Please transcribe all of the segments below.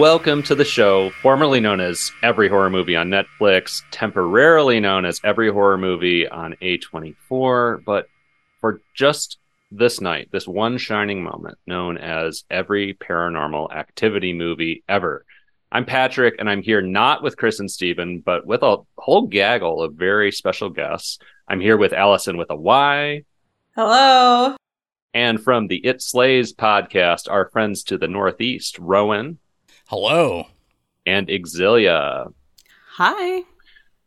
Welcome to the show, formerly known as Every Horror Movie on Netflix, temporarily known as Every Horror Movie on A24, but for just this night, this one shining moment known as Every Paranormal Activity Movie Ever. I'm Patrick, and I'm here not with Chris and Steven, but with a whole gaggle of very special guests. I'm here with Allyson with a Y. Hello. And from the It Slays podcast, our friends to the Northeast, Rowan. Hello. And Xylia. Hi.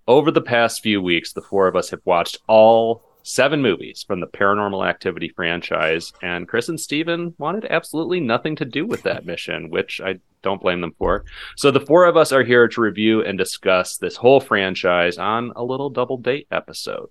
Over the past few weeks, the four of us have watched all seven movies from the Paranormal Activity franchise, and Chris and Steven wanted absolutely nothing to do with that mission, which I don't blame them for. So the four of us are here to review and discuss this whole franchise on a little double date episode.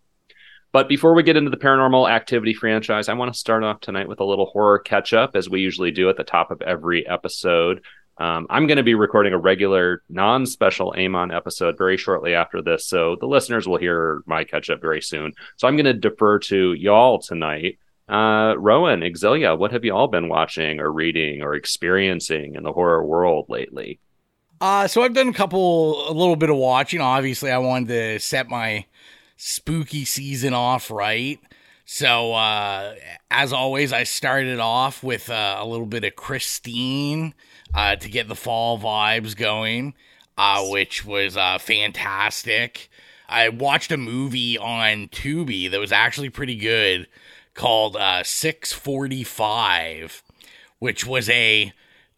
But before we get into the paranormal activity franchise, I want to start off tonight with a little horror catch up, as we usually do at the top of every episode. Um, I'm going to be recording a regular, non special EHMON episode very shortly after this. So the listeners will hear my catch up very soon. So I'm going to defer to y'all tonight. Uh, Rowan, Xylia, what have you all been watching or reading or experiencing in the horror world lately? Uh, so I've done a couple, a little bit of watching. Obviously, I wanted to set my spooky season off right. So, uh, as always, I started off with uh, a little bit of Christine uh, to get the fall vibes going, uh, which was uh, fantastic. I watched a movie on Tubi that was actually pretty good called uh, 645, which was a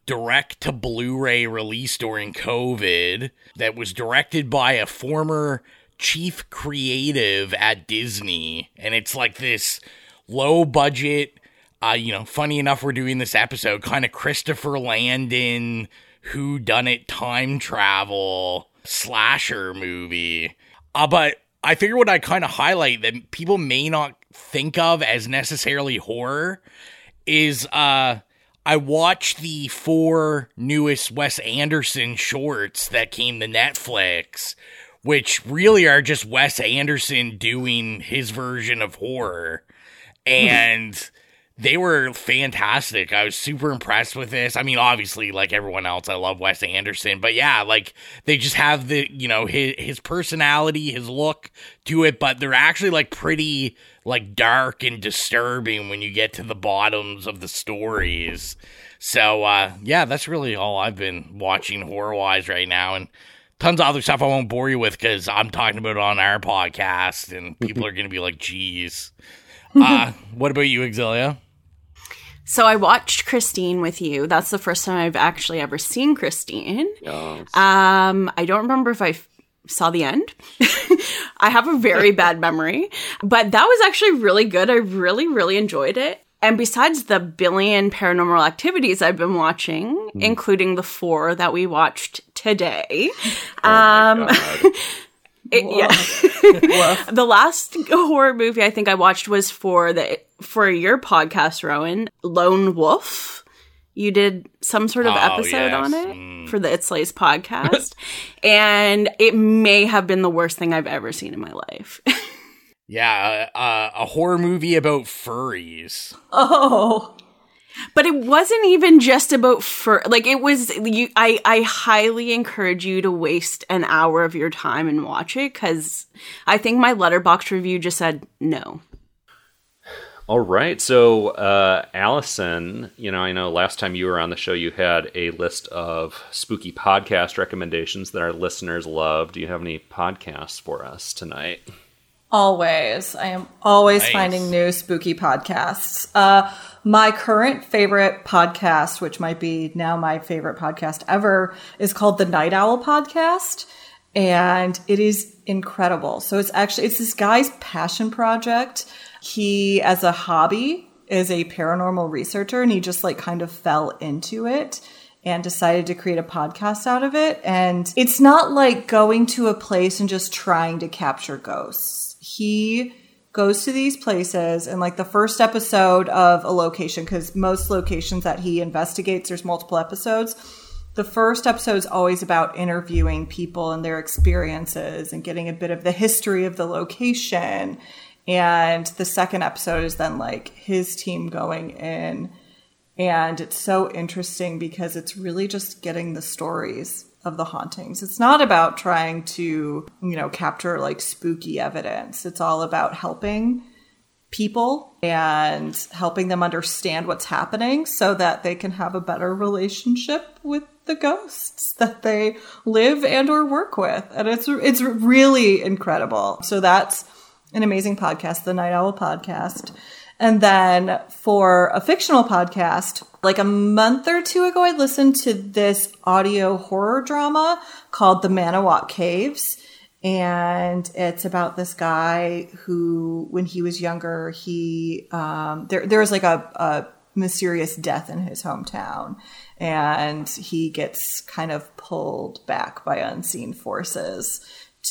direct to Blu ray release during COVID that was directed by a former chief creative at Disney. And it's like this low budget uh, you know, funny enough, we're doing this episode kind of Christopher Landon, who done it time travel slasher movie. Uh, but I figure what I kind of highlight that people may not think of as necessarily horror is uh I watched the four newest Wes Anderson shorts that came to Netflix, which really are just Wes Anderson doing his version of horror. And they were fantastic. I was super impressed with this. I mean, obviously, like everyone else, I love Wes Anderson, but yeah, like they just have the you know his his personality, his look to it, but they're actually like pretty like dark and disturbing when you get to the bottoms of the stories. So uh yeah, that's really all I've been watching horror wise right now, and tons of other stuff I won't bore you with because I'm talking about it on our podcast, and people are gonna be like, "Geez." Uh, what about you, Xylia? So I watched Christine with you. That's the first time I've actually ever seen Christine. Yes. Um, I don't remember if I f- saw the end. I have a very bad memory, but that was actually really good. I really, really enjoyed it. And besides the billion paranormal activities I've been watching, mm. including the four that we watched today, oh um, It, yeah. the last horror movie I think I watched was for the for your podcast, Rowan, Lone Wolf. You did some sort of oh, episode yes. on it mm. for the It Slays podcast, and it may have been the worst thing I've ever seen in my life. yeah, uh, uh, a horror movie about furries. Oh, but it wasn't even just about fur. Like it was. You, I, I highly encourage you to waste an hour of your time and watch it because I think my Letterboxd review just said no. All right. So, uh, Allyson, you know, I know last time you were on the show, you had a list of spooky podcast recommendations that our listeners love. Do you have any podcasts for us tonight? Always. I am always nice. finding new spooky podcasts. Uh, my current favorite podcast, which might be now my favorite podcast ever, is called the Night Owl Podcast. And it is incredible. So it's actually, it's this guy's passion project he, as a hobby, is a paranormal researcher and he just like kind of fell into it and decided to create a podcast out of it. And it's not like going to a place and just trying to capture ghosts. He goes to these places and like the first episode of a location because most locations that he investigates there's multiple episodes the first episode is always about interviewing people and their experiences and getting a bit of the history of the location and the second episode is then like his team going in and it's so interesting because it's really just getting the stories of the hauntings. It's not about trying to, you know, capture like spooky evidence. It's all about helping people and helping them understand what's happening so that they can have a better relationship with the ghosts that they live and or work with. And it's it's really incredible. So that's an amazing podcast, the Night Owl podcast. And then for a fictional podcast, like a month or two ago, I listened to this audio horror drama called The Manawa Caves. And it's about this guy who, when he was younger, he, um, there, there was like a, a mysterious death in his hometown. And he gets kind of pulled back by unseen forces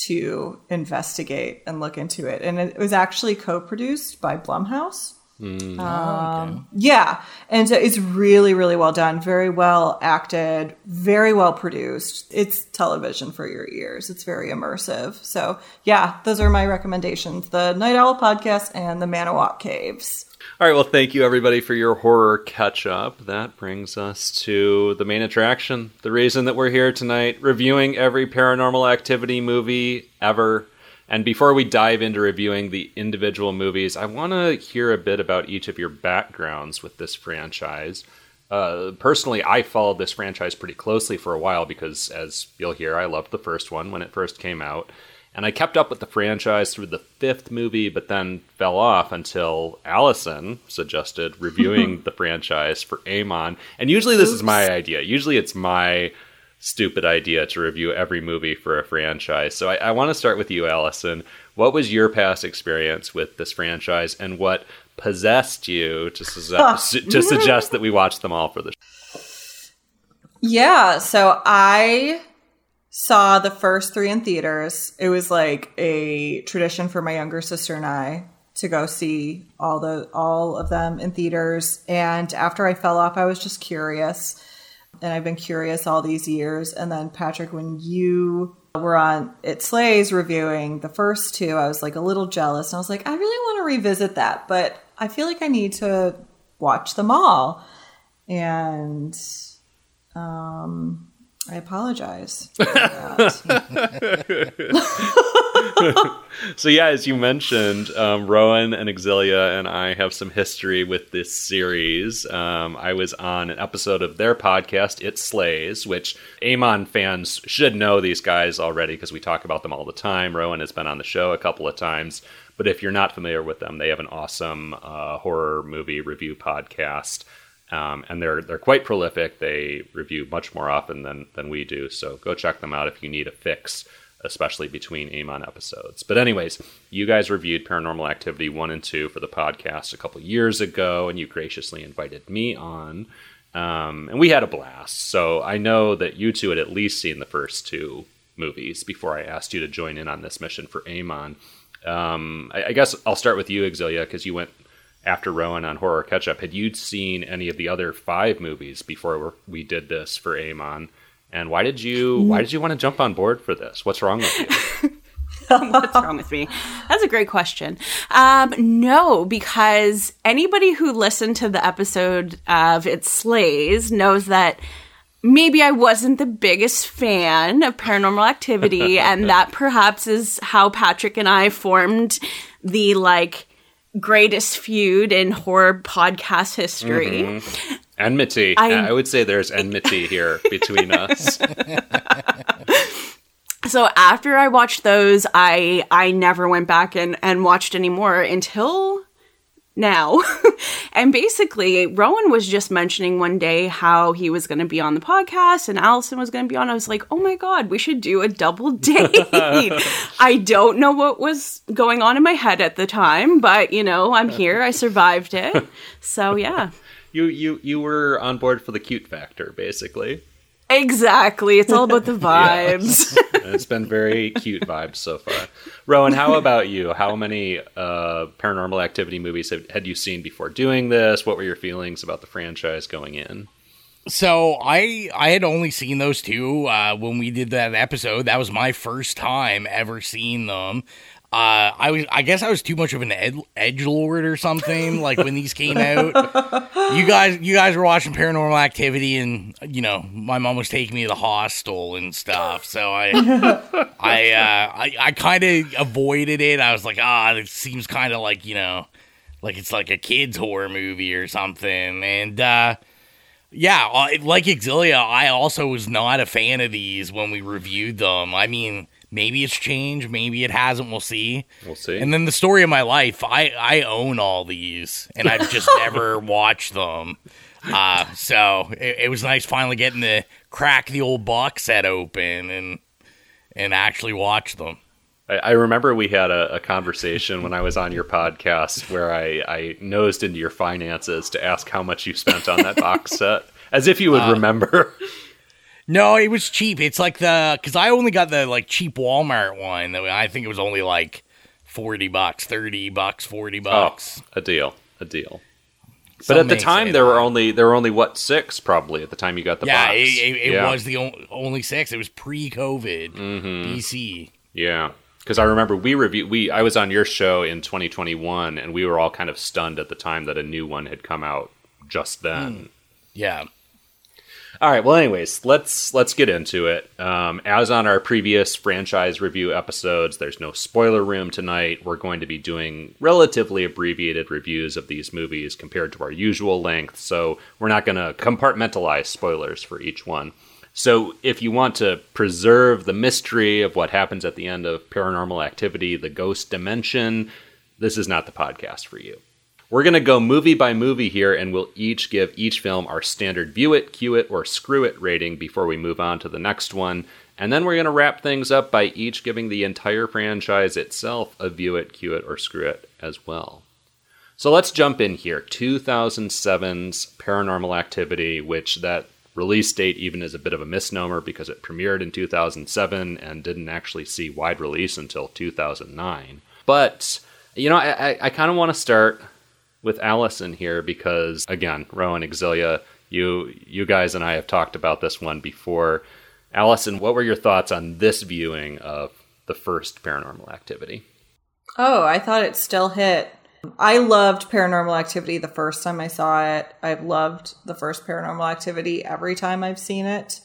to investigate and look into it. And it was actually co produced by Blumhouse. Mm. Um, okay. Yeah. And so it's really, really well done, very well acted, very well produced. It's television for your ears. It's very immersive. So, yeah, those are my recommendations the Night Owl podcast and the Manawa Caves. All right. Well, thank you, everybody, for your horror catch up. That brings us to the main attraction, the reason that we're here tonight, reviewing every paranormal activity movie ever and before we dive into reviewing the individual movies, I want to hear a bit about each of your backgrounds with this franchise. Uh, personally, I followed this franchise pretty closely for a while because, as you'll hear, I loved the first one when it first came out. And I kept up with the franchise through the fifth movie, but then fell off until Allyson suggested reviewing the franchise for EHMON. And usually, this Oops. is my idea. Usually, it's my stupid idea to review every movie for a franchise. So I, I want to start with you, Allyson. What was your past experience with this franchise, and what possessed you to, su- to suggest that we watch them all for the show? Yeah, so I saw the first three in theaters. It was like a tradition for my younger sister and I to go see all the all of them in theaters. And after I fell off, I was just curious and I've been curious all these years. And then Patrick, when you were on It Slays reviewing the first two, I was like a little jealous. And I was like, I really want to revisit that, but I feel like I need to watch them all. And um, I apologize. so yeah, as you mentioned, um, Rowan and Xylia and I have some history with this series. Um, I was on an episode of their podcast, It Slays, which EHMON fans should know these guys already because we talk about them all the time. Rowan has been on the show a couple of times. But if you're not familiar with them, they have an awesome uh, horror movie review podcast. Um, and they're they're quite prolific. They review much more often than than we do. So go check them out if you need a fix especially between EHMON episodes. But, anyways, you guys reviewed Paranormal Activity 1 and 2 for the podcast a couple years ago, and you graciously invited me on. Um, and we had a blast. So I know that you two had at least seen the first two movies before I asked you to join in on this mission for EHMON. Um, I, I, guess I'll start with you, Xylia, because you went after Rowan on Horror Catch Up. Had you seen any of the other five movies before we did this for EHMON? And why did you why did you want to jump on board for this? What's wrong with you? What's wrong with me? That's a great question. Um, no, because anybody who listened to the episode of It Slays knows that maybe I wasn't the biggest fan of paranormal activity, and that perhaps is how Patrick and I formed the like greatest feud in horror podcast history. Mm-hmm. Enmity. I, I would say there's enmity here between us. so after I watched those, I I never went back and, and watched anymore until now. and basically, Rowan was just mentioning one day how he was going to be on the podcast and Allyson was going to be on. I was like, oh my God, we should do a double date. I don't know what was going on in my head at the time, but you know, I'm here. I survived it. So yeah you you you were on board for the cute factor, basically. Exactly. It's all about the vibes. it's been very cute vibes so far. Rowan, how about you? How many uh, paranormal activity movies have, had you seen before doing this? What were your feelings about the franchise going in? So I I had only seen those two uh, when we did that episode. That was my first time ever seeing them. Uh, I was, I guess I was too much of an ed- edge lord or something. like when these came out, you guys, you guys were watching Paranormal Activity, and you know, my mom was taking me to the hostel and stuff. So I, I, uh, I, I kind of avoided it. I was like, ah, it seems kind of like you know, like it's like a kids horror movie or something. And uh, yeah, uh, like Xylia, I also was not a fan of these when we reviewed them. I mean Maybe it's changed. Maybe it hasn't. We'll see. We'll see. And then the story of my life. I I own all these, and I've just never watched them. Uh, so it, it, was nice finally getting to crack the old box set open and and actually watch them. I, I remember we had a, a, conversation when I was on your podcast where I, I nosed into your finances to ask how much you spent on that box set, as if you would uh, remember. No, it was cheap. It's like the because I only got the like cheap Walmart one. I think it was only like forty bucks, thirty bucks, forty bucks. Oh, a deal, a deal. Some but at the time, there were only there were only what six probably at the time you got the yeah, box. It, it, it was the only six. It was pre-COVID mm-hmm. BC. Yeah, because I remember we reviewed we I was on your show in 2021, and we were all kind of stunned at the time that a new one had come out just then. Mm. Yeah. All right. Well, anyways, let's let's get into it. Um, as on our previous franchise review episodes, there's no spoiler room tonight. We're going to be doing relatively abbreviated reviews of these movies compared to our usual length, so we're not going to compartmentalize spoilers for each one. So, if you want to preserve the mystery of what happens at the end of Paranormal Activity: The Ghost Dimension, this is not the podcast for you. We're going to go movie by movie here, and we'll each give each film our standard view it, cue it, or screw it rating before we move on to the next one. And then we're going to wrap things up by each giving the entire franchise itself a view it, cue it, or screw it as well. So let's jump in here. 2007's Paranormal Activity, which that release date even is a bit of a misnomer because it premiered in 2007 and didn't actually see wide release until 2009. But, you know, I, I, I kind of want to start with Allyson here because again, Rowan Xylia, you you guys and I have talked about this one before. Allyson, what were your thoughts on this viewing of the first Paranormal Activity? Oh, I thought it still hit. I loved Paranormal Activity the first time I saw it. I've loved the first Paranormal Activity every time I've seen it.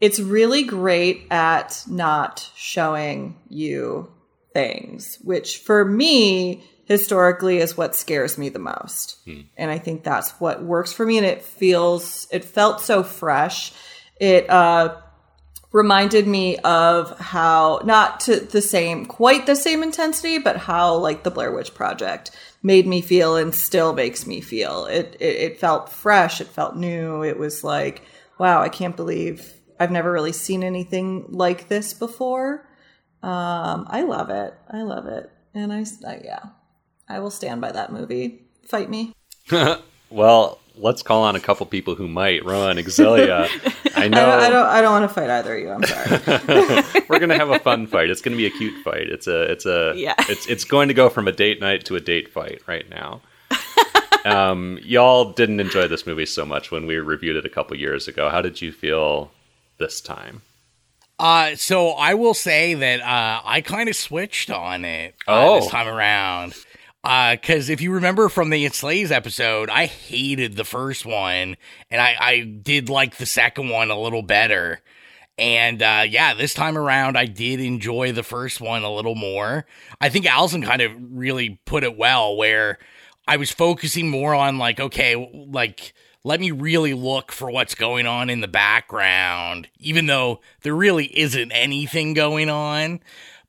It's really great at not showing you things, which for me historically is what scares me the most. Hmm. And I think that's what works for me. And it feels, it felt so fresh. It, uh, reminded me of how not to the same quite the same intensity but how like the blair witch project made me feel and still makes me feel it, it it, felt fresh it felt new it was like wow i can't believe i've never really seen anything like this before um i love it i love it and i, I yeah I will stand by that movie. Fight me. well, let's call on a couple people who might. Rowan, Xylia. I know. I don't. I don't, I don't want to fight either of you. I'm sorry. We're gonna have a fun fight. It's gonna be a cute fight. It's a. It's a. Yeah. It's it's going to go from a date night to a date fight right now. um, y'all didn't enjoy this movie so much when we reviewed it a couple years ago. How did you feel this time? Uh, so I will say that uh, I kind of switched on it uh, oh. this time around. Because uh, if you remember from the Slays episode, I hated the first one, and I, I did like the second one a little better. And uh, yeah, this time around, I did enjoy the first one a little more. I think Allyson kind of really put it well, where I was focusing more on like, okay, like let me really look for what's going on in the background, even though there really isn't anything going on.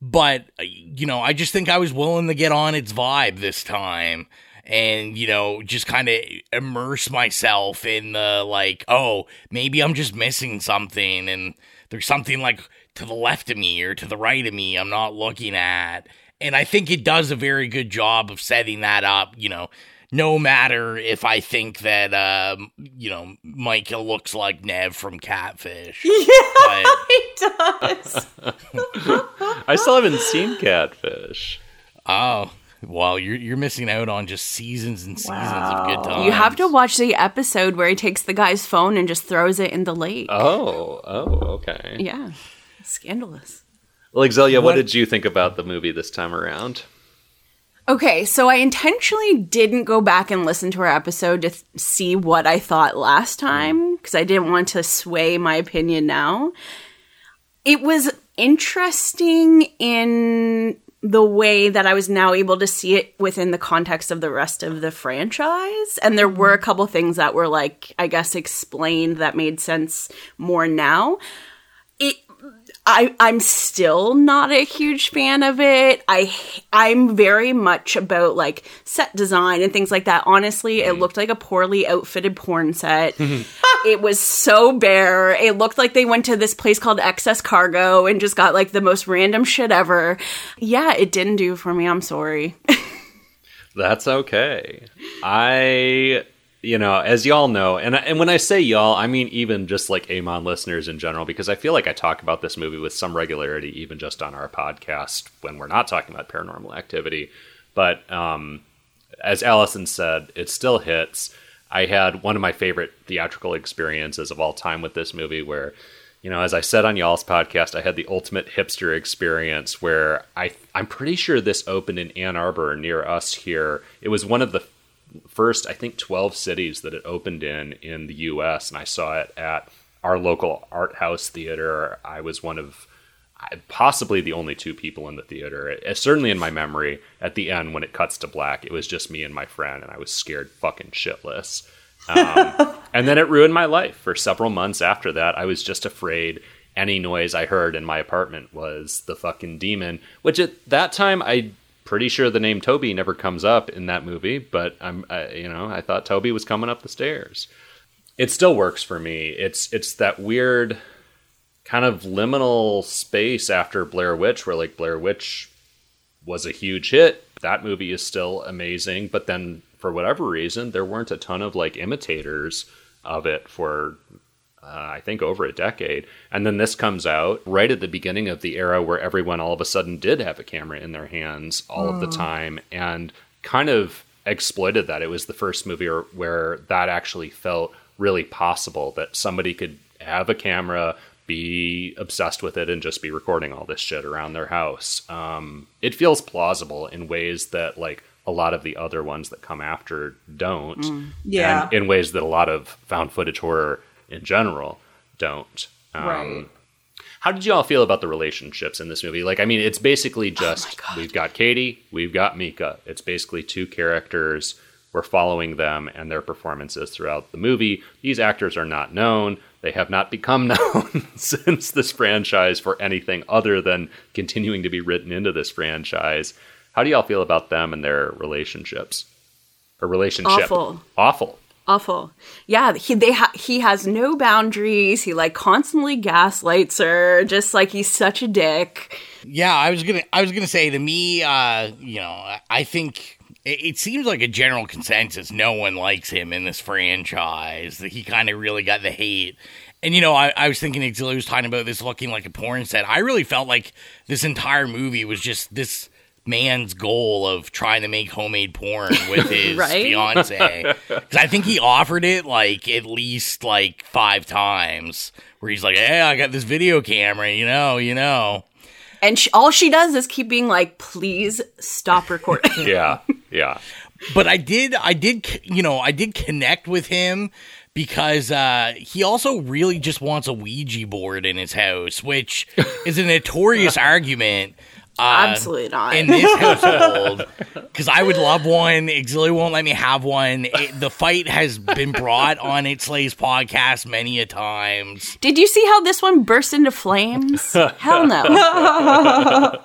But, uh, you know, I just think I was willing to get on its vibe this time and, you know, just kind of immerse myself in the like, oh, maybe I'm just missing something and there's something like to the left of me or to the right of me I'm not looking at. And I think it does a very good job of setting that up, you know, no matter if I think that um, you know Micah looks like Nev from Catfish. Yeah, but... he does. I still haven't seen Catfish. Oh. Well, you're you're missing out on just seasons and seasons wow. of good times. You have to watch the episode where he takes the guy's phone and just throws it in the lake. Oh, oh, okay. Yeah, scandalous. Well, Xylia, what, what did you think about the movie this time around? Okay, so I intentionally didn't go back and listen to our episode to th- see what I thought last time mm. because I didn't want to sway my opinion now. It was interesting in the way that I was now able to see it within the context of the rest of the franchise. And there were mm. a couple things that were like, I guess, explained that made sense more now. I I'm still not a huge fan of it. I I'm very much about like set design and things like that. Honestly, it looked like a poorly outfitted porn set. it was so bare. It looked like they went to this place called Excess Cargo and just got like the most random shit ever. Yeah, it didn't do for me. I'm sorry. That's okay. I you know, as y'all know, and and when I say y'all, I mean even just like EHMON listeners in general, because I feel like I talk about this movie with some regularity, even just on our podcast when we're not talking about paranormal activity. But um, as Allyson said, it still hits. I had one of my favorite theatrical experiences of all time with this movie, where you know, as I said on y'all's podcast, I had the ultimate hipster experience where I I'm pretty sure this opened in Ann Arbor near us here. It was one of the first, I think, 12 cities that it opened in in the U.S. And I saw it at our local art house theater. I was one of possibly the only two people in the theater. It, certainly in my memory, at the end when it cuts to black, it was just me and my friend, and I was scared fucking shitless. Um, and then it ruined my life for several months after that. I was just afraid any noise I heard in my apartment was the fucking demon, which at that time I pretty sure the name Toby never comes up in that movie, but I'm, I, you know, I thought Toby was coming up the stairs. It still works for me. It's it's that weird kind of liminal space after Blair Witch, where like Blair Witch was a huge hit. That movie is still amazing, but then for whatever reason, there weren't a ton of like imitators of it for uh, I think over a decade. And then this comes out right at the beginning of the era where everyone all of a sudden did have a camera in their hands all mm. of the hmm. time and kind of exploited that. It was the first movie where that actually felt really possible that somebody could have a camera, be obsessed with it, and just be recording all this shit around their house. Um, it feels plausible in ways that, like, a lot of the other ones that come after don't. Mm. Yeah. And in ways that a lot of found footage horror in general don't. Um, right. How did you all feel about the relationships in this movie? Like, I mean, it's basically oh just oh we've got Katie, we've got Micah. It's basically two characters. We're following them and their performances throughout the movie. These actors are not known. They have not become known since this franchise for anything other than continuing to be written into this franchise. How do y'all feel about them and their relationships? Or relationship? Awful. Awful awful. Yeah, he they ha- he has no boundaries. He like constantly gaslights her, just like he's such a dick. Yeah, I was gonna I was gonna say to me, uh, you know, I think it, it seems like a general consensus. No one likes him in this franchise. That he kind of really got the hate. And you know, I, I was thinking Xylia was talking about this looking like a porn set. I really felt like this entire movie was just this man's goal of trying to make homemade porn with his right? fiance. Because I think he offered it like at least like five times, where he's like, "Hey, I got this video camera, you know, you know." And she, all she does is keep being like, "Please stop recording." yeah, yeah. But I did, I did, you know, I did connect with him because uh, he also really just wants a Ouija board in his house, which is a notorious argument Absolutely not. In this household, because I would love one. Xylia won't let me have one. It, the fight has been brought on It Slays podcast many a times. Did you see how this one burst into flames? Hell no.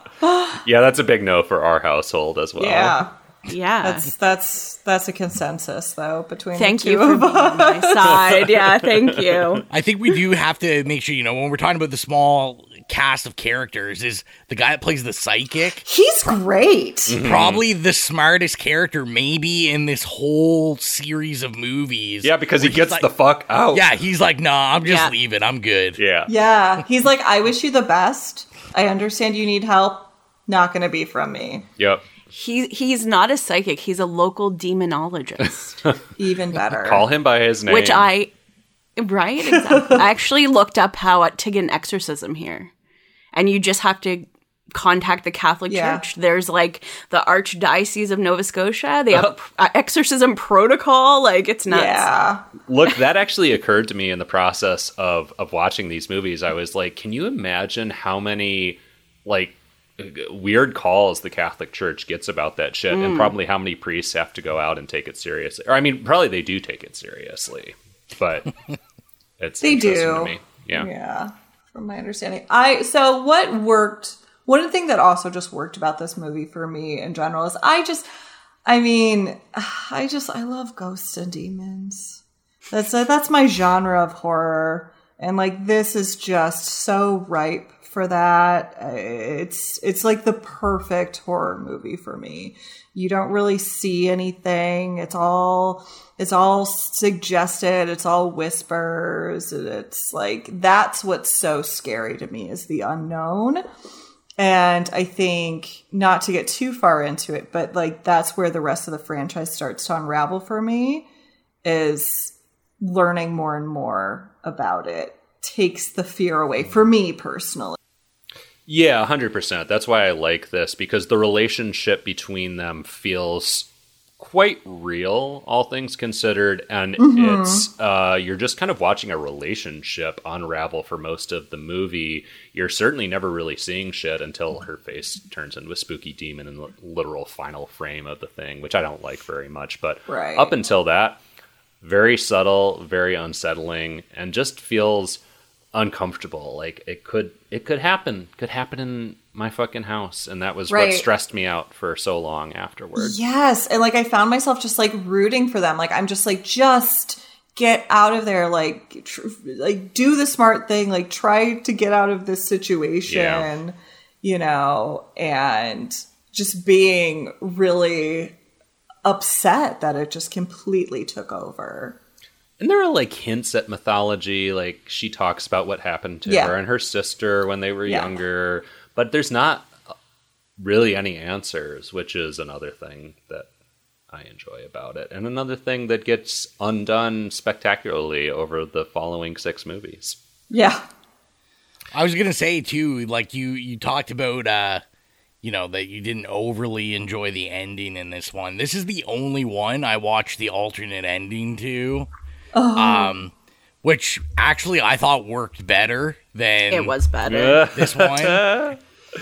yeah, that's a big no for our household as well. Yeah. Yeah, that's that's that's a consensus though between. Thank you for being on my side. Yeah, thank you. I think we do have to make sure you know when we're talking about the small cast of characters is the guy that plays the psychic. He's great. Mm-hmm. Probably the smartest character, maybe in this whole series of movies. Yeah, because he gets like, the fuck out. Yeah, he's like, nah, I'm just yeah. leaving. I'm good. Yeah. Yeah. He's like, I wish you the best. I understand you need help. Not going to be from me. Yep. He he's not a psychic. He's a local demonologist. Even better. Call him by his name. Which I Right, exactly. I actually looked up how to get an exorcism here. And you just have to contact the Catholic yeah. Church. There's like the Archdiocese of Nova Scotia. They have uh, exorcism protocol. Like it's nuts. Yeah. Look, that actually occurred to me in the process of of watching these movies. I was like, can you imagine how many like weird calls the Catholic Church gets about that shit, mm. and probably how many priests have to go out and take it seriously. Or I mean, probably they do take it seriously but it's they do. Yeah, yeah. From my understanding, I so what worked. One thing that also just worked about this movie for me in general is I just, I mean, I just I love ghosts and demons. That's that's my genre of horror, and like this is just so ripe for that. It's it's like the perfect horror movie for me. You don't really see anything. It's all it's all suggested it's all whispers it's like that's what's so scary to me is the unknown and i think not to get too far into it but like that's where the rest of the franchise starts to unravel for me is learning more and more about it takes the fear away for me personally yeah 100% that's why i like this because the relationship between them feels quite real, all things considered, and mm-hmm. it's uh, you're just kind of watching a relationship unravel for most of the movie. You're certainly never really seeing shit until her face turns into a spooky demon in the literal final frame of the thing, which I don't like very much. But right. up until that, very subtle, very unsettling, and just feels uncomfortable. Like it could it could happen. Could happen in my fucking house and that was right. what stressed me out for so long afterwards yes and like i found myself just like rooting for them like i'm just like just get out of there like tr- like do the smart thing like try to get out of this situation yeah. you know and just being really upset that it just completely took over and there are like hints at mythology like she talks about what happened to yeah. her and her sister when they were yeah. younger but there's not really any answers, which is another thing that I enjoy about it. And another thing that gets undone spectacularly over the following six movies. Yeah. I was going to say too like you you talked about uh you know that you didn't overly enjoy the ending in this one. This is the only one I watched the alternate ending to. Oh. Um which actually I thought worked better than it was better. This one.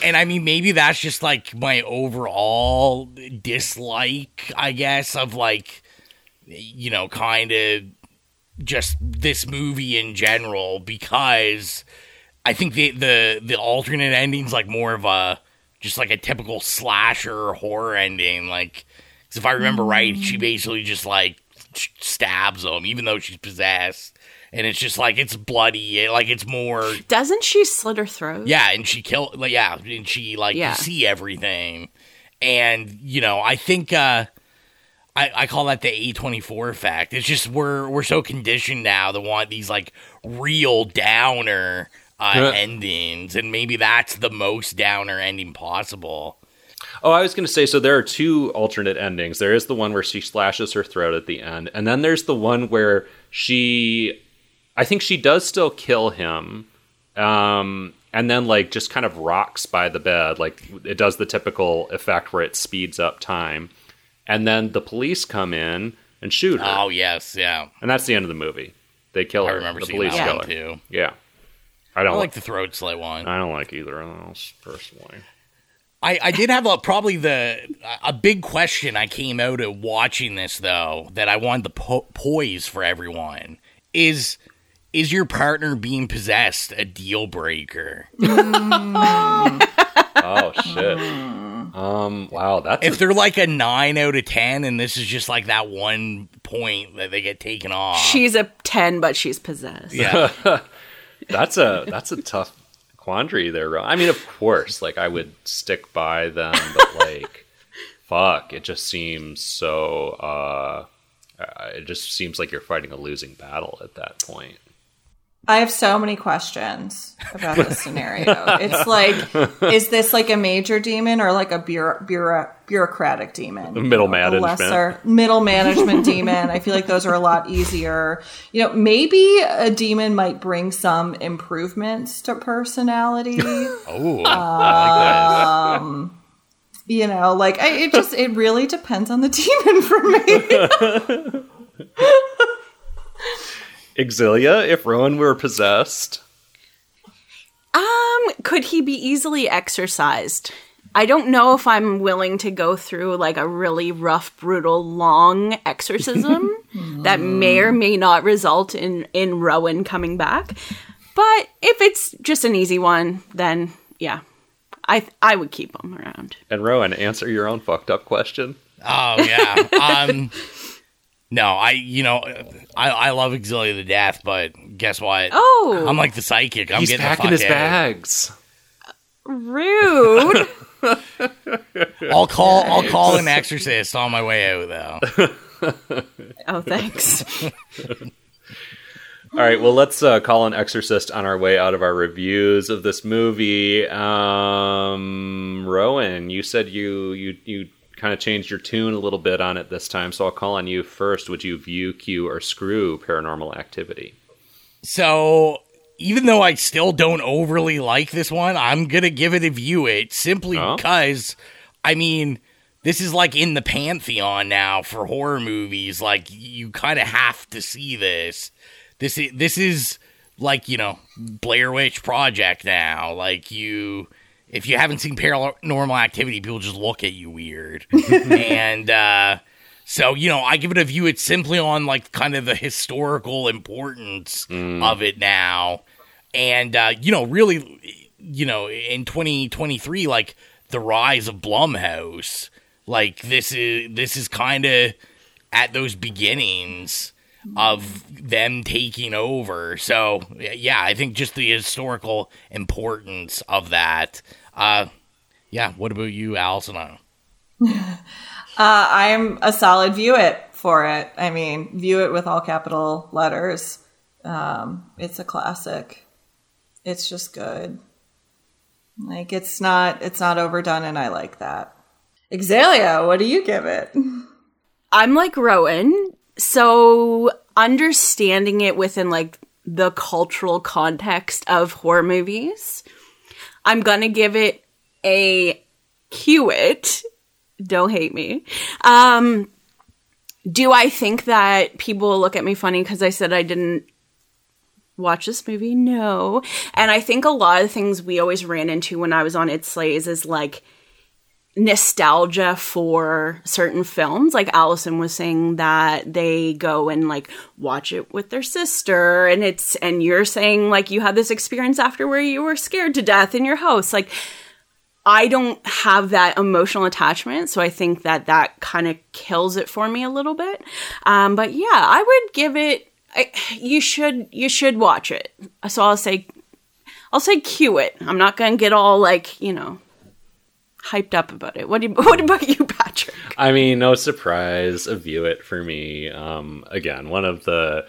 and I mean, maybe that's just like my overall dislike, I guess, of like, you know, kind of just this movie in general because I think the the the alternate ending's like more of a just like a typical slasher horror ending. Like, cause if I remember right, she basically just like stabs him, even though she's possessed and it's just like it's bloody, like it's more. Doesn't she slit her throat? Yeah, and she kill. Like, yeah, and she like yeah. you see everything, and you know I think uh, I I call that the A twenty four effect. It's just we're we're so conditioned now to want these like real downer uh, endings, and maybe that's the most downer ending possible. Oh, I was going to say so there are two alternate endings. There is the one where she slashes her throat at the end, and then there's the one where she I think she does still kill him. Um, and then like just kind of rocks by the bed. Like it does the typical effect where it speeds up time. And then the police come in and shoot her. Oh yes yeah. And that's the end of the movie. They kill I her. remember the police kill her. too. Yeah. I don't I like the throat slit one i don't like either of those personally I, I did have a probably the a big question I came out of watching this though that I wanted to po- poise for everyone is is your partner being possessed a deal breaker? oh shit. Um wow, that's if a- they're like a 9 out of 10 and this is just like that one point that they get taken off. She's a 10 but she's possessed. Yeah. that's a that's a tough quandary there. I mean, of course, like I would stick by them, but like, fuck, it just seems so. uh It just seems like you're fighting a losing battle at that point. I have so many questions about this scenario. it's like, is this like a major demon or like a bureau, bureau, bureaucratic demon? Middle management. Lesser middle management demon. I feel like those are a lot easier. You know, maybe a demon might bring some improvements to personality. oh, um, you know, like I, it just it really depends on the demon for me. Xylia, if Rowan were possessed? Um, could he be easily exorcised? I don't know if I'm willing to go through like a really rough, brutal, long exorcism that may or may not result in in Rowan coming back. But if it's just an easy one, then yeah, I I would keep him around. And Rowan, answer your own fucked up question. Oh yeah. um no, I you know I, I love Xylia to death, but guess what? Oh, I'm like the psychic. I'm He's getting packing his out. bags. Rude. I'll call I'll call an exorcist on my way out though. oh, thanks. All right, well, let's uh, call an exorcist on our way out of our reviews of this movie. Um, Rowan, you said you you you kind of changed your tune a little bit on it this time, so I'll call on you first. Would you view, cue, or screw paranormal activity? So, even though I still don't overly like this one, I'm going to give it a view it simply oh. because, I mean, this is like in the pantheon now for horror movies. Like, you kind of have to see this. This is, this is like, you know, Blair Witch Project now. Like, you if you haven't seen Paranormal Activity, people just look at you weird. and uh, so, you know, I give it a view. It's simply on like kind of the historical importance mm. of it now. And, uh, you know, really, you know, in 2023, like the rise of Blumhouse, like this is, this is kind of at those beginnings of them taking over. So, yeah, I think just the historical importance of that uh, yeah. What about you, Allyson? uh, I'm a solid view it for it. I mean, view it with all capital letters. Um, it's a classic. It's just good. Like it's not it's not overdone, and I like that. Xylia, what do you give it? I'm like Rowan, so understanding it within like the cultural context of horror movies I'm gonna give it a cue it. Don't hate me. Um, do I think that people will look at me funny because I said I didn't watch this movie? No. And I think a lot of things we always ran into when I was on It Slays is like nostalgia for certain films. Like Allyson was saying that they go and like watch it with their sister and it's and you're saying like you had this experience after where you were scared to death in your house. Like I don't have that emotional attachment, so I think that that kind of kills it for me a little bit. Um, but yeah, I would give it. I, you should you should watch it. So I'll say I'll say cue it. I'm not gonna get all like you know hyped up about it. What, do you, what about you, Patrick? I mean, no surprise, a view it for me. Um, again, one of the.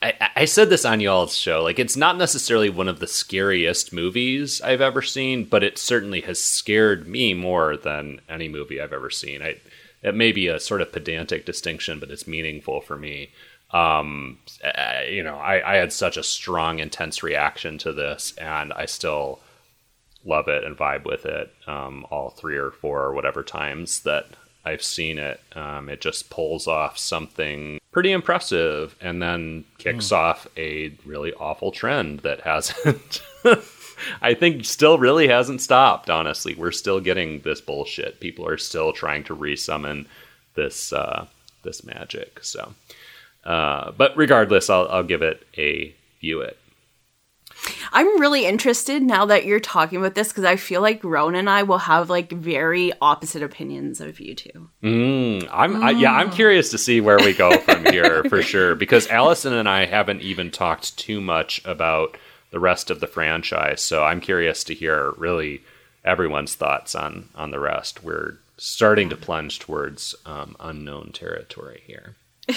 I, I said this on y'all's show. Like, it's not necessarily one of the scariest movies I've ever seen, but it certainly has scared me more than any movie I've ever seen. I, it may be a sort of pedantic distinction, but it's meaningful for me. Um, you know, I, I had such a strong, intense reaction to this, and I still love it and vibe with it um, all three or four or whatever times that I've seen it. Um, it just pulls off something pretty impressive and then kicks mm. off a really awful trend that hasn't. I think still really hasn't stopped. Honestly, we're still getting this bullshit. People are still trying to resummon this uh, this magic. So, uh, but regardless, I'll, I'll give it a view it. I'm really interested now that you're talking about this because I feel like Rowan and I will have like very opposite opinions of you two. Mm, I'm. I, yeah, I'm curious to see where we go from here for sure because Allyson and I haven't even talked too much about the rest of the franchise. So I'm curious to hear really everyone's thoughts on on the rest. We're starting to plunge towards um, unknown territory here.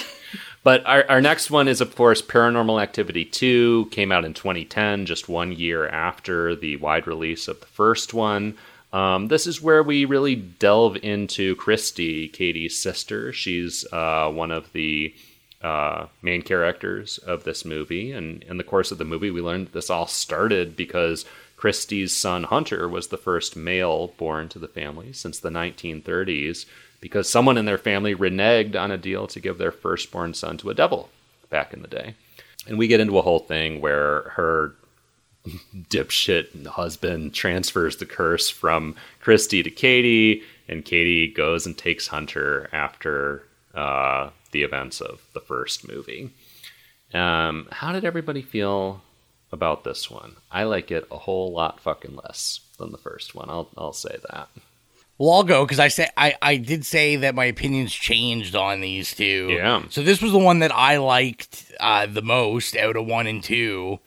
but our, our next one is, of course, Paranormal Activity 2. Came out in 2010, just one year after the wide release of the first one. Um, this is where we really delve into Kristi, Katie's sister. She's uh, one of the uh, main characters of this movie. And in the course of the movie, we learned this all started because Kristi's son Hunter was the first male born to the family since the 1930s because someone in their family reneged on a deal to give their firstborn son to a devil back in the day. And we get into a whole thing where her dipshit husband transfers the curse from Kristi to Katie, and Katie goes and takes Hunter after uh, the events of the first movie. Um, how did everybody feel about this one. I like it a whole lot fucking less than the first one. I'll I'll say that. Well, I'll go because I say I, I did say that my opinions changed on these two. Yeah. So this was the one that I liked uh, the most out of one and two,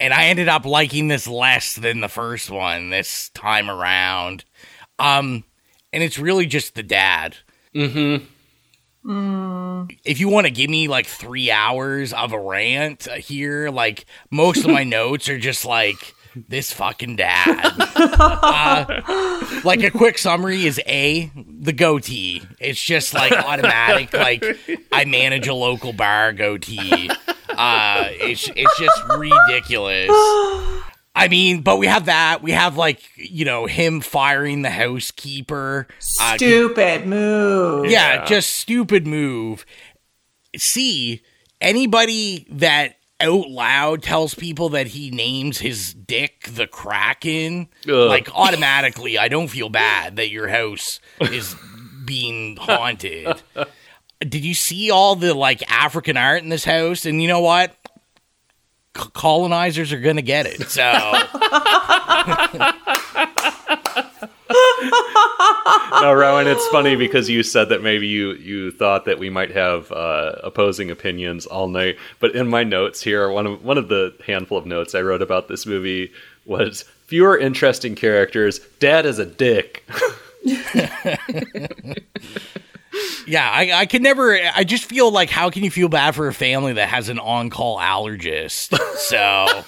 and I ended up liking this less than the first one this time around. Um, and it's really just the dad. Mm-hmm. Mm. If you want to give me like three hours of a rant here, like most of my notes are just like this fucking dad. uh, like a quick summary is a the goatee. It's just like automatic. Like I manage a local bar goatee. Uh, it's it's just ridiculous. I mean, but we have that. We have like you know him firing the housekeeper. Uh, stupid uh, move. Yeah, yeah, just stupid move. See anybody that out loud tells people that he names his dick the Kraken, Ugh. like automatically, I don't feel bad that your house is being haunted. Did you see all the like African art in this house? And you know what? colonizers are going to get it. So. no, Rowan, it's funny because you said that maybe you you thought that we might have uh, opposing opinions all night. But in my notes here, one of one of the handful of notes I wrote about this movie was fewer interesting characters. Dad is a dick. yeah, I, I can never. I just feel like, how can you feel bad for a family that has an on-call allergist? So.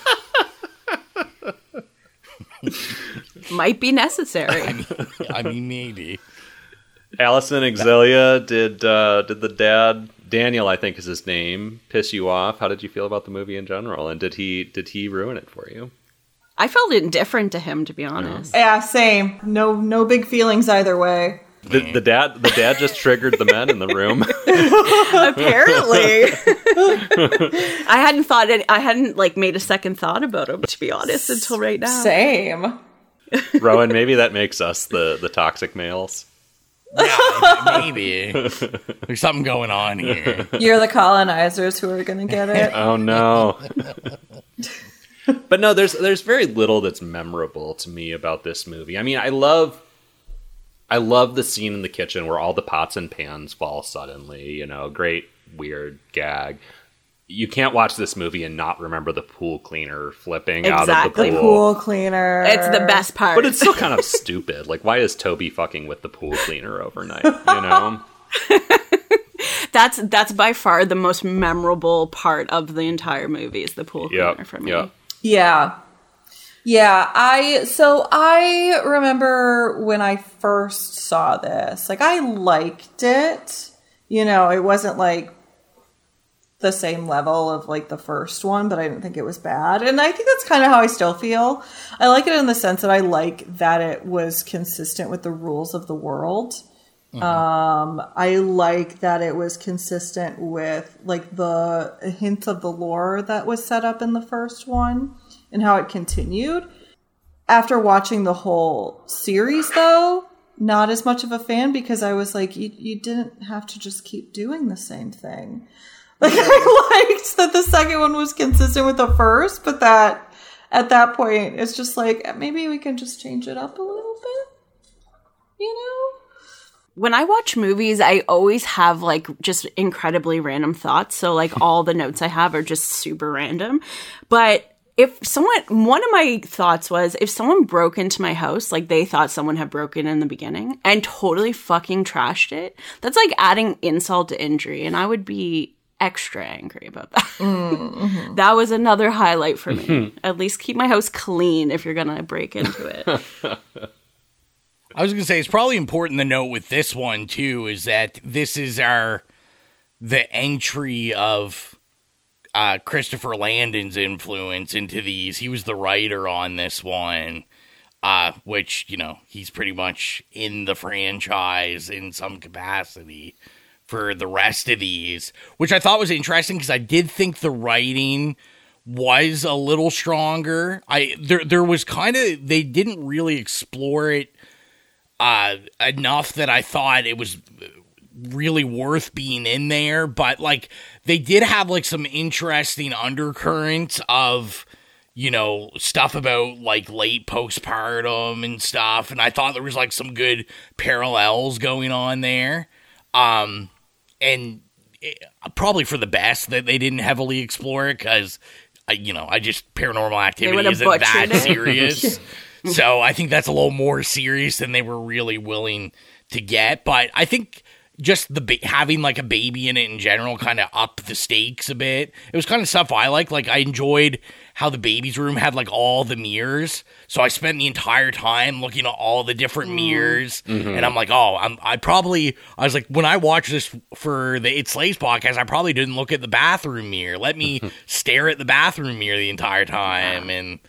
Might be necessary. I mean, I mean, maybe. Allyson Xylia, did uh, did the dad Daniel, I think is his name, piss you off? How did you feel about the movie in general? And did he did he ruin it for you? I felt indifferent to him, to be honest. Yeah, same. No, no big feelings either way. The, the, dad the dad just triggered the men in the room. Apparently, I hadn't thought it. I hadn't like made a second thought about him to be honest until right now. Same. Rowan, maybe that makes us the the toxic males. Yeah, maybe there's something going on here. You're the colonizers who are going to get it. oh no. but no, there's there's very little that's memorable to me about this movie. I mean, I love I love the scene in the kitchen where all the pots and pans fall suddenly. You know, great weird gag. You can't watch this movie and not remember the pool cleaner flipping exactly. out of the pool. pool cleaner. It's the best part. But it's still kind of stupid. Like, why is Toby fucking with the pool cleaner overnight? You know. that's that's by far the most memorable part of the entire movie is the pool cleaner yep, for me. Yep. Yeah. Yeah, I so I remember when I first saw this. Like I liked it. You know, it wasn't like the same level of like the first one, but I didn't think it was bad. And I think that's kind of how I still feel. I like it in the sense that I like that it was consistent with the rules of the world. Mm-hmm. Um, I like that it was consistent with like the hint of the lore that was set up in the first one and how it continued. After watching the whole series, though, not as much of a fan because I was like, you, you didn't have to just keep doing the same thing. Like, I liked that the second one was consistent with the first, but that at that point, it's just like, maybe we can just change it up a little bit, you know? when I watch movies, I always have like just incredibly random thoughts. So like all the notes I have are just super random. But if someone one of my thoughts was if someone broke into my house like they thought someone had broken in the beginning and totally fucking trashed it that's like adding insult to injury and i would be extra angry about that mm-hmm. that was another highlight for me at least keep my house clean if you're gonna break into it i was gonna say it's probably important to note with this one too is that this is our the entry of uh, Christopher Landon's influence into these. He was the writer on this one, uh, which, you know, he's pretty much in the franchise in some capacity for the rest of these, which I thought was interesting because I did think the writing was a little stronger. I there there was kind of they didn't really explore it uh enough that I thought it was really worth being in there, but like they did have like some interesting undercurrents of you know stuff about like late postpartum and stuff and I thought there was like some good parallels going on there. Um and it, probably for the best that they didn't heavily explore it cuz you know, I just paranormal activity isn't that serious. so I think that's a little more serious than they were really willing to get, but I think just the ba- having like a baby in it in general kind of up the stakes a bit. It was kind of stuff I like. Like I enjoyed how the baby's room had like all the mirrors. So I spent the entire time looking at all the different mm. mirrors, mm-hmm. and I'm like, oh, I'm I probably I was like when I watched this for the It Slays podcast, I probably didn't look at the bathroom mirror. Let me stare at the bathroom mirror the entire time and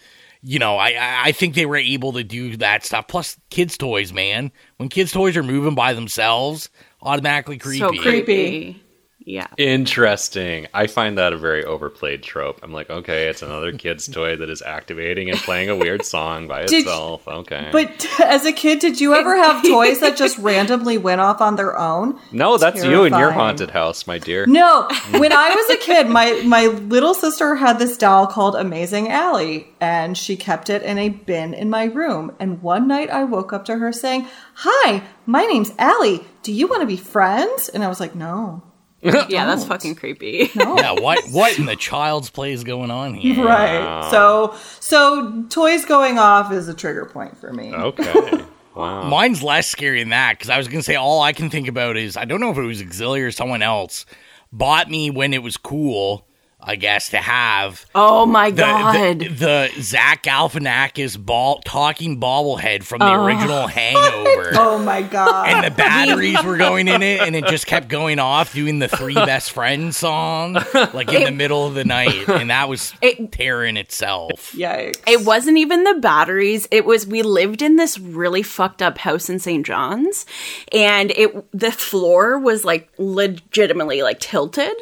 you know, I I think they were able to do that stuff. Plus, kids' toys, man. When kids' toys are moving by themselves, automatically creepy. So creepy. Yeah. Interesting. I find that a very overplayed trope. I'm like, okay, it's another kid's toy that is activating and playing a weird song by did, itself. Okay. But as a kid, did you ever have toys that just randomly went off on their own? No, that's Terrifying. you in your haunted house, my dear. No. When I was a kid, my my little sister had this doll called Amazing Allie, and she kept it in a bin in my room. And one night I woke up to her saying, "Hi, my name's Allie. Do you want to be friends?" And I was like, "No." yeah, that's fucking creepy. No. Yeah, what what in the child's play is going on here? Right. So so toys going off is a trigger point for me. Okay. Wow. Mine's less scary than that because I was gonna say all I can think about is I don't know if it was Xylia or someone else bought me when it was cool I guess, to have. Oh my the, god! The, the, Zach Galifianakis ball talking bobblehead from the oh. original Hangover. oh my god! And the batteries were going in it, and it just kept going off, doing the Three Best Friends song, like in it, the middle of the night, and that was it, terror in itself. Yikes! It wasn't even the batteries. It was we lived in this really fucked up house in St. John's, and it the floor was like legitimately like tilted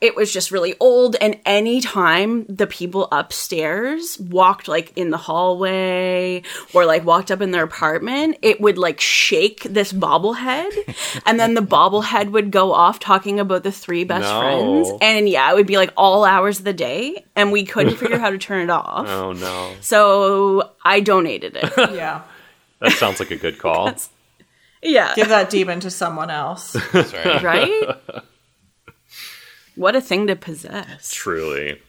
it was just really old and anytime the people upstairs walked like in the hallway or like walked up in their apartment it would like shake this bobblehead and then the bobblehead would go off talking about the three best no. friends and yeah it would be like all hours of the day and we couldn't figure out how to turn it off. Oh no. So i donated it. Yeah. That sounds like a good call. Yeah. Give that demon to someone else. Right, right? What a thing to possess. Truly.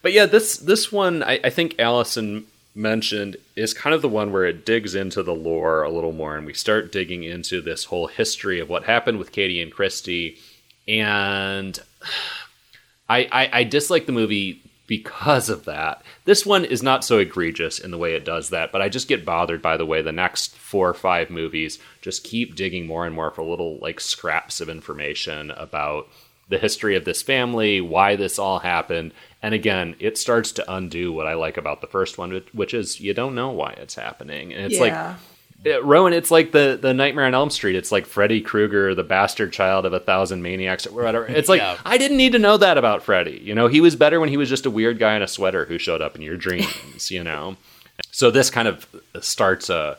But yeah, this this one I, I think Allyson mentioned is kind of the one where it digs into the lore a little more and we start digging into this whole history of what happened with Katie and Kristi. And I, I, I dislike the movie because of that. This one is not so egregious in the way it does that, but I just get bothered by the way the next four or five movies just keep digging more and more for little like scraps of information about the history of this family, why this all happened. And again, it starts to undo what I like about the first one, which is you don't know why it's happening. And it's yeah. like, it, Rowan, it's like the, the Nightmare on Elm Street. It's like Freddy Krueger, the bastard child of a thousand maniacs, or whatever. It's like, yeah. I didn't need to know that about Freddy. You know, he was better when he was just a weird guy in a sweater who showed up in your dreams, you know? So this kind of starts a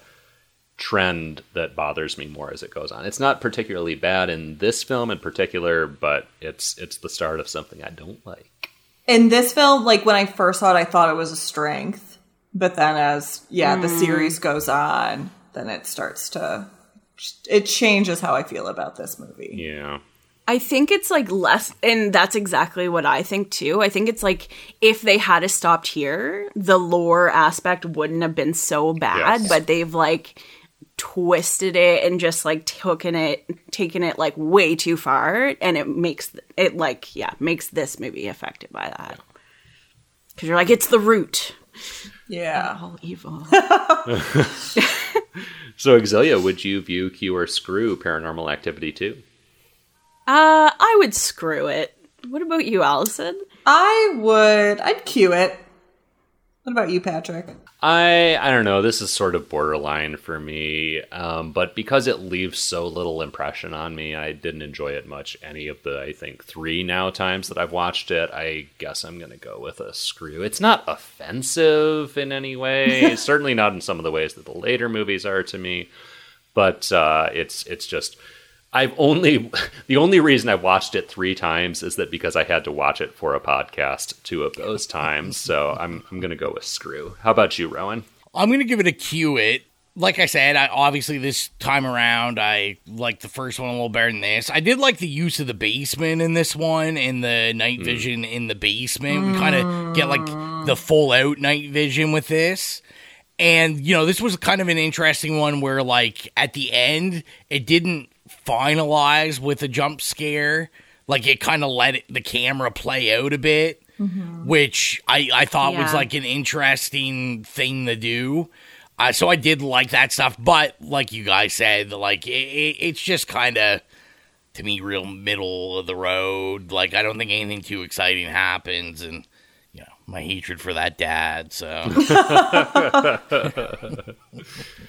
trend that bothers me more as it goes on. It's not particularly bad in this film in particular, but it's it's the start of something I don't like. In this film, like when I first saw it, I thought it was a strength, but then as yeah, mm. the series goes on, then it starts to it changes how I feel about this movie. Yeah. I think it's like less, and that's exactly what I think too. I think it's like if they had stopped here, the lore aspect wouldn't have been so bad, yes. but they've like twisted it and just like taken it, taken it like way too far, and it makes it like yeah makes this movie affected by that. Because you're like it's the root. Yeah, all evil. so, Xylia, would you view Q or Screw Paranormal Activity too? Uh, I would screw it. What about you, Allyson? I would. I'd cue it. What about you, Patrick? I I don't know. This is sort of borderline for me, um, but because it leaves so little impression on me, I didn't enjoy it much. Any of the I think three now times that I've watched it, I guess I'm gonna go with a screw. It's not offensive in any way. Certainly not in some of the ways that the later movies are to me, but uh, it's it's just I've only the only reason I watched it three times is that because I had to watch it for a podcast two of those times. So I'm I'm gonna go with Screw. How about you, Rowan? I'm gonna give it a cue It like I said, I, obviously this time around I like the first one a little better than this. I did like the use of the basement in this one and the night hmm. vision mm. in the basement. We kind of get like the full out night vision with this. And you know, this was kind of an interesting one where like at the end it didn't finalize with a jump scare. Like it kind of let it, the camera play out a bit, mm-hmm. which I, I thought yeah. was like an interesting thing to do. Uh, so I did like that stuff, but like you guys said, like it, it, it's just kind of to me real middle of the road. Like I don't think anything too exciting happens, and you know my hatred for that dad. So.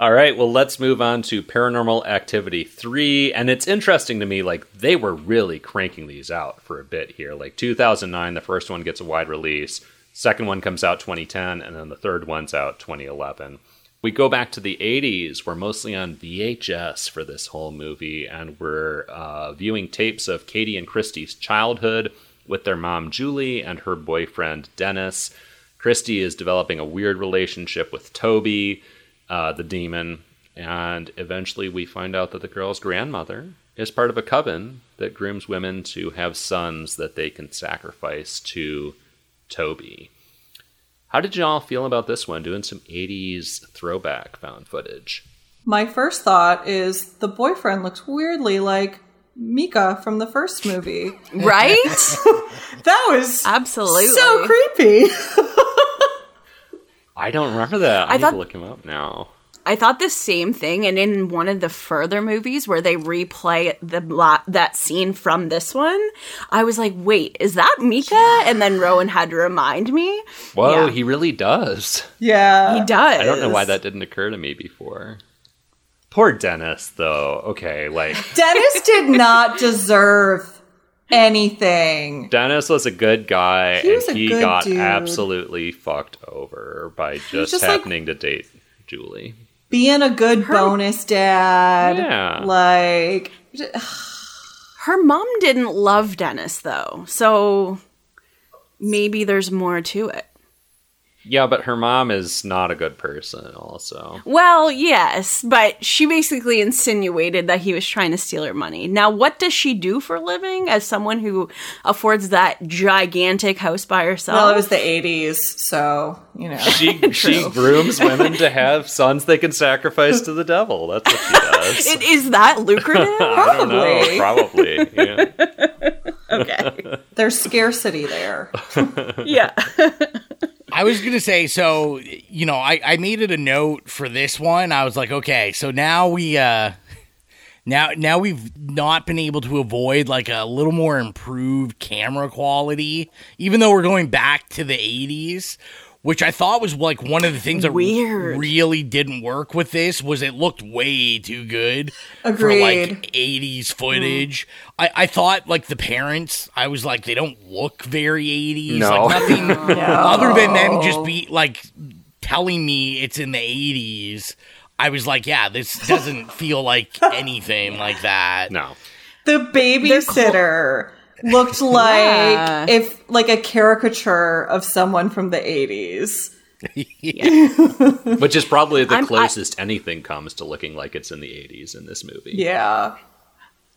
All right, well, let's move on to Paranormal Activity 3. And it's interesting to me, like, they were really cranking these out for a bit here. Like, 2009, the first one gets a wide release, second one comes out 2010, and then the third one's out 2011. We go back to the 80s. We're mostly on VHS for this whole movie, and we're uh, viewing tapes of Katie and Kristi's childhood with their mom, Julie, and her boyfriend, Dennis. Kristi is developing a weird relationship with Toby uh, the demon, and eventually we find out that the girl's grandmother is part of a coven that grooms women to have sons that they can sacrifice to Toby. How did y'all feel about this one? Doing some 80s throwback found footage. My first thought is the boyfriend looks weirdly like Micah from the first movie. Right? that was absolutely so creepy. I don't remember that. I, I need thought, to look him up now. I thought the same thing, and in one of the further movies where they replay the that scene from this one, I was like, "Wait, is that Micah?" And then Rowan had to remind me. Whoa, yeah. he really does. Yeah, he does. I don't know why that didn't occur to me before. Poor Dennis, though. Okay, like Dennis did not deserve anything. Dennis was a good guy, he and he got dude. absolutely fucked over by just, just happening like, to date Julie. Being a good her, bonus dad. Yeah. Like. her mom didn't love Dennis, though. So maybe there's more to it. Yeah, but her mom is not a good person, also. Well, yes, but she basically insinuated that he was trying to steal her money. Now, what does she do for a living as someone who affords that gigantic house by herself? Well, it was the 80s, so, you know. She, she grooms women to have sons they can sacrifice to the devil. That's what she does. it, is that lucrative? Probably. Probably, yeah. okay. There's scarcity there. yeah. I was gonna say, so you know, I, I made it a note for this one. I was like, okay, so now we uh now now we've not been able to avoid like a little more improved camera quality, even though we're going back to the eighties which I thought was like one of the things that Weird. really didn't work with this was it looked way too good Agreed. for like 80s footage. Mm. I, I thought like the parents, I was like they don't look very 80s. No. Like nothing no. other than them just be like telling me it's in the 80s. I was like, yeah, this doesn't feel like anything like that. No. The babysitter looked like yeah. if like a caricature of someone from the 80s. Which is probably the I'm, closest I, anything comes to looking like it's in the 80s in this movie. Yeah.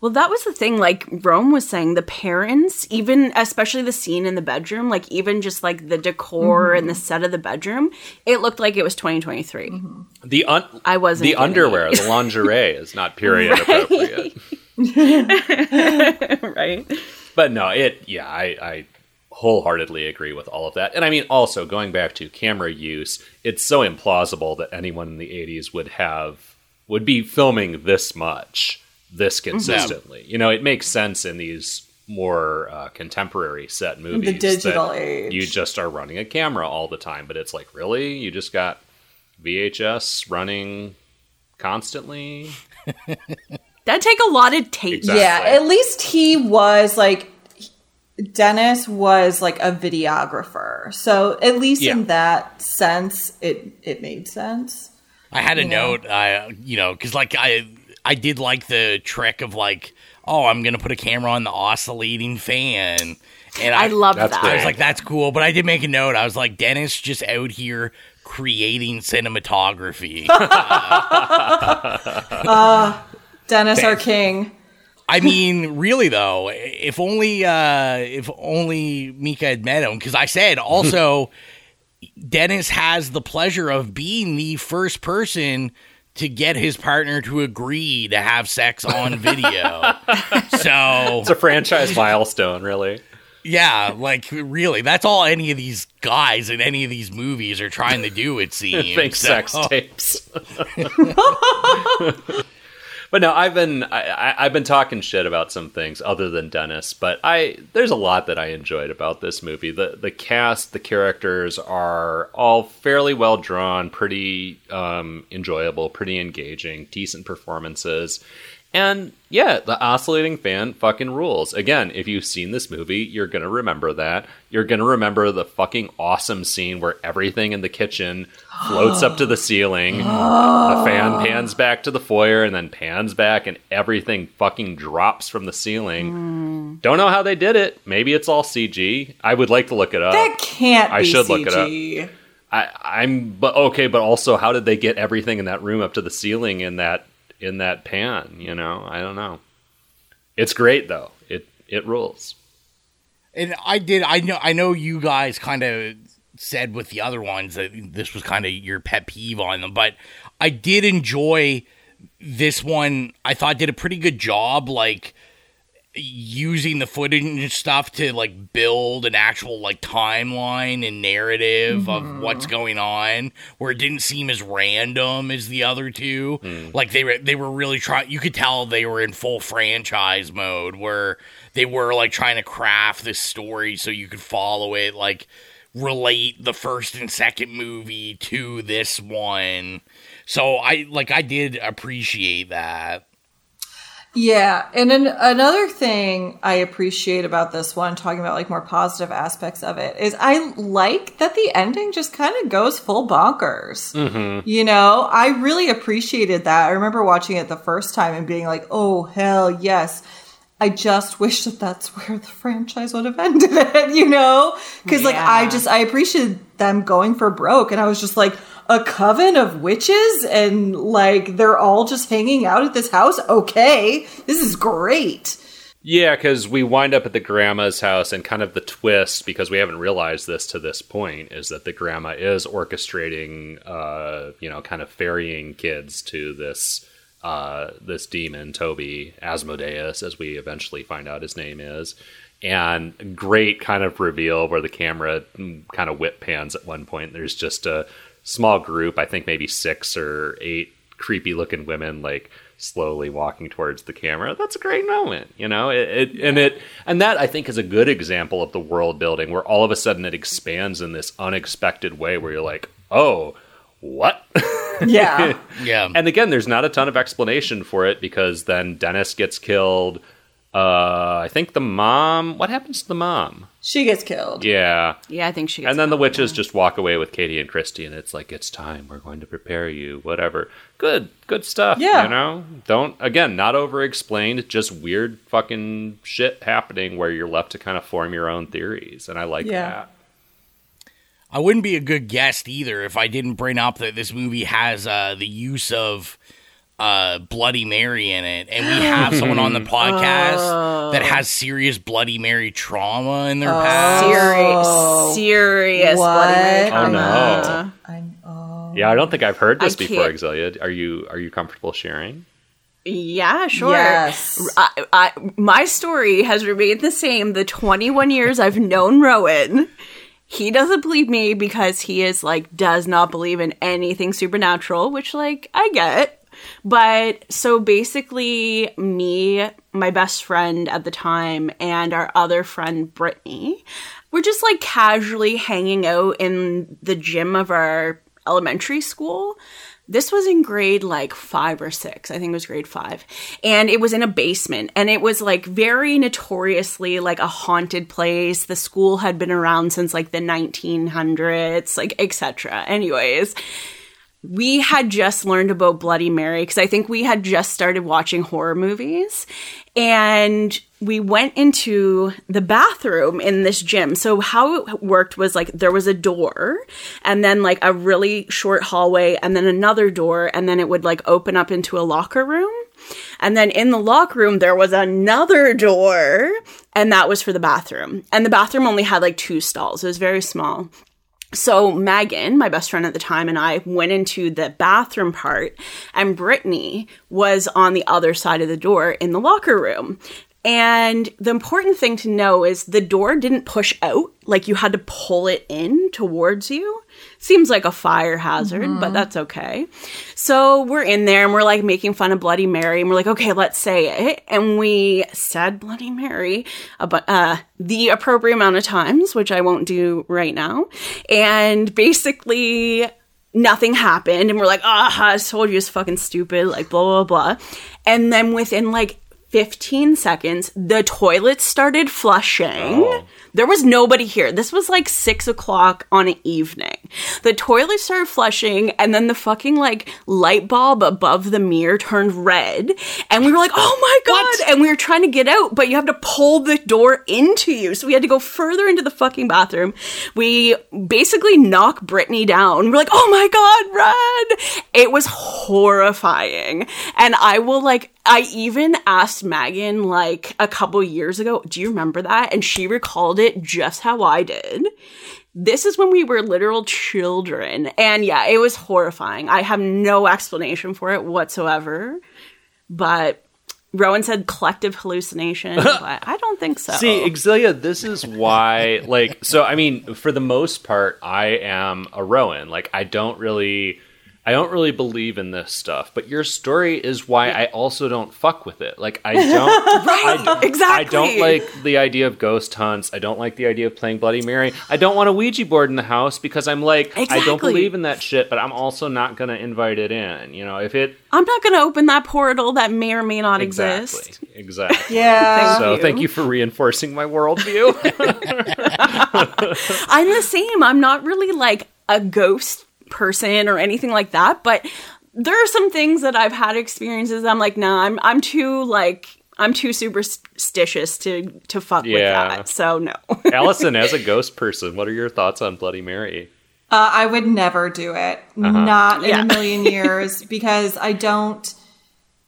Well, that was the thing. Like Rome was saying, the parents, even especially the scene in the bedroom, like even just like the decor mm-hmm. and the set of the bedroom, it looked like it was 2023. Mm-hmm. The un- I wasn't the underwear, the lingerie is not period appropriate. right. But no, it. Yeah, I, I wholeheartedly agree with all of that. And I mean, also going back to camera use, it's so implausible that anyone in the 80s would have would be filming this much this mm-hmm. consistently. You know, it makes sense in these more uh, contemporary set movies. The digital age. You just are running a camera all the time, but it's like, really? You just got VHS running constantly? That'd take a lot of tape. Exactly. Yeah, at least he was like Dennis was like a videographer. So at least yeah. in that sense it it made sense. I had a note I you know cuz like I I did like the trick of like, oh, I'm gonna put a camera on the oscillating fan. And I, I love that. I was like, that's cool. But I did make a note. I was like, Dennis just out here creating cinematography. uh, Dennis, our king. I mean, really though, if only uh, if only Micah had met him, because I said also Dennis has the pleasure of being the first person to get his partner to agree to have sex on video. so it's a franchise milestone, really. Yeah, like really, that's all any of these guys in any of these movies are trying to do. It seems fake so. sex tapes. But no, I've been I, have been talking shit about some things other than Dennis, but I there's a lot that I enjoyed about this movie. The the cast, the characters are all fairly well drawn, pretty um, enjoyable, pretty engaging, decent performances, and yeah, the oscillating fan fucking rules. Again, if you've seen this movie, you're going to remember that. You're going to remember the fucking awesome scene where everything in the kitchen floats up to the ceiling. the fan pans back to the foyer and then pans back, and everything fucking drops from the ceiling. Mm. Don't know how they did it. Maybe it's all CG. I would like to look it up. That can't I should CG. look it up. I, I'm but okay, but also how did they get everything in that room up to the ceiling in that in that pan. You know, I don't know. It's great though. It it rules. And I did. I know. I know you guys kind of said with the other ones that this was kind of your pet peeve on them, but I did enjoy this one. I thought did a pretty good job. Like using the footage and stuff to like build an actual like timeline and narrative mm-hmm. of what's going on where it didn't seem as random as the other two mm. like they were they were really trying you could tell they were in full franchise mode where they were like trying to craft this story so you could follow it like relate the first and second movie to this one so i like i did appreciate that yeah. And an, another thing I appreciate about this one, talking about like more positive aspects of it, is I like that the ending just kind of goes full bonkers. Mm-hmm. You know, I really appreciated that. I remember watching it the first time and being like, oh, hell yes. I just wish that that's where the franchise would have ended it, you know? Because, yeah. like, I just, I appreciated them going for broke. And I was just like, a coven of witches and like they're all just hanging out at this house. Okay, this is great. Yeah, because we wind up at the grandma's house, and kind of the twist, because we haven't realized this to this point, is that the grandma is orchestrating, uh, you know, kind of ferrying kids to this uh, this demon, Toby Asmodeus, as we eventually find out his name is. And great kind of reveal where the camera kind of whip pans at one point. There's just a small group, I think maybe six or eight creepy looking women like slowly walking towards the camera. That's a great moment, you know. It, it, and it and that I think is a good example of the world building where all of a sudden it expands in this unexpected way where you're like, "Oh, what?" Yeah. yeah. And again, there's not a ton of explanation for it because then Dennis gets killed. Uh, I think the mom. What happens to the mom? She gets killed. Yeah. Yeah, I think she. Gets killed. And then the witches yeah. just walk away with Katie and Kristi, and it's like it's time. We're going to prepare you. Whatever. Good, good stuff. Yeah. You know, don't again, not over explained. Just weird fucking shit happening where you're left to kind of form your own theories, and I like yeah. that. I wouldn't be a good guest either if I didn't bring up that this movie has uh, the use of uh, Bloody Mary in it, and we have someone on the podcast oh. that has serious Bloody Mary trauma in their oh. past. Serious, serious what? Bloody Mary trauma. Oh no! oh. Yeah, I don't think I've heard this I before, Xylia. Are you are you comfortable sharing? Yeah, sure. Yes. I, I, my story has remained the same the 21 years I've known Rowan. He doesn't believe me because he is like, does not believe in anything supernatural, which, like, I get. But so basically, me, my best friend at the time, and our other friend, Brittany, we're just like casually hanging out in the gym of our elementary school. This was in grade like five or six. I think it was grade five. And it was in a basement. And it was like very notoriously like a haunted place. The school had been around since like the 1900s, like etc. Anyways, we had just learned about Bloody Mary because I think we had just started watching horror movies. And we went into the bathroom in this gym. So, how it worked was like there was a door, and then like a really short hallway, and then another door, and then it would like open up into a locker room. And then in the locker room, there was another door, and that was for the bathroom. And the bathroom only had like two stalls, it was very small. So Megan, my best friend at the time, and I went into the bathroom part, and Brittany was on the other side of the door in the locker room. And the important thing to know is the door didn't push out, like you had to pull it in towards you. Seems like a fire hazard, mm-hmm. but that's okay. So we're in there and we're like making fun of Bloody Mary and we're like, okay, let's say it. And we said Bloody Mary about uh, the appropriate amount of times, which I won't do right now. And basically, nothing happened. And we're like, ah, oh, I told you it's fucking stupid, like blah, blah, blah. And then within like 15 seconds, the toilet started flushing. Oh. There was nobody here. This was like six o'clock on an evening. The toilet started flushing, and then the fucking like light bulb above the mirror turned red. And we were like, oh my God. What? And we were trying to get out, but you have to pull the door into you. So we had to go further into the fucking bathroom. We basically knock Brittany down. We're like, oh my God, run. It was horrifying. And I will like I even asked Megan like a couple years ago, do you remember that? And she recalled it just how I did. This is when we were literal children. And yeah, it was horrifying. I have no explanation for it whatsoever. But Rowan said collective hallucination, but I don't think so. See, Xylia, this is why, like, so I mean, for the most part, I am a Rowan. Like, I don't really I don't really believe in this stuff, but your story is why I also don't fuck with it. Like I don't right, I, exactly. I don't like the idea of ghost hunts. I don't like the idea of playing Bloody Mary. I don't want a Ouija board in the house because I'm like exactly. I don't believe in that shit, but I'm also not going to invite it in. You know, if it I'm not going to open that portal that may or may not exactly, exist. Exactly. yeah. so thank you for reinforcing my worldview. I'm the same. I'm not really like a ghost person or anything like that, but there are some things that I've had experiences. I'm like, nah, I'm I'm too like I'm too superstitious to to fuck yeah. with that. So no. Allyson, as a ghost person, what are your thoughts on Bloody Mary? Uh, I would never do it. Uh-huh. Not in yeah. a million years because I don't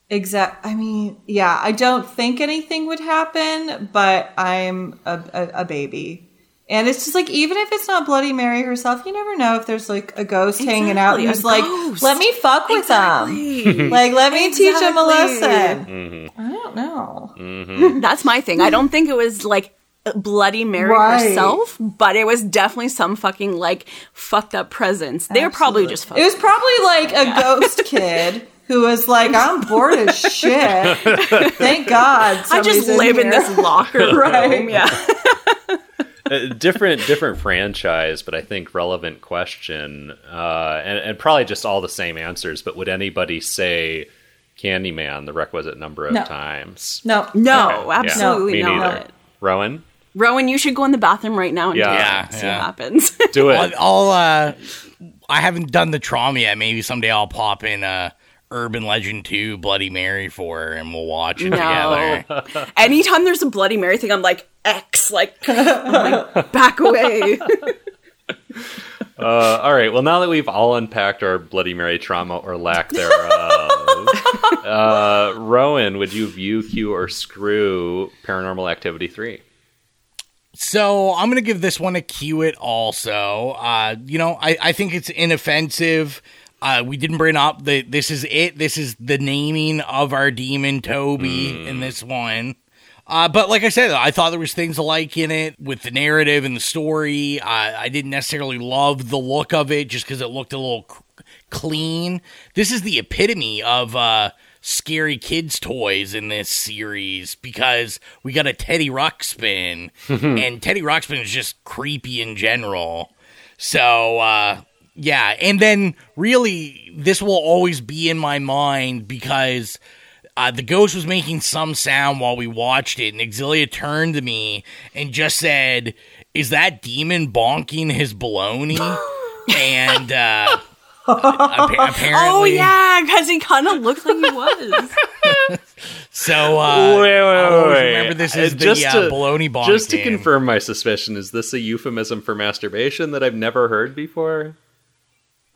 exact I mean, yeah, I don't think anything would happen, but I'm a, a, a baby. And it's just like, even if it's not Bloody Mary herself, you never know if there's like a ghost exactly, hanging out who's like, ghost. let me fuck with exactly. them. like, let me exactly. teach them a lesson. Mm-hmm. I don't know. Mm-hmm. That's my thing. I don't think it was like Bloody Mary right. herself, but it was definitely some fucking like fucked up presence. They were probably just It was probably like a yeah. ghost kid who was like, I'm bored as shit. Thank God. I just live in, in this locker room. right. Yeah. different different franchise, but I think relevant question, uh, and, and probably just all the same answers. But would anybody say Candyman the requisite number of no. times? No, no, okay. absolutely yeah. not. Rowan. Rowan, you should go in the bathroom right now and yeah, yeah, see yeah. what happens. Do it. I'll, I'll uh, I haven't done the trauma yet. Maybe someday I'll pop in uh, Urban Legend 2 Bloody Mary for her and we'll watch it no. together. Anytime there's a Bloody Mary thing, I'm like, X, like, like back away. Uh, all right. Well, now that we've all unpacked our Bloody Mary trauma or lack thereof, uh, Rowan, would you view, cue, or screw Paranormal Activity 3? So I'm gonna give this one a cue it also. Uh, you know, I, I think it's inoffensive. Uh, we didn't bring up the this is it. This is the naming of our demon Toby mm. in this one. Uh, but like I said, I thought there was things alike in it with the narrative and the story. Uh, I didn't necessarily love the look of it just because it looked a little c- clean. This is the epitome of uh, scary kids' toys in this series because we got a Teddy Ruxpin, and Teddy Ruxpin is just creepy in general. So, uh, yeah, and then really, this will always be in my mind because uh, the ghost was making some sound while we watched it, and Xylia turned to me and just said, "Is that demon bonking his baloney?" and uh, apparently, oh yeah, because he kind of looked like he was. so uh, wait, wait, wait, remember this is uh, the just uh, to, baloney bonk. Just to confirm my suspicion, is this a euphemism for masturbation that I've never heard before?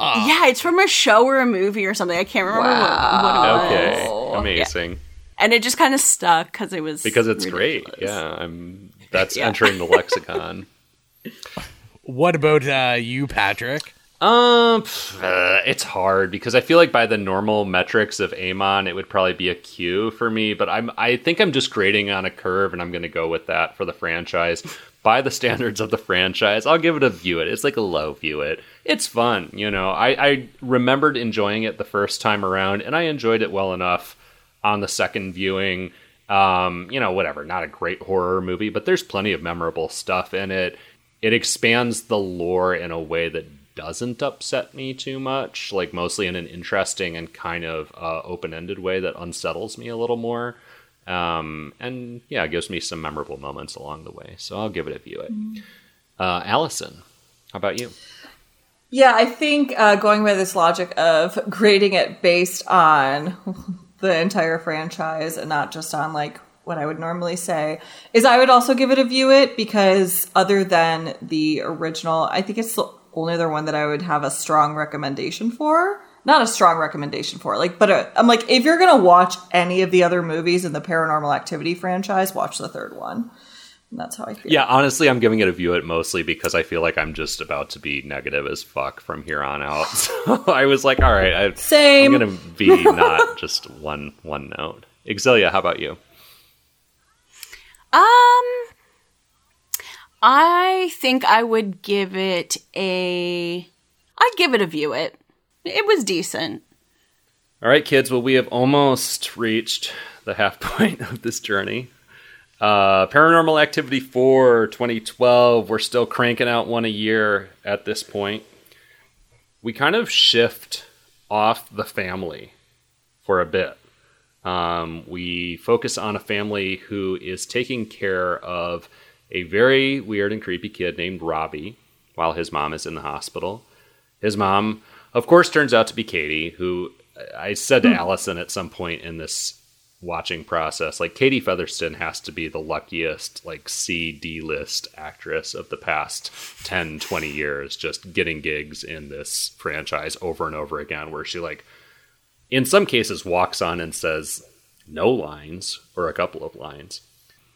Uh, yeah, it's from a show or a movie or something. I can't remember wow. what, what, it was. Okay, amazing. Yeah. And it just kind of stuck because it was because it's ridiculous. great. Yeah, I'm. That's yeah. entering the lexicon. what about uh, you, Patrick? Um, uh, it's hard because I feel like by the normal metrics of EHMON, it would probably be a Q for me. But I'm, I think I'm just grading on a curve, and I'm going to go with that for the franchise. By the standards of the franchise, I'll give it a view it. It's like a low view it. It's fun, you know. I, I remembered enjoying it the first time around, and I enjoyed it well enough on the second viewing. Um, you know, whatever. Not a great horror movie, but there's plenty of memorable stuff in it. It expands the lore in a way that doesn't upset me too much, like mostly in an interesting and kind of uh, open ended way that unsettles me a little more. Um, and yeah, it gives me some memorable moments along the way. So I'll give it a view it. Mm. Uh, Allyson, how about you? Yeah, I think uh, going by this logic of grading it based on the entire franchise and not just on like what I would normally say is I would also give it a view it because other than the original, I think it's the only other one that I would have a strong recommendation for. Not a strong recommendation for, like, but i am like, if you're gonna watch any of the other movies in the Paranormal Activity franchise, watch the third one. And that's how I feel. Yeah, honestly, I'm giving it a view it mostly because I feel like I'm just about to be negative as fuck from here on out. So I was like, all right, I, Same. I'm gonna be not just one one note. Xylia, how about you? Um, I think I would give it a. I'd give it a view. It. It was decent. All right, kids. Well, we have almost reached the half point of this journey. Uh, Paranormal Activity 4 2012. We're still cranking out one a year at this point. We kind of shift off the family for a bit. Um, we focus on a family who is taking care of a very weird and creepy kid named Robbie while his mom is in the hospital. His mom, of course, turns out to be Katie, who I said to mm. Allyson at some point in this watching process, like Katie Featherston has to be the luckiest, like C D list actress of the past 10, 20 years, just getting gigs in this franchise over and over again, where she, like, in some cases, walks on and says no lines or a couple of lines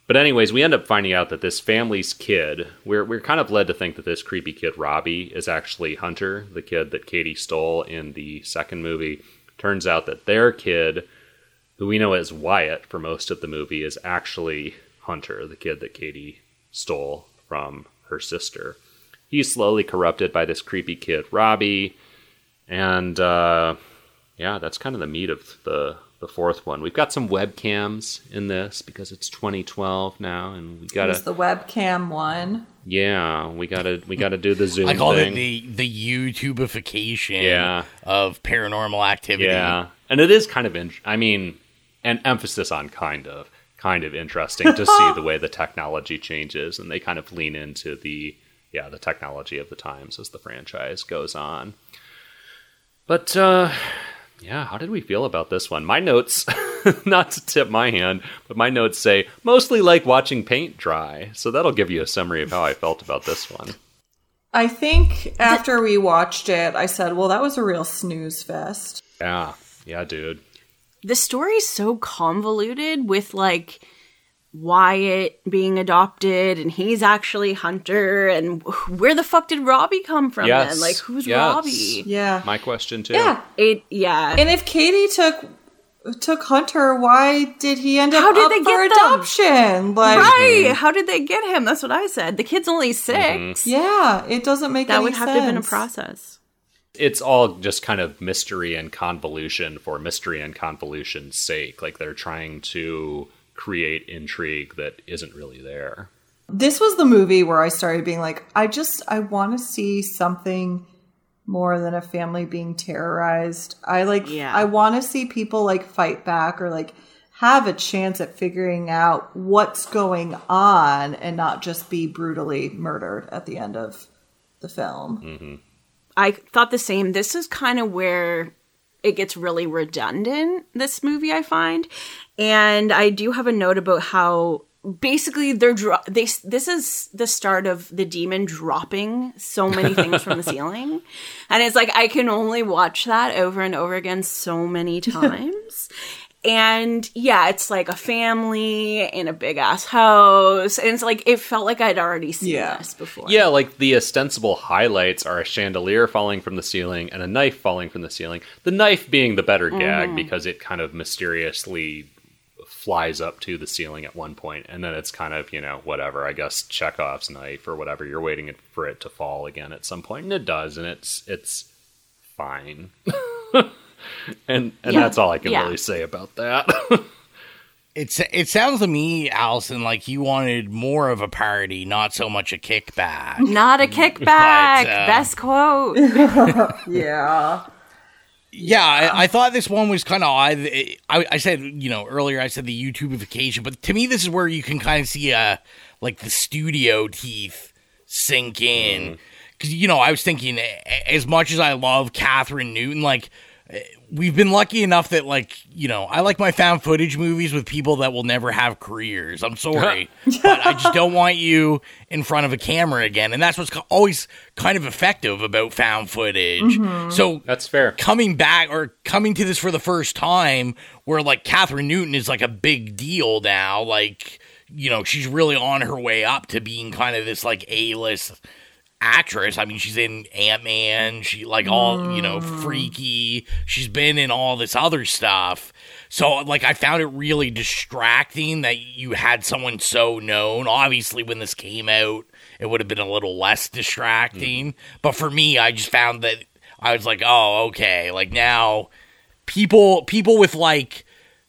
but anyways, we end up finding out that this family's kid, we're we're kind of led to think that this creepy kid Robbie is actually Hunter, the kid that Katie stole in the second movie. Turns out that their kid, who we know as Wyatt for most of the movie, is actually Hunter, the kid that Katie stole from her sister. He's slowly corrupted by this creepy kid Robbie, and uh, yeah, that's kind of the meat of the the fourth one. We've got some webcams in this because it's 2012 now, and we got to the webcam one. Yeah, we gotta we gotta do the Zoom. I call thing. it the the YouTubeification yeah. of paranormal activity. Yeah, and it is kind of in, I mean, an emphasis on kind of kind of interesting to see the way the technology changes, and they kind of lean into the yeah the technology of the times as the franchise goes on. But uh, yeah, how did we feel about this one? My notes, not to tip my hand, but my notes say mostly like watching paint dry. So that'll give you a summary of how I felt about this one. I think after we watched it, I said, well, that was a real snooze fest. Yeah. Yeah, dude. The story's so convoluted with like Wyatt being adopted and he's actually Hunter and where the fuck did Robbie come from Yes. then? Like who's Yes. Robbie? Yeah. My question too. Yeah. It yeah. And if Katie took took Hunter, why did he end up How did up they for get them? adoption? Like, right. Mm-hmm. How did they get him? That's what I said. The kid's only 6 mm-hmm. yeah, it doesn't make That any would have to have been a process. It's all just kind of mystery and convolution for mystery and convolution's sake. Like they're trying to create intrigue that isn't really there. This was the movie where I started being like, I just I want to see something more than a family being terrorized. I like Yeah. I want to see people like fight back or like have a chance at figuring out what's going on and not just be brutally murdered at the end of the film. Mm-hmm. I thought the same. This is kind of where it gets really redundant, this movie, I find. And I do have a note about how basically they're dro- they this is the start of the demon dropping so many things from the ceiling and it's like i can only watch that over and over again so many times and yeah it's like a family in a big ass house and it's like it felt like i'd already seen Yeah. this before Yeah, like the ostensible highlights are a chandelier falling from the ceiling and a knife falling from the ceiling. The knife being the better gag mm-hmm. because it kind of mysteriously flies up to the ceiling at one point, and then it's kind of you know whatever. I guess Chekhov's knife or whatever. You're waiting for it to fall again at some point, and it does, and it's it's fine. and and Yeah, that's all I can yeah. really say about that. It's it sounds to me, Allyson, like you wanted more of a parody, not so much a kickback. not a kickback But, uh, best quote Yeah. Yeah, I, I thought this one was kind of odd. I, I said, you know, earlier I said the YouTubeification, but to me, this is where you can kind of see, uh, like the studio teeth sink in. Because you know, I was thinking, as much as I love Kathryn Newton, like we've been lucky enough that, like, you know, I like my found footage movies with people that will never have careers. I'm sorry, but I just don't want you in front of a camera again, and that's what's always kind of effective about found footage. Mm-hmm. So that's fair. coming back or coming to this for the first time where like Kathryn Newton is like a big deal now. Like, you know, she's really on her way up to being kind of this like A list actress. I mean, she's in Ant Man, she like all, you know, mm. freaky. She's been in all this other stuff. So like I found it really distracting that you had someone so known. Obviously when this came out, it would have been a little less distracting. Mm-hmm. But for me, I just found that I was like, "Oh, okay." Like now people people with like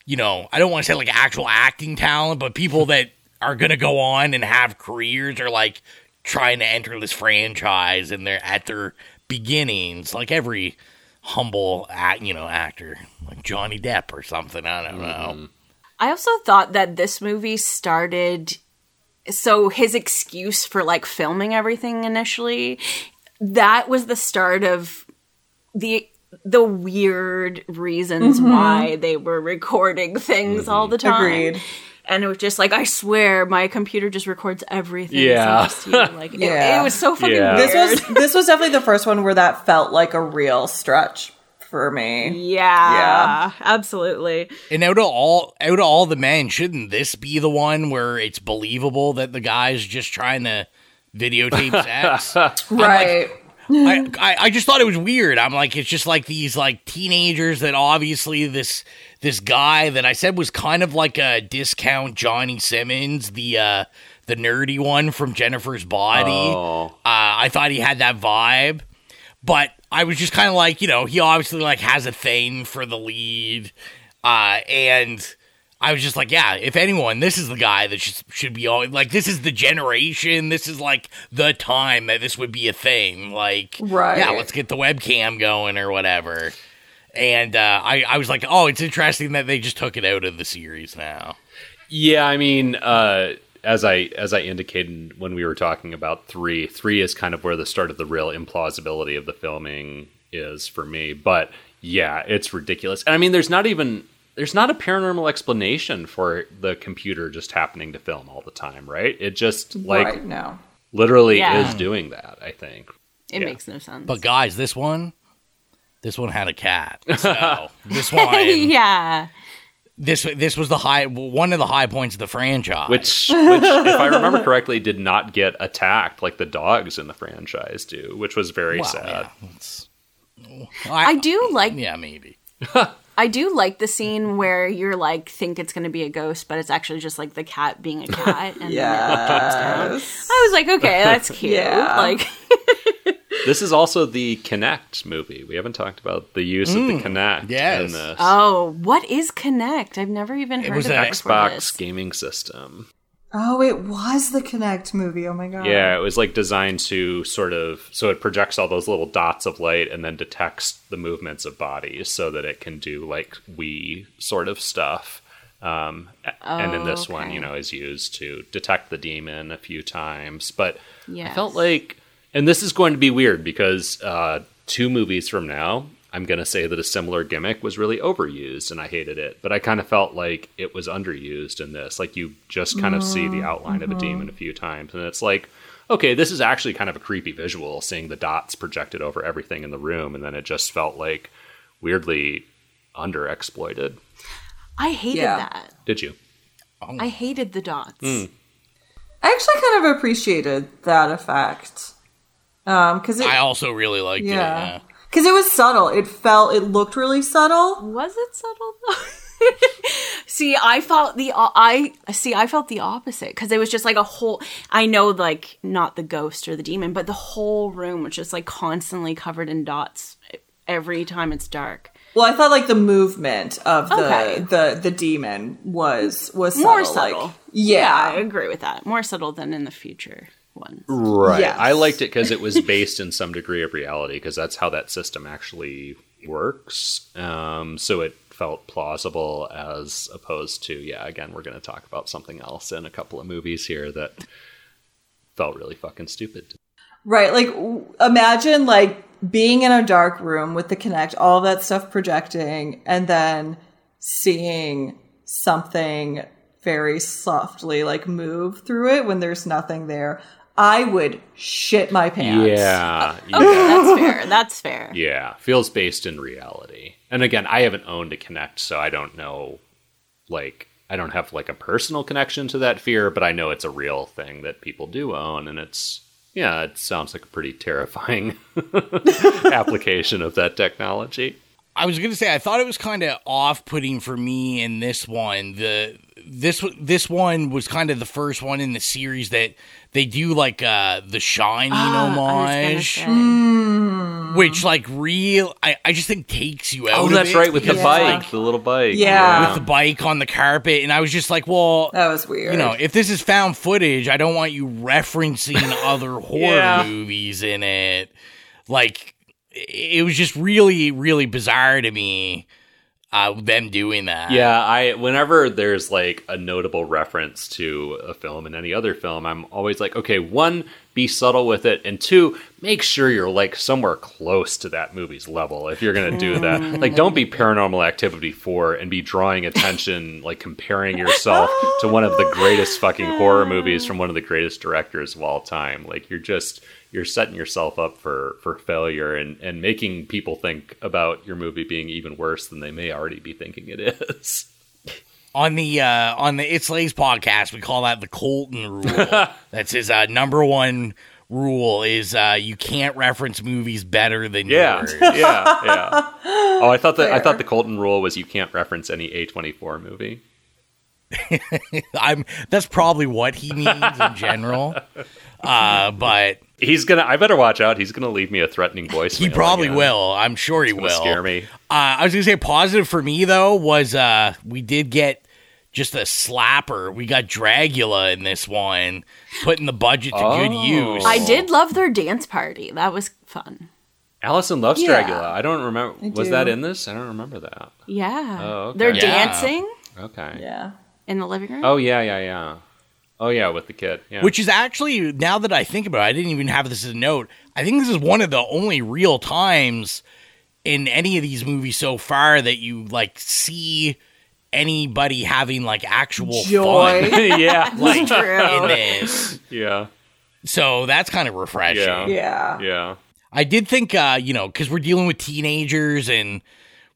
you know, I don't want to say like actual acting talent, but people that are going to go on and have careers are like trying to enter this franchise and they're at their beginnings, like every humble act, you know, actor, like Johnny Depp or something. I don't know. Mm-hmm. I also thought that this movie started so his excuse for like filming everything initially that was the start of the the weird reasons mm-hmm. why they were recording things all mm-hmm. the time. Agreed. And it was just like I swear my computer just records everything. Yeah. sends to you. Like it- Yeah. it, was so fucking Yeah. weird. This was this was definitely the first one where that felt like a real stretch for me. yeah, Yeah. absolutely. And out of all out of all the men, shouldn't this be the one where it's believable that the guy's just trying to videotape sex? Right. I, I I just thought it was weird. I'm like, it's just like these like teenagers that obviously this this guy that I said was kind of like a discount Johnny Simmons, the uh the nerdy one from Jennifer's Body. Oh. Uh, I thought he had that vibe, but I was just kind of like, you know, he obviously like has a thing for the lead, uh, and I was just like, yeah, if anyone, this is the guy that should, should be all like, this is the generation, this is like the time that this would be a thing. Like, Right. yeah, let's get the webcam going or whatever. And uh, I, I was like, oh, it's interesting that they just took it out of the series now. Yeah, I mean, uh, as I as I indicated when we were talking about three, three is kind of where the start of the real implausibility of the filming is for me. But yeah, it's ridiculous. And I mean, there's not even there's not a paranormal explanation for the computer just happening to film all the time, right? It just like right now. literally Yeah. is doing that. I think. It Yeah. makes no sense. But guys, this one, this one had a cat. So this one, yeah. this this was the high one of the high points of the franchise. Which, which, if I remember correctly, did not get attacked like the dogs in the franchise do, which was very Well, sad. yeah, it's- I do like Yeah, maybe. I do like the scene where you're like think it's going to be a ghost, but it's actually just like the cat being a cat, and then it drops down. Yes. I was like, okay, that's cute. Yeah. Like, This is also the Kinect movie. We haven't talked about the use of the mm, Kinect yes. in this oh, what is Kinect? I've never even heard was of an it before Xbox this. gaming system. Oh, it was the Kinect movie. Oh my god. Yeah, it was like designed to sort of so it projects all those little dots of light and then detects the movements of bodies so that it can do like we sort of stuff. Um, a- and in this one, you know, is used to detect the demon a few times. But I Yes. felt like, and this is going to be weird because uh, two movies from now, I'm going to say that a similar gimmick was really overused and I hated it. But I kind of felt like it was underused in this. Like you just kind of see the outline of a demon a few times. And it's like, okay, this is actually kind of a creepy visual seeing the dots projected over everything in the room. And then it just felt like weirdly underexploited. I hated Yeah. that. Did you? I hated the dots. Hmm. I actually kind of appreciated that effect. Um, because it, I also really liked it. yeah, Yeah. Because it was subtle. It felt, it looked really subtle. Was it subtle though? see, I felt the uh, I see. I felt the opposite because it was just like a whole. I know, like not the ghost or the demon, but the whole room was just like constantly covered in dots every time it's dark. Well, I thought like the movement of the Okay. the the demon was was More subtle, subtle. Like, yeah, I agree with that. More subtle than in the future ones. Right. Yes. I liked it because it was based in some degree of reality because that's how that system actually works. Um, so it felt plausible as opposed to, yeah, again, we're going to talk about something else in a couple of movies here that felt really fucking stupid. right. Like w- imagine like being in a dark room with the Kinect, all that stuff projecting, and then seeing something very softly like move through it when there's nothing there. I would shit my pants. Yeah. Okay, that's fair. That's fair. Yeah. Feels based in reality. And again, I haven't owned a Kinect, so I don't know, like, I don't have like a personal connection to that fear, but I know it's a real thing that people do own, and it's yeah, it sounds like a pretty terrifying application of that technology. I was gonna say I thought it was kind of off-putting for me in this one. The this this one was kind of the first one in the series that they do like uh the Shining Ah, I was gonna homage, say. which like real I, I just think takes you out. Oh, of that's it right, with the because, bike, like, the little bike. Yeah. with the bike on the carpet, and I was just like, well. That was weird. You know, if this is found footage, I don't want you referencing other horror Yeah. movies in it. Like, it was just really, really bizarre to me, uh, them doing that. Yeah, I whenever there's like a notable reference to a film in any other film, I'm always like, okay, one, be subtle with it, and two, make sure you're like somewhere close to that movie's level if you're gonna do that. like, don't be Paranormal Activity four and be drawing attention, like comparing yourself to one of the greatest fucking horror movies from one of the greatest directors of all time. Like, you're just you're setting yourself up for for failure and and making people think about your movie being even worse than they may already be thinking it is. On the uh, on the It Slays podcast, we call that the Colton rule. That's his uh, number one rule is uh, you can't reference movies better than Yeah, yours. yeah, yeah. Oh, I thought that I thought the Colton rule was you can't reference any A twenty four movie. I'm that's probably what he means in general. Uh, but He's gonna. I better watch out. He's gonna leave me a threatening voice. he probably will. I'm sure he will. Scare me. Uh, I was gonna say positive for me though was uh we did get just a slapper. We got Dragula in this one, putting the budget to good Oh. use. I did love their dance party. That was fun. Allyson loves Yeah. Dragula. I don't remember. I was do. that in this? I don't remember that. Yeah. Oh, okay. They're Yeah. dancing Okay. yeah. in the living room. Oh yeah, yeah, yeah. Oh yeah, with the kid. Yeah. Which is actually now that I think about it, I didn't even have this as a note. I think this is one of the only real times in any of these movies so far that you like see anybody having like actual Joy. fun yeah, like True. in this. yeah. So that's kind of refreshing. Yeah. Yeah. Yeah. I did think, uh, you know, because we're dealing with teenagers and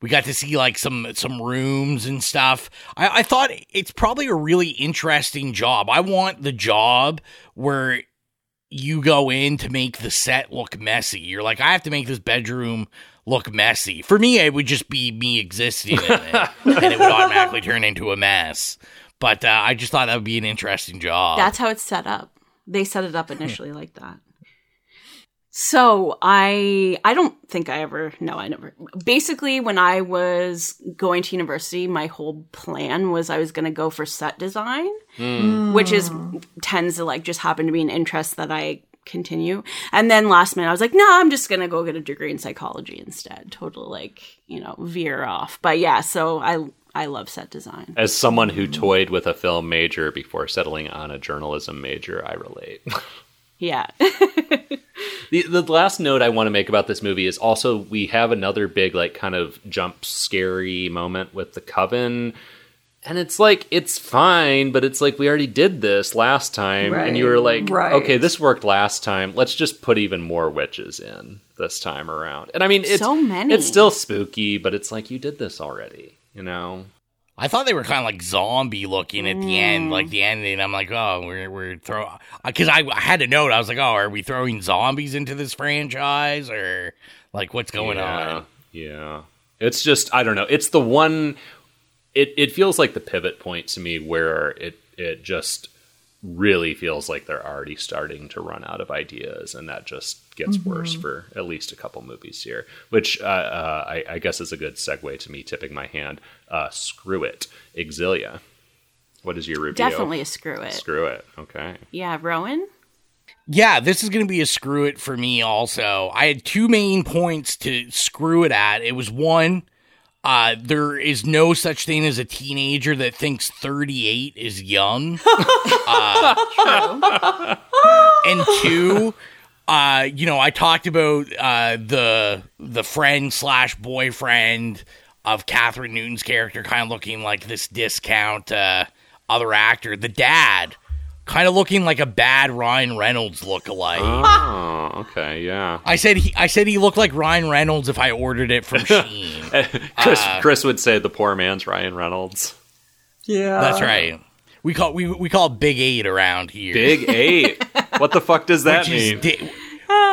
we got to see like some some rooms and stuff. I, I thought it's probably a really interesting job. I want the job where you go in to make the set look messy. You're like, I have to make this bedroom look messy. For me, it would just be me existing in it, and it would automatically turn into a mess. But uh, I just thought that would be an interesting job. That's how it's set up. They set it up initially like that. So I I don't think I ever no I never basically when I was going to university my whole plan was I was going to go for set design hmm. which is tends to like just happen to be an interest that I continue. And then last minute I was like no I'm just going to go get a degree in psychology instead. Total like you know veer off. But yeah so I I love set design. As someone who toyed with a film major before settling on a journalism major, I relate. yeah The, the last note I want to make about this movie is also we have another big like kind of jump scary moment with the coven. And it's like it's fine but it's like we already did this last time. And you were like Right. okay this worked last time. Let's just put even more witches in this time around. And i mean it's So many. it's still spooky but it's like you did this already you know I thought they were kind of like zombie looking at the end, mm. like the ending. I'm like, oh, we're we're throwing because I, I had to note. I was like, oh, are we throwing zombies into this franchise or like what's going yeah, on? Yeah. It's just I don't know. It's the one it it feels like the pivot point to me where it it just really feels like they're already starting to run out of ideas and that just gets worse for at least a couple movies here which uh, uh, I, I guess is a good segue to me tipping my hand uh, screw it Xylia what is your review definitely a screw it screw it okay yeah Rowan Yeah, this is going to be a screw it for me. Also, I had two main points to screw it at. It was one. Uh, there is no such thing as a teenager that thinks 38 is young. Uh, and two, uh, you know, I talked about uh, the the friend slash boyfriend of Kathryn Newton's character, kind of looking like this discount uh, other actor. The dad, kind of looking like a bad Ryan Reynolds lookalike. oh okay yeah I said he, I said he looked like Ryan Reynolds if I ordered it from Shein. chris Uh, chris would say the poor man's ryan reynolds Yeah. That's right. We call we we call it Big Eight around here. big eight what the fuck does that Which mean di-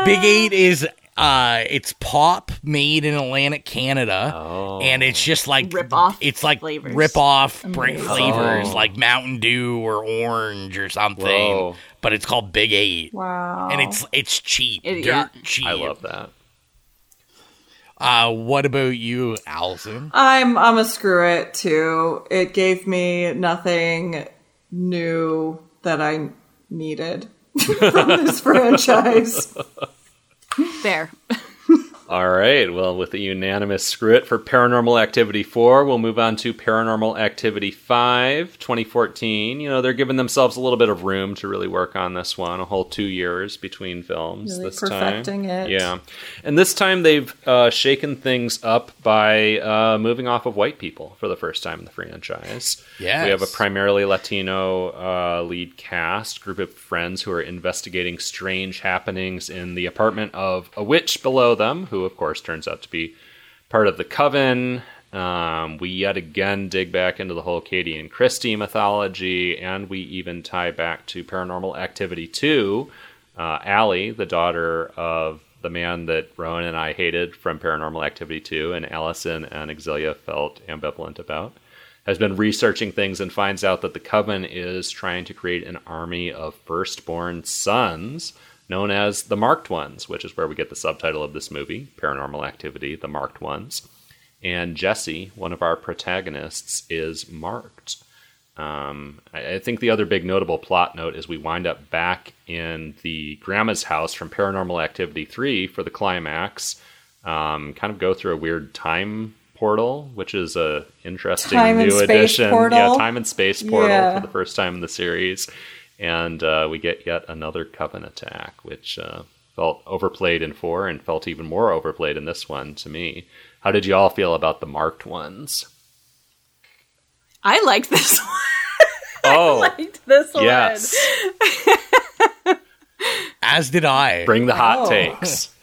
Big Eight is uh it's pop made in Atlantic Canada Oh. and it's just like Rip-off it's like flavors. rip off break Amazing. flavors Oh. like Mountain Dew or orange or something Whoa. but it's called Big 8 Wow. and it's it's cheap It- dirt yeah. cheap I love that. uh what about you Allyson I'm I'm a screw it too. It gave me nothing new that I needed from this franchise. fair All right. Well, with a unanimous screw it for Paranormal Activity 4, we'll move on to Paranormal Activity 5, 2014. You know, they're giving themselves a little bit of room to really work on this one, a whole two years between films Really this perfecting time. it. Yeah. And this time they've uh, shaken things up by uh, moving off of white people for the first time in the franchise. Yes. We have a primarily Latino uh, lead cast, group of friends who are investigating strange happenings in the apartment of a witch below them, who, of course, turns out to be part of the coven. Um, we yet again dig back into the whole Katie and Kristi mythology, and we even tie back to Paranormal Activity 2. Uh, Ali, the daughter of the man that Rowan and I hated from Paranormal Activity 2, and Allyson and Xylia felt ambivalent about has been researching things and finds out that the coven is trying to create an army of firstborn sons known as the marked ones which is where we get the subtitle of this movie paranormal activity the marked ones and jesse one of our protagonists is marked um, I, I think the other big notable plot note is we wind up back in the grandma's house from paranormal activity 3 for the climax um, kind of go through a weird time portal which is a interesting Time and new space addition portal? yeah time and space portal Yeah. for the first time in the series and uh, we get yet another coven attack which uh, felt overplayed in four and felt even more overplayed in this one to me how did you all feel about the marked ones I like this one oh liked this one yes As did I. Bring the hot oh. takes.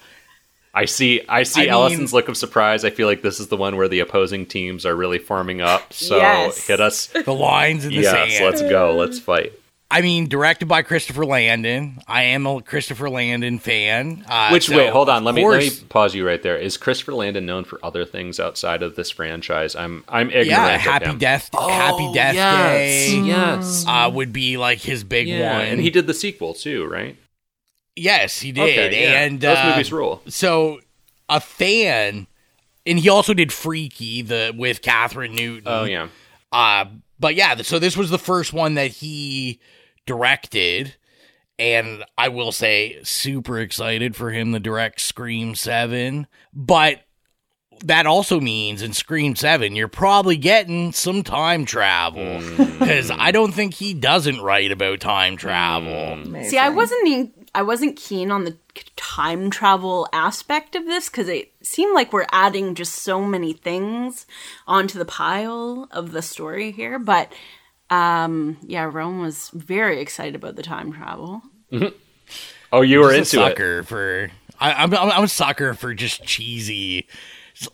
I see. I see I Allyson's mean, look of surprise. I feel like this is the one where the opposing teams are really forming up. So yes. hit us. The lines in the yes, sand. let's go. Let's fight. I mean, directed by Christopher Landon. I am a Christopher Landon fan. Uh, Which so, wait, hold on. Let me let me pause you right there. Is Christopher Landon known for other things outside of this franchise? I'm I'm ignorant. Yeah, Happy Death, oh, Happy Death yes, Day. Yes, uh, would be like his big yeah, one. And he did the sequel too, right? Yes, he did. Okay, yeah. And those uh, movies rule. So a fan, and he also did Freaky the with Kathryn Newton. Oh yeah. Uh, but yeah, so this was the first one that he directed. And I will say, super excited for him to direct Scream 7. But that also means in Scream 7, you're probably getting some time travel. Because mm. I don't think he doesn't write about time travel. Mm. See, I wasn't. I wasn't keen on the time travel aspect of this because it seemed like we're adding just so many things onto the pile of the story here. But um, yeah, Rome was very excited about the time travel. Mm-hmm. Oh, you were into sucker it. for. I, I'm I'm a sucker for just cheesy.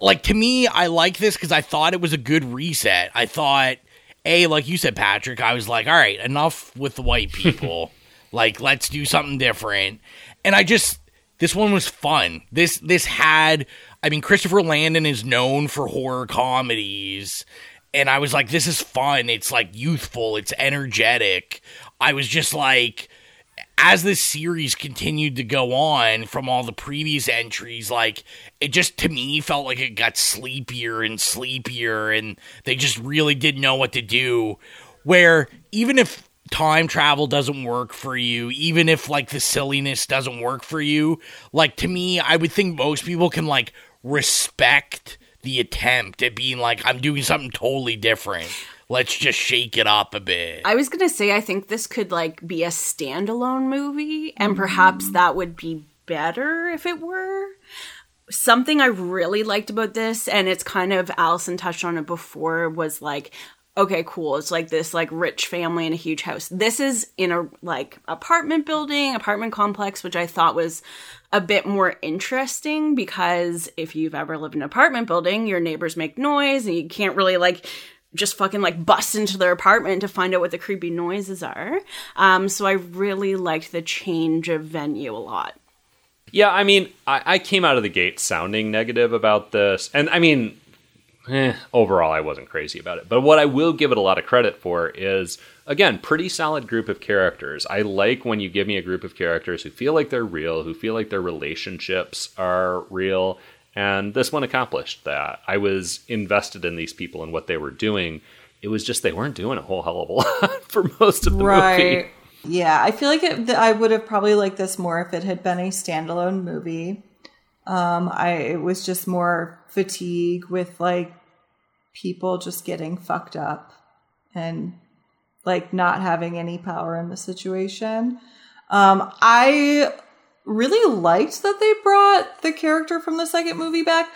Like to me, I like this because I thought it was a good reset. I thought, a like you said, Patrick. I was like, all right, enough with the white people. like, let's do something different. And I just this one was fun. This this had. I mean, Christopher Landon is known for horror comedies and I was like, this is fun. It's like youthful. It's energetic. I was just like, as this series continued to go on from all the previous entries, like it just to me felt like it got sleepier and sleepier, and they just really didn't know what to do. Where even if time travel doesn't work for you, even if like the silliness doesn't work for you, like to me, I would think most people can like respect the attempt at being like, I'm doing something totally different. Let's just shake it up a bit. I was gonna say I think this could like be a standalone movie, and perhaps that would be better if it were. Something I really liked about this, and it's kind of Allyson touched on it before, was like okay, cool. It's like this like rich family in a huge house. This is in a like apartment building, apartment complex, which I thought was a bit more interesting because if you've ever lived in an apartment building, your neighbors make noise and you can't really like just fucking like bust into their apartment to find out what the creepy noises are. Um, so I really liked the change of venue a lot. Yeah, I mean, I, I came out of the gate sounding negative about this, and I mean, eh, overall, I wasn't crazy about it. But what I will give it a lot of credit for is, again, pretty solid group of characters. I like when you give me a group of characters who feel like they're real, who feel like their relationships are real. And this one accomplished that. I was invested in these people and what they were doing. It was just they weren't doing a whole hell of a lot for most of the right. movie. Yeah, I feel like it, I would have probably liked this more if it had been a standalone movie. Um, I it was just more fatigue with like people just getting fucked up and like not having any power in the situation. Um, I really liked that they brought the character from the second movie back,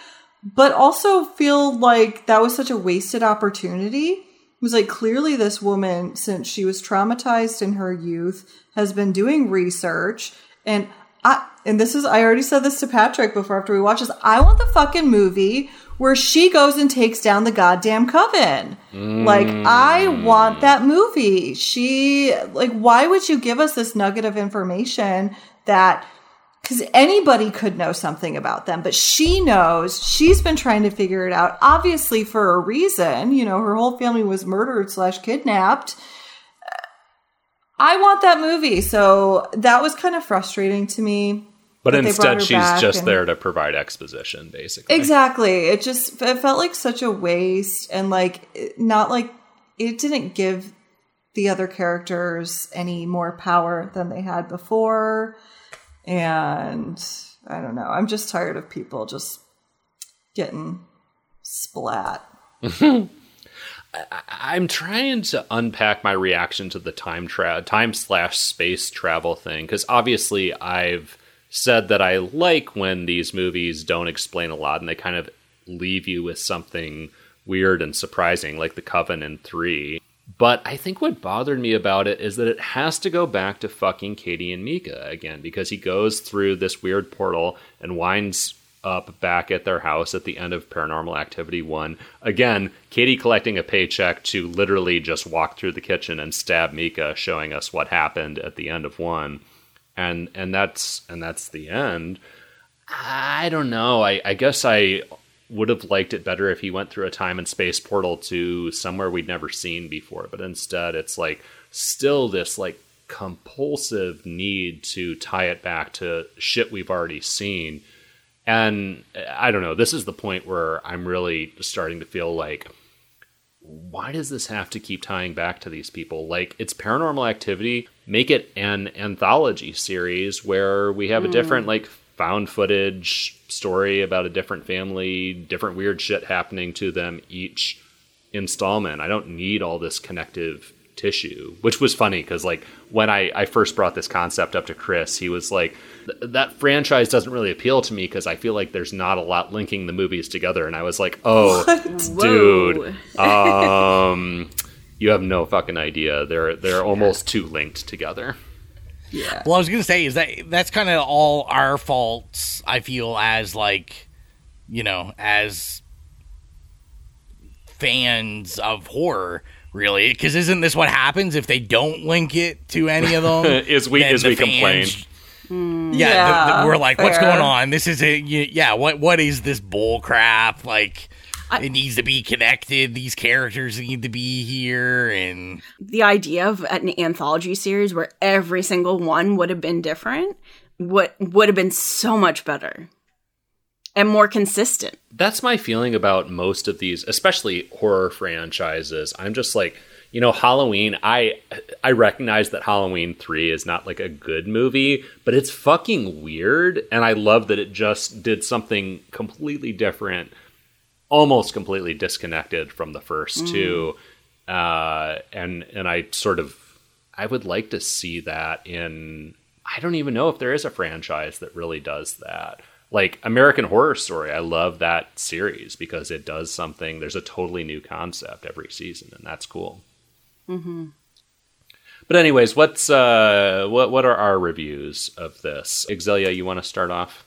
but also feel like that was such a wasted opportunity. It was like clearly this woman, since she was traumatized in her youth, has been doing research and I, and this is I already said this to Patrick before after we watched this. I want the fucking movie where she goes and takes down the goddamn coven. Mm. Like, I want that movie. She, like, why would you give us this nugget of information that, because anybody could know something about them, but she knows, she's been trying to figure it out, obviously for a reason. You know, her whole family was murdered slash kidnapped. I want that movie. So that was kind of frustrating to me. But instead, she's just and... there to provide exposition, basically. Exactly. It just it felt like such a waste, and like not like it didn't give the other characters any more power than they had before. And I don't know. I'm just tired of people just getting splat. I'm trying to unpack my reaction to the time tra- time slash space travel thing because obviously I've said that I like when these movies don't explain a lot and they kind of leave you with something weird and surprising, like The Coven in 3. But I think what bothered me about it is that it has to go back to fucking Katie and Micah again because he goes through this weird portal and winds up back at their house at the end of Paranormal Activity 1. Again, Katie collecting a paycheck to literally just walk through the kitchen and stab Micah, showing us what happened at the end of 1. And and that's and that's the end. I don't know. I, I guess I would have liked it better if he went through a time and space portal to somewhere we'd never seen before, but instead it's like still this like compulsive need to tie it back to shit we've already seen and I don't know, this is the point where I'm really starting to feel like, why does this have to keep tying back to these people? Like, it's paranormal activity. Make it an anthology series where we have mm. a different, like, found footage story about a different family, different weird shit happening to them each installment. I don't need all this connective tissue, which was funny because, like, when I, I first brought this concept up to Chris, he was like, that franchise doesn't really appeal to me because I feel like there's not a lot linking the movies together. And I was like, oh, dude, um, you have no fucking idea. They're they're almost too linked together. Yeah. Well, I was gonna say is that that's kind of all our faults. I feel as like, you know, as fans of horror really because isn't this what happens if they don't link it to any of them is we as we complain Mm, yeah, yeah the, the, we're like, fair. what's going on? This is a yeah. What what is this bull crap? Like, I, it needs to be connected. These characters need to be here, and the idea of an anthology series where every single one would have been different would would have been so much better and more consistent. That's my feeling about most of these, especially horror franchises. I'm just like you know halloween i i recognize that halloween 3 is not like a good movie but it's fucking weird and i love that it just did something completely different almost completely disconnected from the first mm. two uh, and and i sort of i would like to see that in i don't even know if there is a franchise that really does that like American Horror Story, I love that series because it does something. There's a totally new concept every season, and that's cool. Mm-hmm. But anyways, what's uh, what what are our reviews of this? Xylia, you want to start off?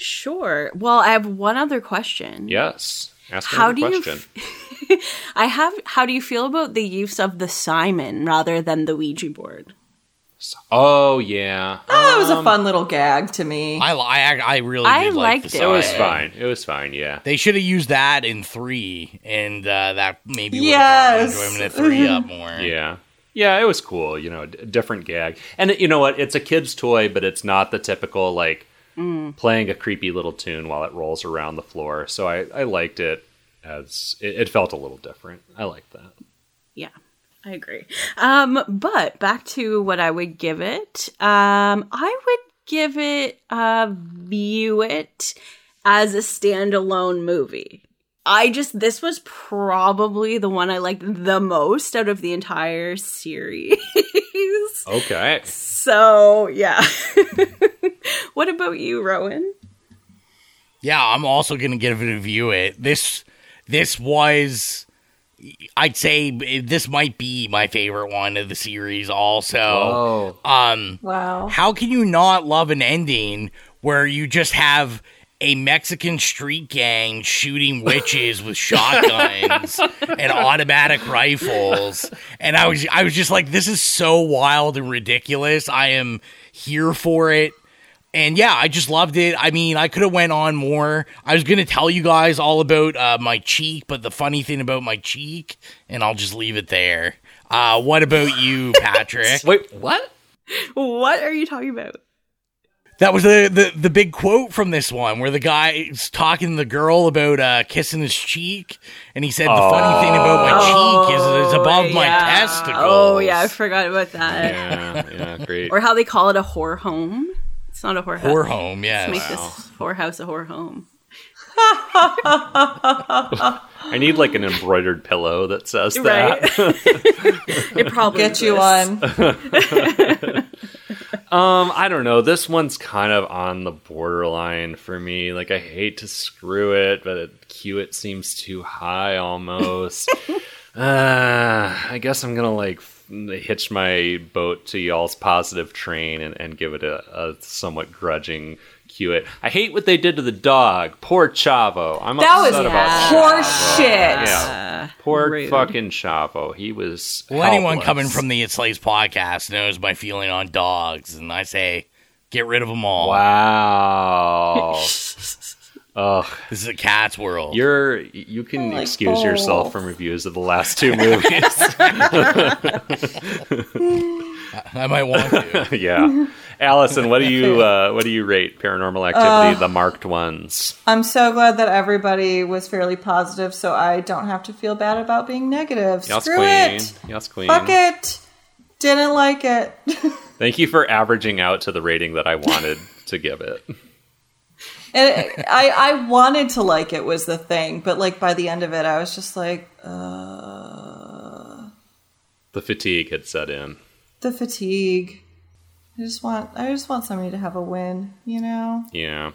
Sure. Well, I have one other question. Yes. Ask how do question. you f- I have how do you feel about the use of the Simon rather than the Ouija board? Oh yeah, oh, it was a um, fun little gag to me. I I, I really I liked like it. It was fine. It was fine. Yeah, they should have used that in three, and uh, that maybe yes, enjoyment at three up more. Yeah, yeah, it was cool. You know, d- different gag, and you know what? It's a kid's toy, but it's not the typical like mm. playing a creepy little tune while it rolls around the floor. So I I liked it as it, it felt a little different. I liked that. Yeah. I agree. Um, but back to what I would give it. Um, I would give it uh view it as a standalone movie. I just this was probably the one I liked the most out of the entire series. Okay. So yeah. what about you, Rowan? Yeah, I'm also gonna give it a view it. This this was I'd say this might be my favorite one of the series. Also, Whoa. um, wow, how can you not love an ending where you just have a Mexican street gang shooting witches with shotguns and automatic rifles? And I was, I was just like, this is so wild and ridiculous. I am here for it and yeah, I just loved it. I mean, I could have went on more. I was gonna tell you guys all about uh, my cheek, but the funny thing about my cheek, and I'll just leave it there. Uh, what about you, Patrick? Wait, what? What are you talking about? That was the, the the big quote from this one, where the guy is talking to the girl about uh, kissing his cheek, and he said the oh. funny thing about my cheek is it's above yeah. my testicles. Oh yeah, I forgot about that. Yeah, yeah, great. or how they call it a whore home. It's not a whore Whore home, yes. Let's make wow. this whorehouse a whore home. I need like an embroidered pillow that says right. that. it probably get you one. um, I don't know. This one's kind of on the borderline for me. Like I hate to screw it, but it, cue it seems too high almost. uh, I guess I'm gonna like hitch my boat to y'all's positive train and, and give it a, a somewhat grudging cue it. I hate what they did to the dog. Poor Chavo. I'm that upset was about poor Chavo. shit. Yeah. Poor Rude. fucking Chavo. He was. Well, anyone coming from the It Slays podcast knows my feeling on dogs, and I say, get rid of them all. Wow. Ugh, This is a cat's world. you're you can like excuse both. yourself from reviews of the last two movies. I might want to. yeah, Allyson, what do you uh, what do you rate Paranormal Activity, the marked ones? I'm so glad that everybody was fairly positive, so I don't have to feel bad about being negative. Yes, Screw queen. it. Yes, queen. Fuck it. Didn't like it. Thank you for averaging out to the rating that I wanted to give it. And I I wanted to like it was the thing, but like by the end of it, I was just like, uh, The fatigue had set in. the fatigue. I just want I just want somebody to have a win, you know. Yeah.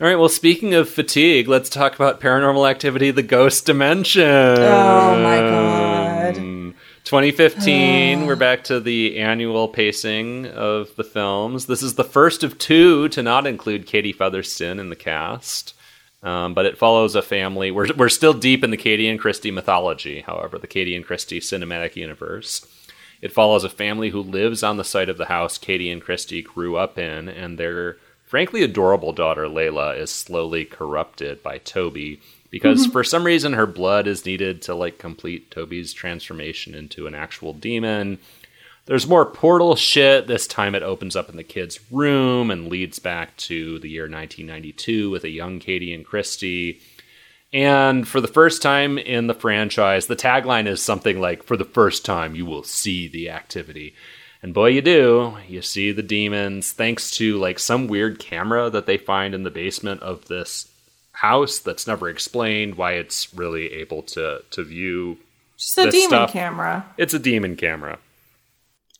All right. Well, speaking of fatigue, let's talk about Paranormal Activity: The Ghost Dimension. Oh my god. 2015. we're back to the annual pacing of the films. This is the first of two to not include Katie Featherston in the cast. Um, but it follows a family. We're, we're still deep in the Katie and Kristi mythology, however, the Katie and Kristi cinematic universe. It follows a family who lives on the site of the house Katie and Kristi grew up in, and their frankly adorable daughter Leila is slowly corrupted by Toby because mm-hmm. for some reason her blood is needed to like complete Toby's transformation into an actual demon. There's more portal shit. This time it opens up in the kid's room and leads back to the year 1992 with a young Katie and Kristi. And for the first time in the franchise, the tagline is something like, For the first time, you will see the activity. And boy, you do. You see the demons thanks to like some weird camera that they find in the basement of this house that's never explained why it's really able to, to view. Just a This demon stuff- camera. It's a demon camera.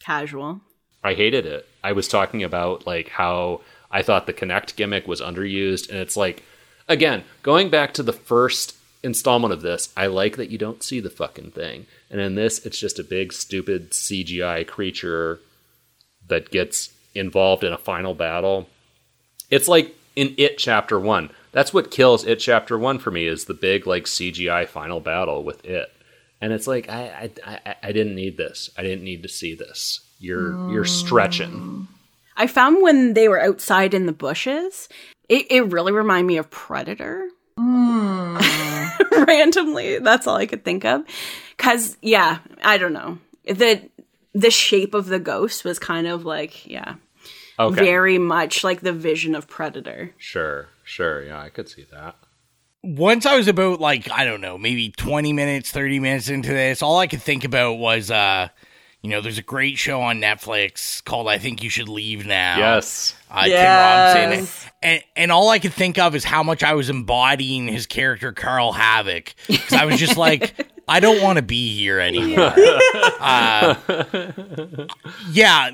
Casual. I hated it. I was talking about like how I thought the Kinect gimmick was underused, and it's like, again, going back to the first installment of this, I like that you don't see the fucking thing, and in this, it's just a big stupid CGI creature that gets involved in a final battle. It's like in It Chapter One. That's what kills It Chapter One for me is the big like CGI final battle with it, and it's like I I, I, I didn't need this. I didn't need to see this. You're you're stretching. I found when they were outside in the bushes, it, it really reminded me of Predator. Hmm. Randomly, that's all I could think of. Cause yeah, I don't know. The the shape of the ghost was kind of like, yeah, Okay, very much like the vision of Predator. sure, sure. Yeah, I could see that. Once I was about like I don't know, maybe twenty minutes, thirty minutes into this, all I could think about was, uh, you know, there's a great show on Netflix called "I Think You Should Leave Now." Yes. uh, Yes. Tim Robinson, and and all I could think of is how much I was embodying his character Karl Havoc because I was just like, I don't want to be here anymore. uh, yeah,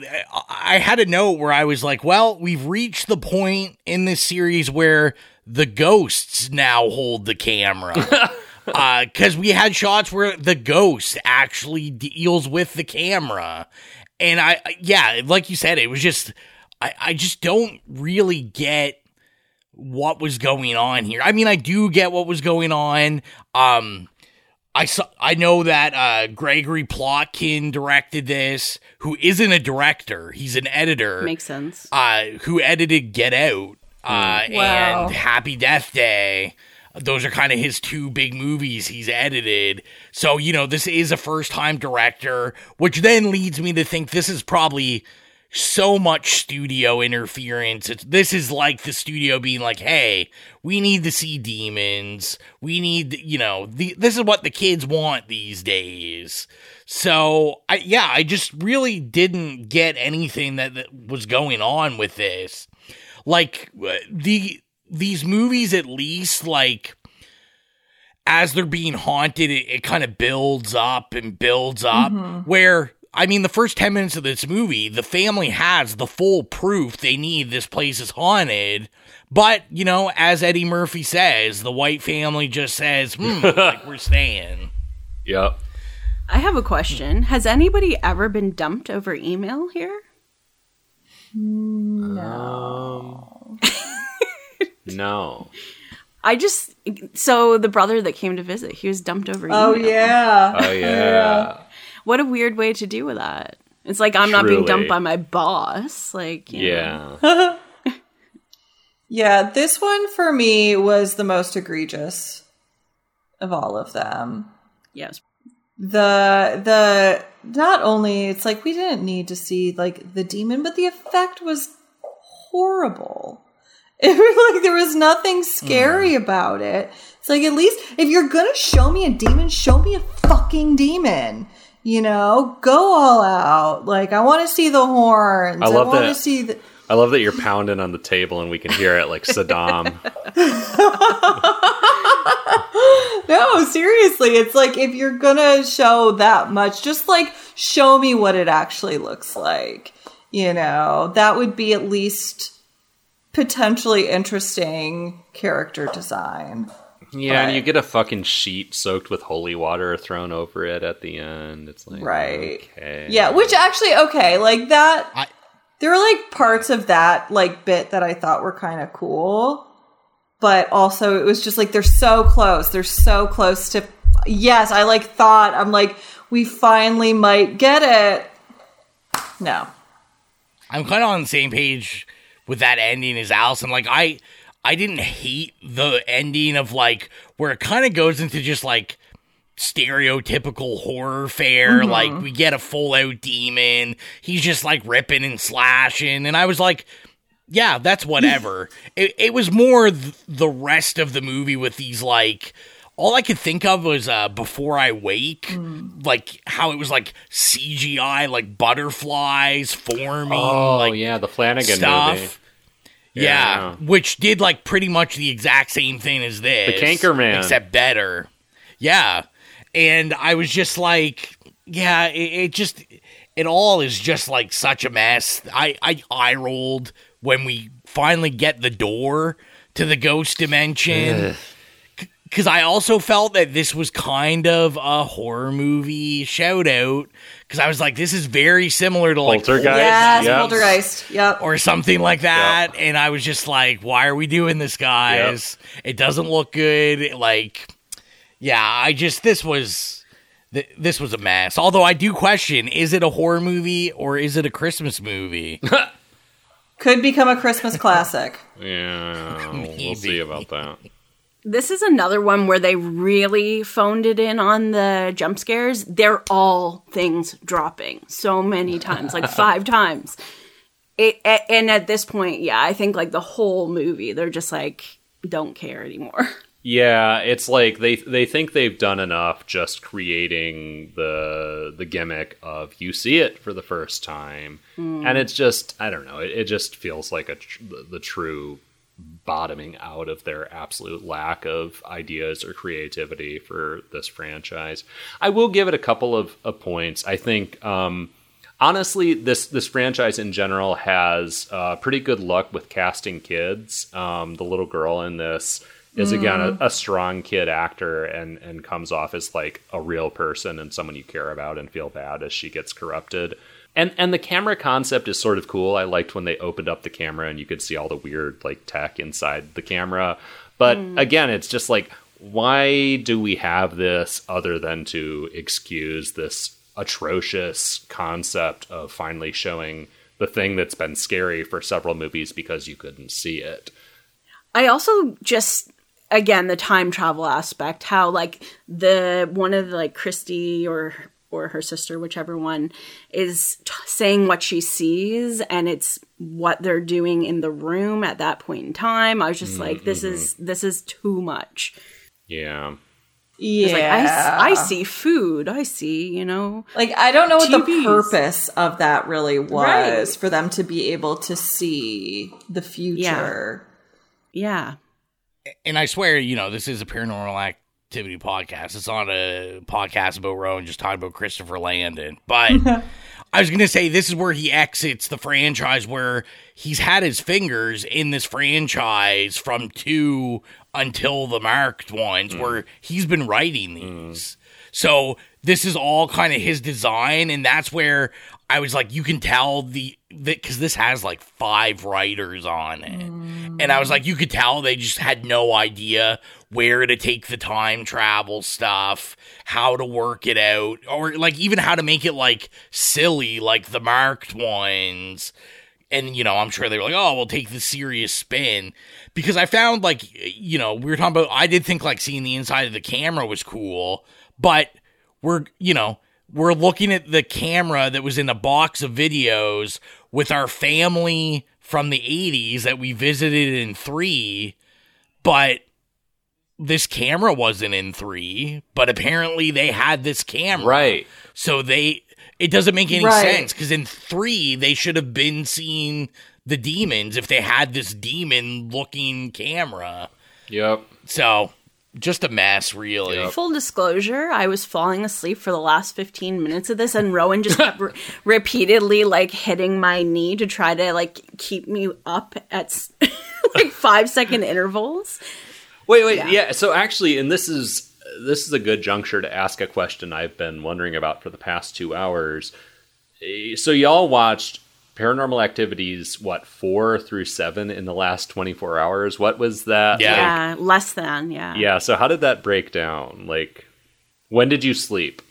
I had a note where I was like, well, we've reached the point in this series where the ghosts now hold the camera. Because we had shots where the ghost actually deals with the camera. And I, yeah, like you said, it was just, I, I just don't really get what was going on here. I mean, I do get what was going on. Um, I saw, I know that uh, Gregory Plotkin directed this, who isn't a director; he's an editor. Makes sense. uh, who edited Get Out uh, Wow. and Happy Death Day. Those are kind of his two big movies he's edited. So, you know, this is a first time director, which then leads me to think this is probably so much studio interference. It's, this is like the studio being like, hey, we need to see demons. We need, you know, the, this is what the kids want these days. So, I, yeah, I just really didn't get anything that, that was going on with this. Like, uh, the, these movies at least, like, as they're being haunted, it, it kind of builds up and builds up. Where, I mean, the first 10 minutes of this movie, the family has the full proof they need this place is haunted. But, you know, as Eddie Murphy says, the white family just says, hmm, like we're staying. Yep. I have a question. Has anybody ever been dumped over email here? No. Um, no. I just so the brother that came to visit, he was dumped over email. Oh yeah. Oh yeah. What a weird way to do with that. It's like I'm not being dumped by my boss. Like you know. Yeah. Yeah, this one for me was the most egregious of all of them. Yes. The the not only it's like we didn't need to see like the demon, but the effect was horrible. It was like there was nothing scary hmm. about it. It's like at least if you're gonna show me a demon, show me a fucking demon. You know, go all out. Like I want to see the horns. I love want that. to see the. I love that you're pounding on the table and we can hear it like Saddam. No, seriously, it's like if you're gonna show that much, just like show me what it actually looks like. You know, that would be at least potentially interesting character design. Yeah, and you get a fucking sheet soaked with holy water thrown over it at the end. It's like Right. Okay. Yeah, which actually okay, like that I- there were like parts of that like bit that I thought were kind of cool. But also it was just like they're so close. They're so close to Yes, I like thought I'm like we finally might get it. No. I'm kind of on the same page with that ending as Allyson. Like I, I didn't hate the ending of like where it kind of goes into just like stereotypical horror fare. Like we get a full out demon. He's just like ripping and slashing, and I was like. Yeah, that's whatever. it, it was more th- the rest of the movie with these like all I could think of was uh before I wake, like how it was like CGI, like butterflies forming, Oh like yeah, the Flanagan stuff. movie. Yeah, Yeah. which did like pretty much the exact same thing as this, The Cankerman. except better. Yeah, and I was just like, yeah, it, it just it all is just like such a mess. I I eye rolled when we finally get the door to the ghost dimension. Because I also felt that this was kind of a horror movie shout out. Because I was like, this is very similar to like Poltergeist. Yes, Yep. Poltergeist. Yep. or something like that. And I was just like, why are we doing this, guys? It doesn't look good. Like, yeah, I just, this was. th- This was a mess. Although I do question: is it a horror movie or is it a Christmas movie? Could become a Christmas classic. Yeah, we'll see about that. This is another one where they really phoned it in on the jump scares. They're all things dropping so many times, like five times. It, and at this point, yeah, I think like the whole movie, they're just like, don't care anymore. Yeah, it's like they they think they've done enough just creating the the gimmick of you see it for the first time, hmm. and it's just I don't know. It, it just feels like a tr- the, the true bottoming out of their absolute lack of ideas or creativity for this franchise. I will give it a couple of, of points. I think. Um, honestly, this this franchise in general has uh, pretty good luck with casting kids. Um, the little girl in this is again a, a strong kid actor and and comes off as like a real person and someone you care about and feel bad as she gets corrupted. And and the camera concept is sort of cool. I liked when they opened up the camera and you could see all the weird like tech inside the camera. But hmm. again, it's just like why do we have this other than to excuse this atrocious concept of finally showing the thing that's been scary for several movies because you couldn't see it. I also just again the time travel aspect how like the one of the like Kristi or or her sister whichever one is t- saying what she sees and it's what they're doing in the room at that point in time I was just like this is mm-hmm. this is too much Yeah. Yeah. It's like I, s- I see food I see you know Like I don't know what the purpose of that really was Right. for them to be able to see the future. yeah and I swear, you know, this is a paranormal activity podcast. It's not a podcast about Rowan just talking about Christopher Landon. But I was going to say this is where he exits the franchise, where he's had his fingers in this franchise from two until the marked ones, where mm. he's been writing mm. these. So this is all kind of his design, and that's where I was like, you can tell the because this has like five writers on it, mm. and I was like, you could tell they just had no idea where to take the time travel stuff, how to work it out, or like even how to make it like silly, like the marked ones. And you know, I'm sure they were like, "Oh, we'll take the serious spin," because I found like, you know, we were talking about. I did think like seeing the inside of the camera was cool, but we're, you know, we're looking at the camera that was in a box of videos with our family from the 80s that we visited in three, but this camera wasn't in three, but apparently they had this camera. Right. So they, it doesn't make any right. sense because in three, they should have been seeing the demons if they had this demon looking camera. Yep. So just a mess, really. Yep. Full disclosure, I was falling asleep for the last 15 minutes of this, and Rowan just kept re- repeatedly like hitting my knee to try to like keep me up at like five second intervals. Wait, wait, yeah. yeah. So actually, and this is this is a good juncture to ask a question I've been wondering about for the past two hours. Eh, so y'all watched paranormal activities what four through seven in the last 24 hours? What was that yeah, like? yeah less than yeah. Yeah so how did that break down? Like when did you sleep?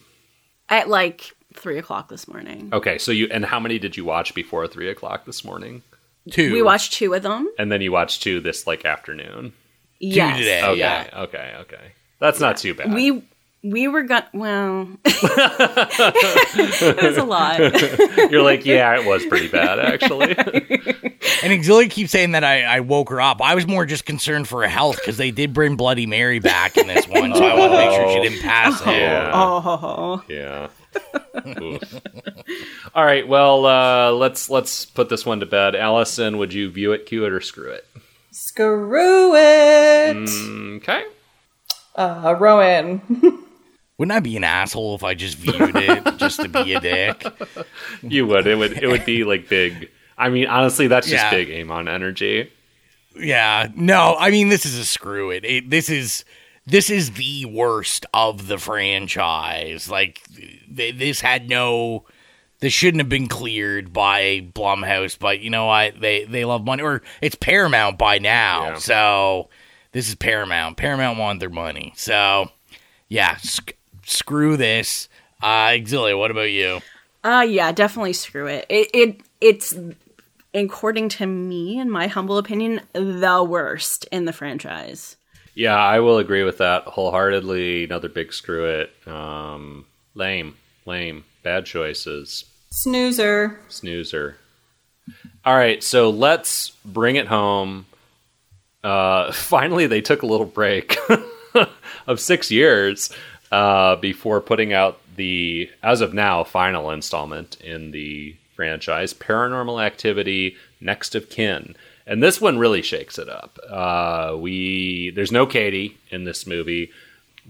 At like three o'clock this morning. Okay so you and how many did you watch before three o'clock this morning? Two. We watched two of them. And then you watched two this like afternoon? Yes. two today okay yeah. okay okay. That's yeah. not too bad. We we were going well it was a lot. You're like yeah it was pretty bad actually. And auxiliary keeps saying that I, I woke her up. I was more just concerned for her health because they did bring bloody mary back in this one so i want to make sure she didn't pass oh, yeah. Oh. yeah. All right well uh, let's let's put this one to bed. Allyson would you view it cue it or screw it? Screw it. Mm, okay. Uh, Rowan. Wouldn't I be an asshole if I just viewed it just to be a dick? You would. It would. It would be like big. I mean, honestly, that's just yeah. big EHMON energy. Yeah. No, I mean, this is a screw it. it. This is this is the worst of the franchise. Like, th- this had no. This shouldn't have been cleared by Blumhouse, but you know what? They they love money, or it's Paramount by now. Yeah. So this is Paramount. Paramount wanted their money. So yeah, sc- screw this. Uh, Xylia, what about you? Uh yeah, definitely screw it. It it it's according to me, in my humble opinion, the worst in the franchise. Yeah, I will agree with that wholeheartedly. Another big screw it. Um, lame, lame, bad choices. Snoozer. Snoozer. All right, so let's bring it home. Uh, finally, they took a little break of six years uh, before putting out the, as of now, final installment in the franchise, Paranormal Activity: Next of Kin. And this one really shakes it up. Uh, we there's no Katie in this movie.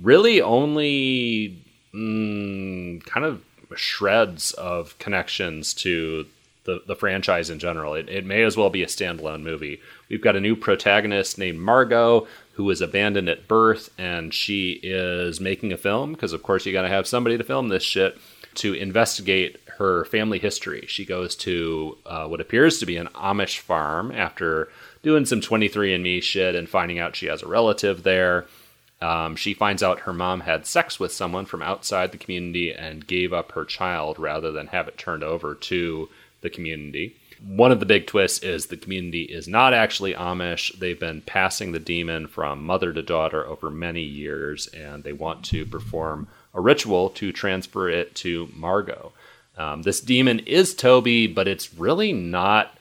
Really, only mm, kind of shreds of connections to the, the franchise in general. It, it may as well be a standalone movie. We've got a new protagonist named Margot who was abandoned at birth, and she is making a film because, of course, you got to have somebody to film this shit to investigate her family history. She goes to uh, what appears to be an Amish farm after doing some 23andMe shit and finding out she has a relative there. Um, she finds out her mom had sex with someone from outside the community and gave up her child rather than have it turned over to the community. One of the big twists is the community is not actually Amish. They've been passing the demon from mother to daughter over many years, and they want to perform a ritual to transfer it to Margot. Um, this demon is Toby, but it's really not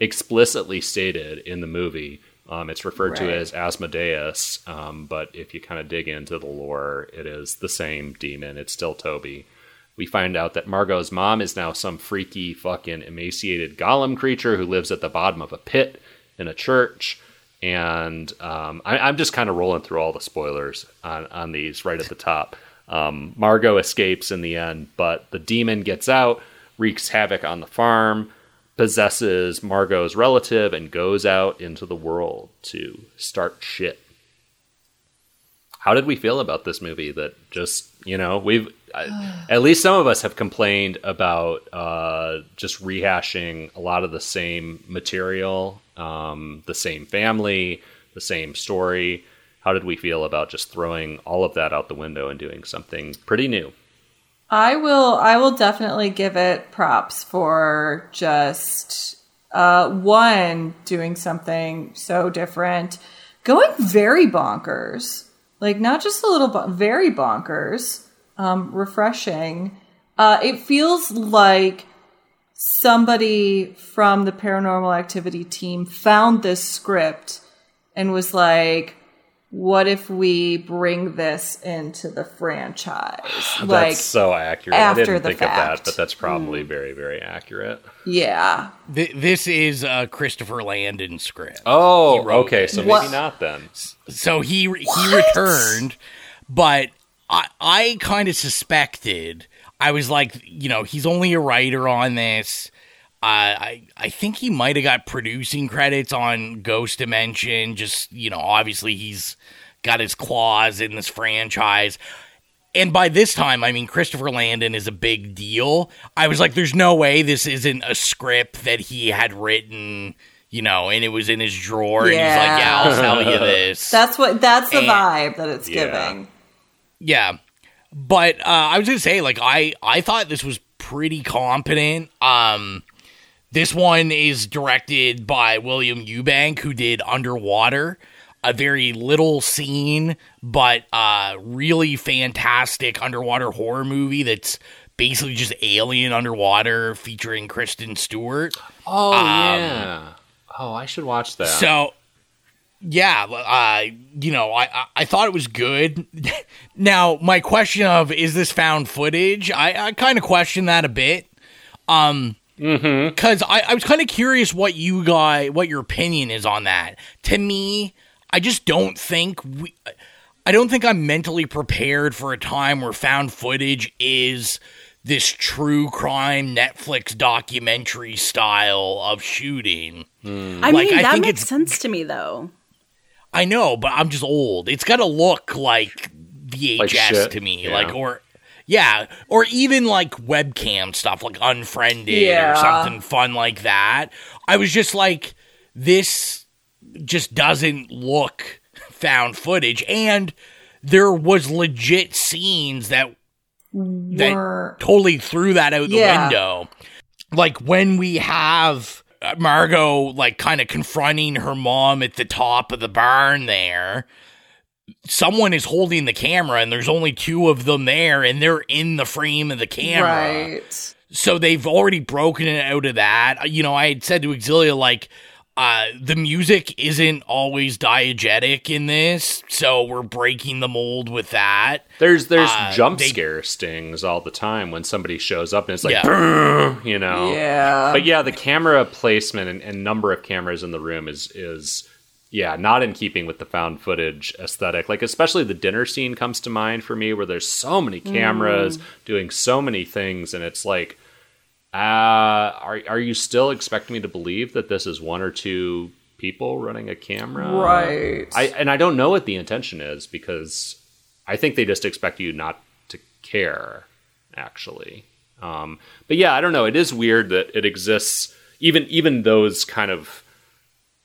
explicitly stated in the movie. Um, it's referred right. to as Asmodeus, um, but if you kind of dig into the lore, it is the same demon. It's still Toby we find out that Margot's mom is now some freaky fucking emaciated golem creature who lives at the bottom of a pit in a church. And um, I, am just kind of rolling through all the spoilers on, on these right at the top. Um, Margot escapes in the end, but the demon gets out, wreaks havoc on the farm, possesses Margot's relative, and goes out into the world to start shit. How did we feel about this movie that just You know, we've at least some of us have complained about uh, just rehashing a lot of the same material, um, the same family, the same story. How did we feel about just throwing all of that out the window and doing something pretty new? I will. I will definitely give it props for just uh, one doing something so different, going very bonkers, like not just a little, but very bonkers, um, refreshing. Uh, it feels like somebody from the paranormal activity team found this script and was like, what if we bring this into the franchise? like that's so accurate. After I didn't the think fact. of that, but that's probably mm. very, very accurate. Yeah. Th- this is a Christopher Landon script. Oh, okay. So what? maybe not then. So he he returned, but I I kind of suspected. I was like, you know, he's only a writer on this. Uh, I I think he might have got producing credits on Ghost Dimension. Just you know, obviously he's got his claws in this franchise. And by this time, I mean Christopher Landon is a big deal. I was like, "There's no way this isn't a script that he had written." You know, and it was in his drawer, and he's like, "Yeah, I'll tell you this." That's what. That's the And- vibe that it's Yeah. giving. Yeah. But uh, I was gonna say, like, I I thought this was pretty competent. Um this one is directed by William Eubank, who did Underwater, a very little seen, but uh really fantastic underwater horror movie that's basically just alien underwater featuring Kristen Stewart. Oh yeah. Oh, I should watch that. So, yeah, uh, you know, I, I I thought it was good. now, my question of is this found footage? I, I kind of question that a bit. Um, Mm-hmm. because I, I was kind of curious what you guys, what your opinion is on that. To me, I just don't think we. I don't think I'm mentally prepared for a time where found footage is this true crime Netflix documentary style of shooting. Hmm. I Like, mean, I that think makes sense to me though. I know, but I'm just old. It's got to look like VHS Like to me, yeah. like or yeah, or even like webcam stuff, like Unfriended Yeah. or something fun like that. I was just like, this just doesn't look found footage, and there was legit scenes that that totally threw that out the Yeah. window. Like when we have Margot like kind of confronting her mom at the top of the barn there. Someone is holding the camera and there's only two of them there and they're in the frame of the camera. Right. So they've already broken it out of that. Uh, You know, I had said to Xylia like uh, the music isn't always diegetic in this, so we're breaking the mold with that. there's there's uh, jump they- scare stings all the time when somebody shows up and it's like, Yeah. You know. Yeah. But yeah, the camera placement and, and number of cameras in the room is is yeah, not in keeping with the found footage aesthetic. Like especially the dinner scene comes to mind for me where there's so many cameras doing so many things and it's like uh are are you still expecting me to believe that this is one or two people running a camera? Right. I and I don't know what the intention is because I think they just expect you not to care, actually. Um, but yeah, I don't know. It is weird that it exists. Even even those kind of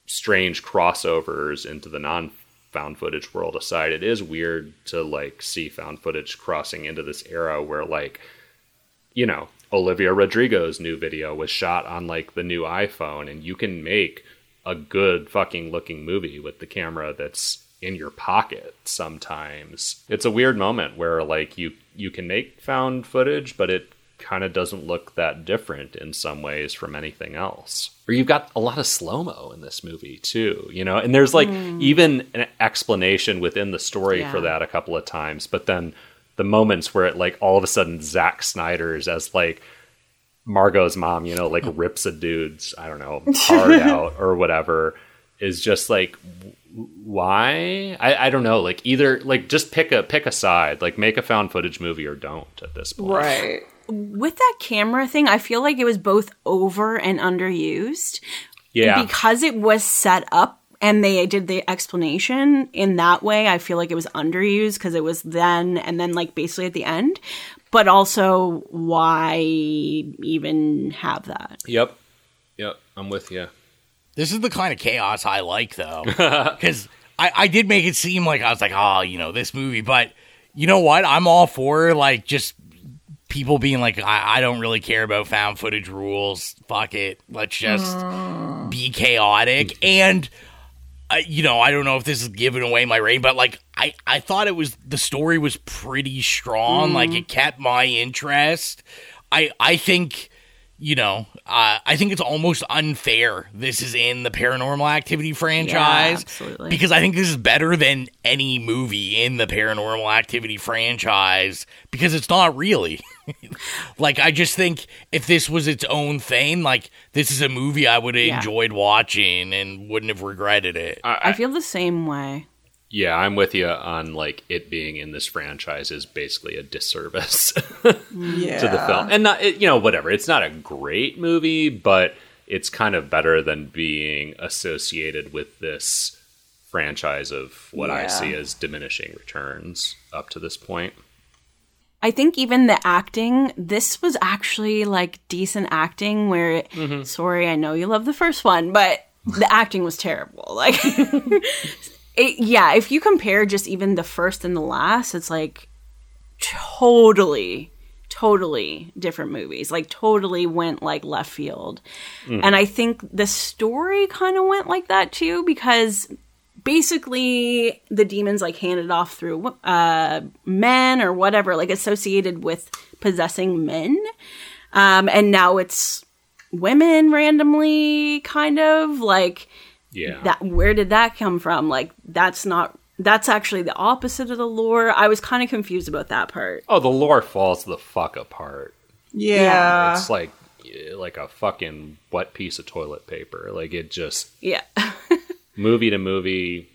strange crossovers into the non found footage world aside, it is weird to like see found footage crossing into this era where like you know Olivia Rodrigo's new video was shot on like the new iPhone, and you can make a good fucking looking movie with the camera that's in your pocket sometimes. It's a weird moment where like you you can make found footage, but it kind of doesn't look that different in some ways from anything else. Or you've got a lot of slow-mo in this movie too, you know? And there's like hmm. even an explanation within the story for that a couple of times, but then the moments where it like all of a sudden Zack Snyder's as like Margot's mom, you know, like rips a dude's, I don't know, heart out or whatever, is just like, why? I, I don't know. Like either like just pick a pick a side, like make a found footage movie or don't at this point. right. With that camera thing, I feel like it was both over and underused Yeah. because it was set up and they did the explanation in that way. I feel like it was underused because it was then and then like basically at the end. But also, why even have that? Yep. Yep. I'm with you. This is the kind of chaos I like, though, because I, I did make it seem like I was like, oh, you know, this movie, but you know what? I'm all for like just people being like, I, I don't really care about found footage rules. Fuck it, let's just be chaotic. And uh, you know, I don't know if this is giving away my rating, but like, I I thought it was the story was pretty strong. Like, it kept my interest. I I think you know, uh, I think it's almost unfair. This is in the Paranormal Activity franchise absolutely. because I think this is better than any movie in the Paranormal Activity franchise because it's not really. like I just think if this was its own thing, like this is a movie I would have Yeah. enjoyed watching and wouldn't have regretted it. I feel the same way. Yeah, I'm with you on like it being in this franchise is basically a disservice Yeah. to the film, and not it, you know whatever. It's not a great movie, but it's kind of better than being associated with this franchise of what I see as diminishing returns up to this point. I think even the acting, this was actually like decent acting. Where, mm-hmm. sorry, I know you love the first one, but the acting was terrible. Like, it, yeah, if you compare just even the first and the last, it's like totally, totally different movies. Like, totally went like left field. And I think the story kind of went like that too, because basically the demons like handed off through uh men or whatever like associated with possessing men um and now it's women randomly kind of like Yeah, that where did that come from like that's not that's actually the opposite of the lore i was kind of confused about that part oh, the lore falls the fuck apart. Yeah. it's like like a fucking wet piece of toilet paper. Like it just yeah movie to movie.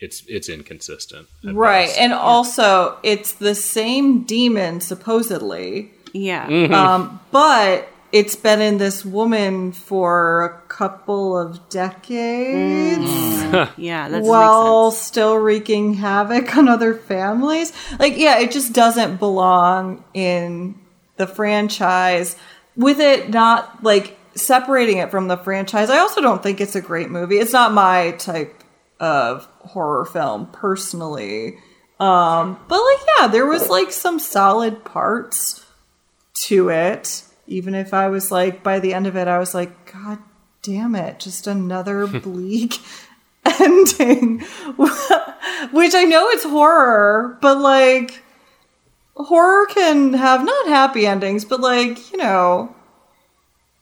It's it's inconsistent, Right. best. And also, it's the same demon, supposedly, yeah um, but it's been in this woman for a couple of decades yeah that's while still wreaking havoc on other families. Like, yeah, it just doesn't belong in the franchise. With it not like separating it from the franchise, I also don't think it's a great movie. It's not my type of horror film personally. Um, but like, yeah, there was like some solid parts to it. Even if I was like, by the end of it, I was like, God damn it, just another bleak ending. Which I know it's horror, but like, horror can have not happy endings, but like, you know,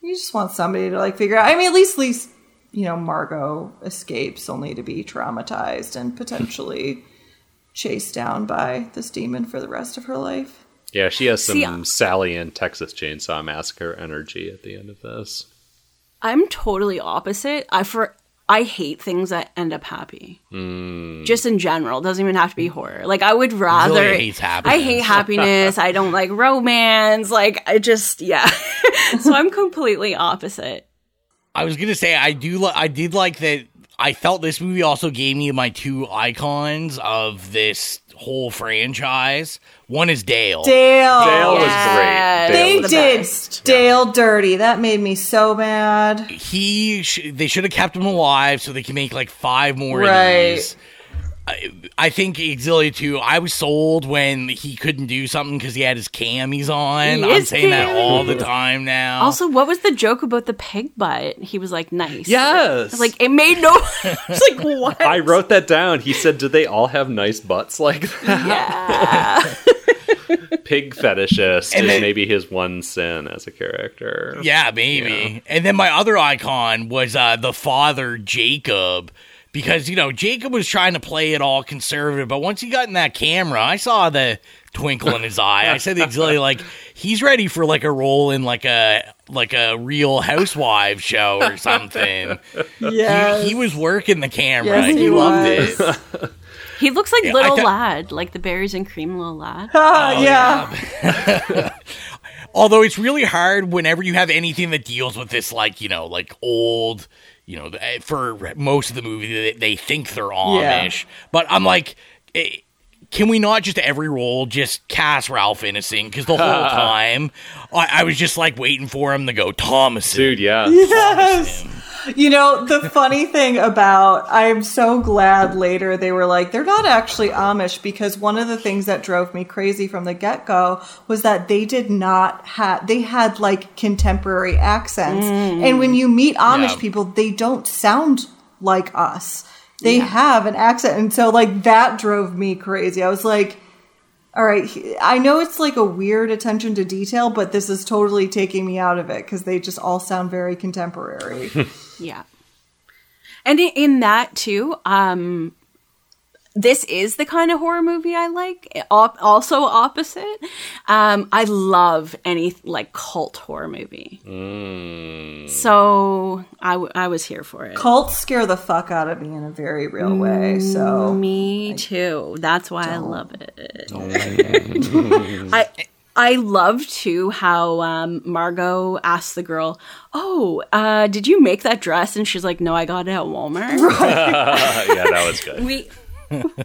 you just want somebody to like figure out. I mean, at least, at least, you know, Margot escapes only to be traumatized and potentially chased down by this demon for the rest of her life. Yeah, she has some See, Sally and Texas Chainsaw Massacre energy at the end of this. I'm totally opposite. I for I hate things that end up happy. Hmm. Just in general, doesn't even have to be horror. Like I would rather. Really hates happiness. I hate happiness. I don't like romance. Like I just yeah. so I'm completely opposite. I was gonna say I do. Li- I did like that. I felt this movie also gave me my two icons of this whole franchise. One is Dale. Dale. Dale was Yes. great. Dale They was the did best. Dale dirty. That made me so mad. He. Sh- they should have kept him alive so they can make like five more Right. of these. I, I think Xylia too. I was sold when he couldn't do something because he had his camis on. I'm His saying that all the time now. Also, what was the joke about the pig butt? He was like nice. Yes. Like it made no. it's like what? I wrote that down. He said, "Do they all have nice butts like that?" Yeah. Pig fetishist And is then- maybe his one sin as a character. Yeah, maybe. And then my other icon was uh, the father, Jacob, because, you know, Jacob was trying to play it all conservative, but once he got in that camera, I saw the twinkle in his eye. I said exactly like, he's ready for like a role in like a like a real housewives show or something. Yeah, he, he was working the camera. Yes, he, he loved was. it. he looks like I little thought- lad, like the berries and cream little lad. Ah, yeah. Although it's really hard whenever you have anything that deals with this, like, you know, like old, you know, for most of the movie, they, they think they're Amish. Yeah. But I'm like, eh, can we not just every role just cast Ralph Ineson? Because the whole time I, I, was just like waiting for him to go Thomas, dude. Yeah, yes. You know, the funny thing about I'm so glad later they were like, they're not actually Amish because one of the things that drove me crazy from the get go was that they did not have, they had like contemporary accents. Mm. And when you meet Amish yeah. people, they don't sound like us. They yeah. have an accent. And so, like, that drove me crazy. I was like, all right, I know it's like a weird attention to detail, but this is totally taking me out of it because they just all sound very contemporary. yeah. And in that too, um, this is the kind of horror movie I like. Also opposite. Um, I love any like cult horror movie. Mm. So I, w- I was here for it. Cults scare the fuck out of me in a very real way. So me too. That's why I love it. I I love too how um, Margot asked the girl, "Oh, uh, did you make that dress?" And she's like, "No, I got it at Walmart." Right. yeah, that was good. We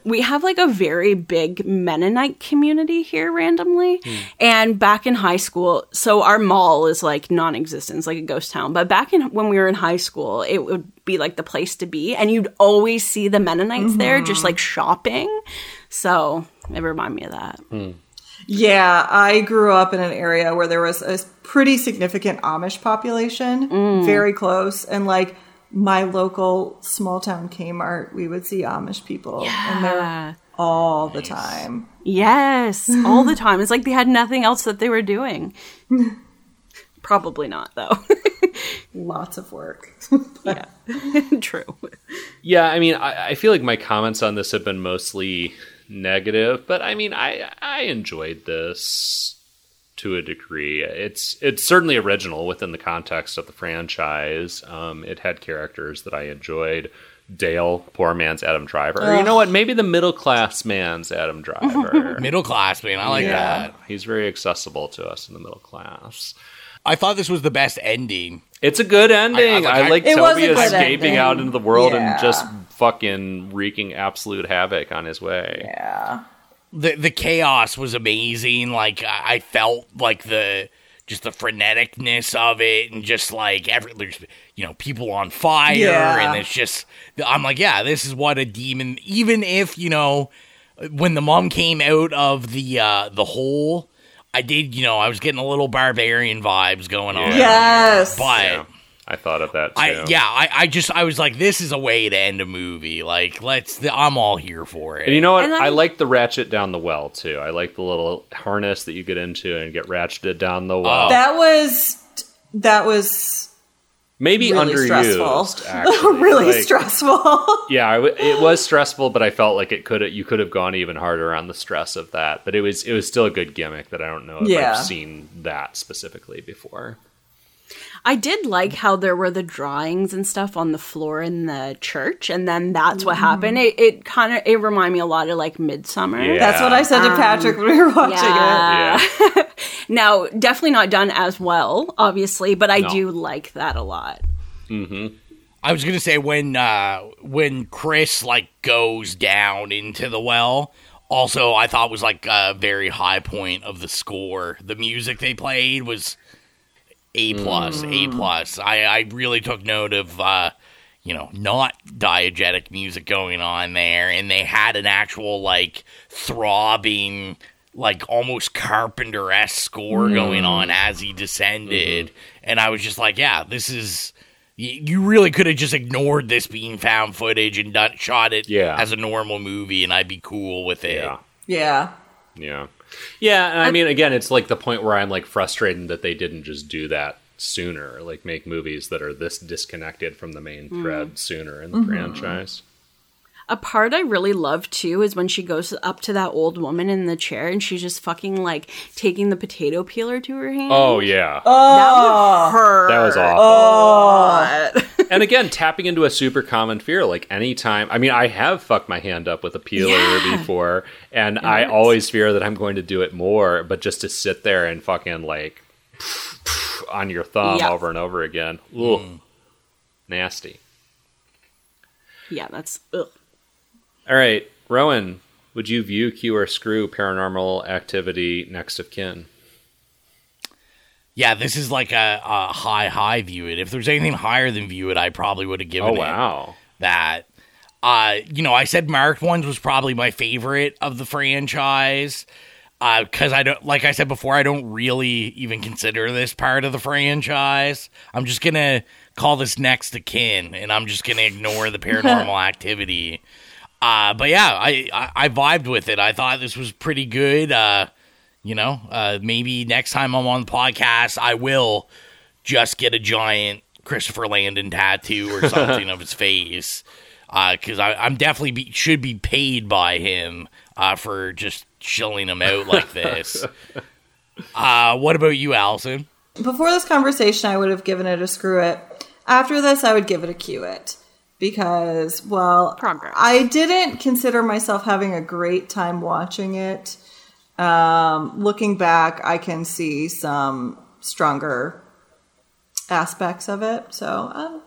we have like a very big Mennonite community here randomly. Mm. And back in high school, so our mall is like non existent, like a ghost town. But back in when we were in high school, it would be like the place to be. And you'd always see the Mennonites mm-hmm. there just like shopping. So it reminded me of that. Mm. Yeah, I grew up in an area where there was a pretty significant Amish population, mm. very close. And like, my local small town Kmart, we would see Amish people, yeah. and they're all nice. the time. Yes, all the time. It's like they had nothing else that they were doing. Probably not, though. Lots of work. yeah, true. Yeah, I mean, I, I feel like my comments on this have been mostly negative, but I mean, I I enjoyed this to a degree. It's it's certainly original within the context of the franchise. Um, it had characters that I enjoyed. Dale, poor man's Adam Driver. Ugh. You know what? Maybe the middle class man's Adam Driver. middle class man, I like yeah. that. He's very accessible to us in the middle class. I thought this was the best ending. It's a good ending. I, I, like, I like Toby escaping ending. out into the world yeah. and just fucking wreaking absolute havoc on his way. Yeah the the chaos was amazing. Like I felt like the just the freneticness of it, and just like every there's you know people on fire, yeah. and it's just I'm like, yeah, this is what a demon. Even if you know when the mom came out of the uh the hole. I did, you know, I was getting a little barbarian vibes going on. Yes. But yeah. I thought of that too. I, yeah, I, I just I was like, this is a way to end a movie. Like, let's. I'm all here for it. And you know what? I, I like the ratchet down the well too. I like the little harness that you get into and get ratcheted down the well. Oh. That was that was maybe really underused. Actually. really like, stressful. yeah, it was stressful, but I felt like it could have you could have gone even harder on the stress of that. But it was it was still a good gimmick that I don't know if yeah. I've seen that specifically before. I did like how there were the drawings and stuff on the floor in the church, and then that's what happened. It, it kind of it reminded me a lot of like Midsommar. Yeah. That's what I said to um, Patrick when we were watching yeah. it. Yeah. now, definitely not done as well, obviously, but I no. do like that a lot. Mm-hmm. I was gonna say when uh, when Chris like goes down into the well. Also, I thought was like a very high point of the score. The music they played was a plus, mm. A plus. I I really took note of uh, you know not diegetic music going on there, and they had an actual like throbbing, like almost Carpenter esque score mm. going on as he descended, mm-hmm. and I was just like, yeah, this is. You really could have just ignored this being found footage and done, shot it yeah. as a normal movie, and I'd be cool with it. Yeah. Yeah. Yeah. Yeah, I mean, again, it's like the point where I'm like frustrated that they didn't just do that sooner, like make movies that are this disconnected from the main thread mm. sooner in the mm-hmm. franchise. A part I really love too is when she goes up to that old woman in the chair and she's just fucking like taking the potato peeler to her hand. Oh yeah, oh, that hurt. That was awful. Oh. and again, tapping into a super common fear. Like anytime, I mean, I have fucked my hand up with a peeler yeah. before, and I always fear that I'm going to do it more. But just to sit there and fucking like on your thumb yep. over and over again, ooh, mm. nasty. yeah, that's ugh. All right, Rowan, would you view Q or Screw Paranormal Activity Next of Kin? Yeah, this is like a, a high, high view it. If there's anything higher than view it, I probably would have given it. oh, wow. that. Uh, you know, I said marked ones was probably my favorite of the franchise. Because uh, I don't, like I said before, I don't really even consider this part of the franchise. I'm just gonna call this next to kin, and I'm just gonna ignore the paranormal activity. Uh, but yeah, I, I, I vibed with it. I thought this was pretty good. Uh, you know, uh, maybe next time I'm on the podcast, I will just get a giant Christopher Landon tattoo or something of his face because uh, I'm definitely be, should be paid by him uh, for just chilling him out like this. uh, what about you, Allyson? Before this conversation, I would have given it a screw it. After this, I would give it a cue it because, well, Progress. I didn't consider myself having a great time watching it. Um, looking back, I can see some stronger aspects of it. So um,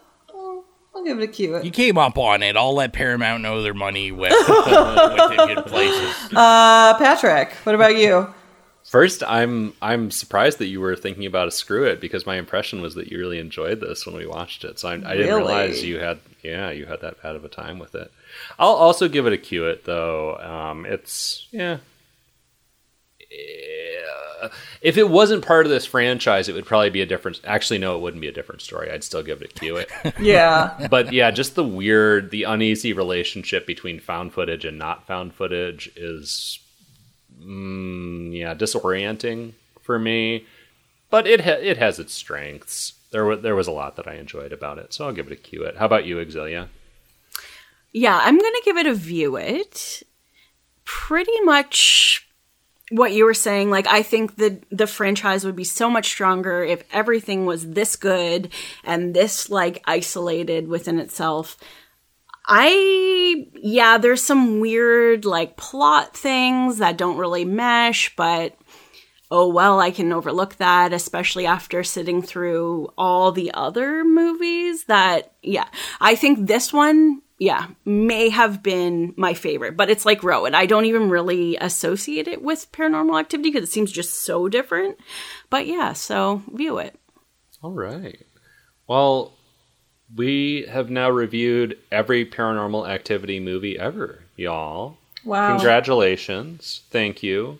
I'll give it a cue. You came up on it. I'll let Paramount know their money went, went to good places. Uh, Patrick, what about you? First, I'm I'm surprised that you were thinking about a screw it because my impression was that you really enjoyed this when we watched it. So I, I didn't realize you had yeah you had that bad of a time with it. I'll also give it a cue it though. Um, it's yeah if it wasn't part of this franchise, it would probably be a different. Actually, no, it wouldn't be a different story. I'd still give it a cue it. yeah, but yeah, just the weird, the uneasy relationship between found footage and not found footage is, mm, yeah, disorienting for me. But it ha- it has its strengths. There was there was a lot that I enjoyed about it, so I'll give it a cue it. How about you, Xylia? Yeah, I'm gonna give it a view it. Pretty much what you were saying like i think the the franchise would be so much stronger if everything was this good and this like isolated within itself i yeah there's some weird like plot things that don't really mesh but oh well i can overlook that especially after sitting through all the other movies that yeah i think this one yeah, may have been my favorite, but it's like Rowan. I don't even really associate it with paranormal activity because it seems just so different. But yeah, so view it. All right. Well, we have now reviewed every paranormal activity movie ever, y'all. Wow. Congratulations. Thank you.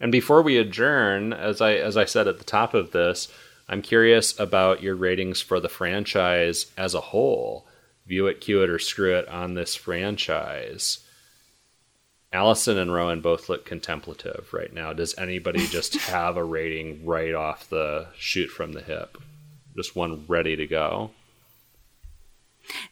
And before we adjourn, as I as I said at the top of this, I'm curious about your ratings for the franchise as a whole view it, cue it, or screw it on this franchise. Allyson and Rowan both look contemplative right now. Does anybody just have a rating right off the shoot from the hip? Just one ready to go?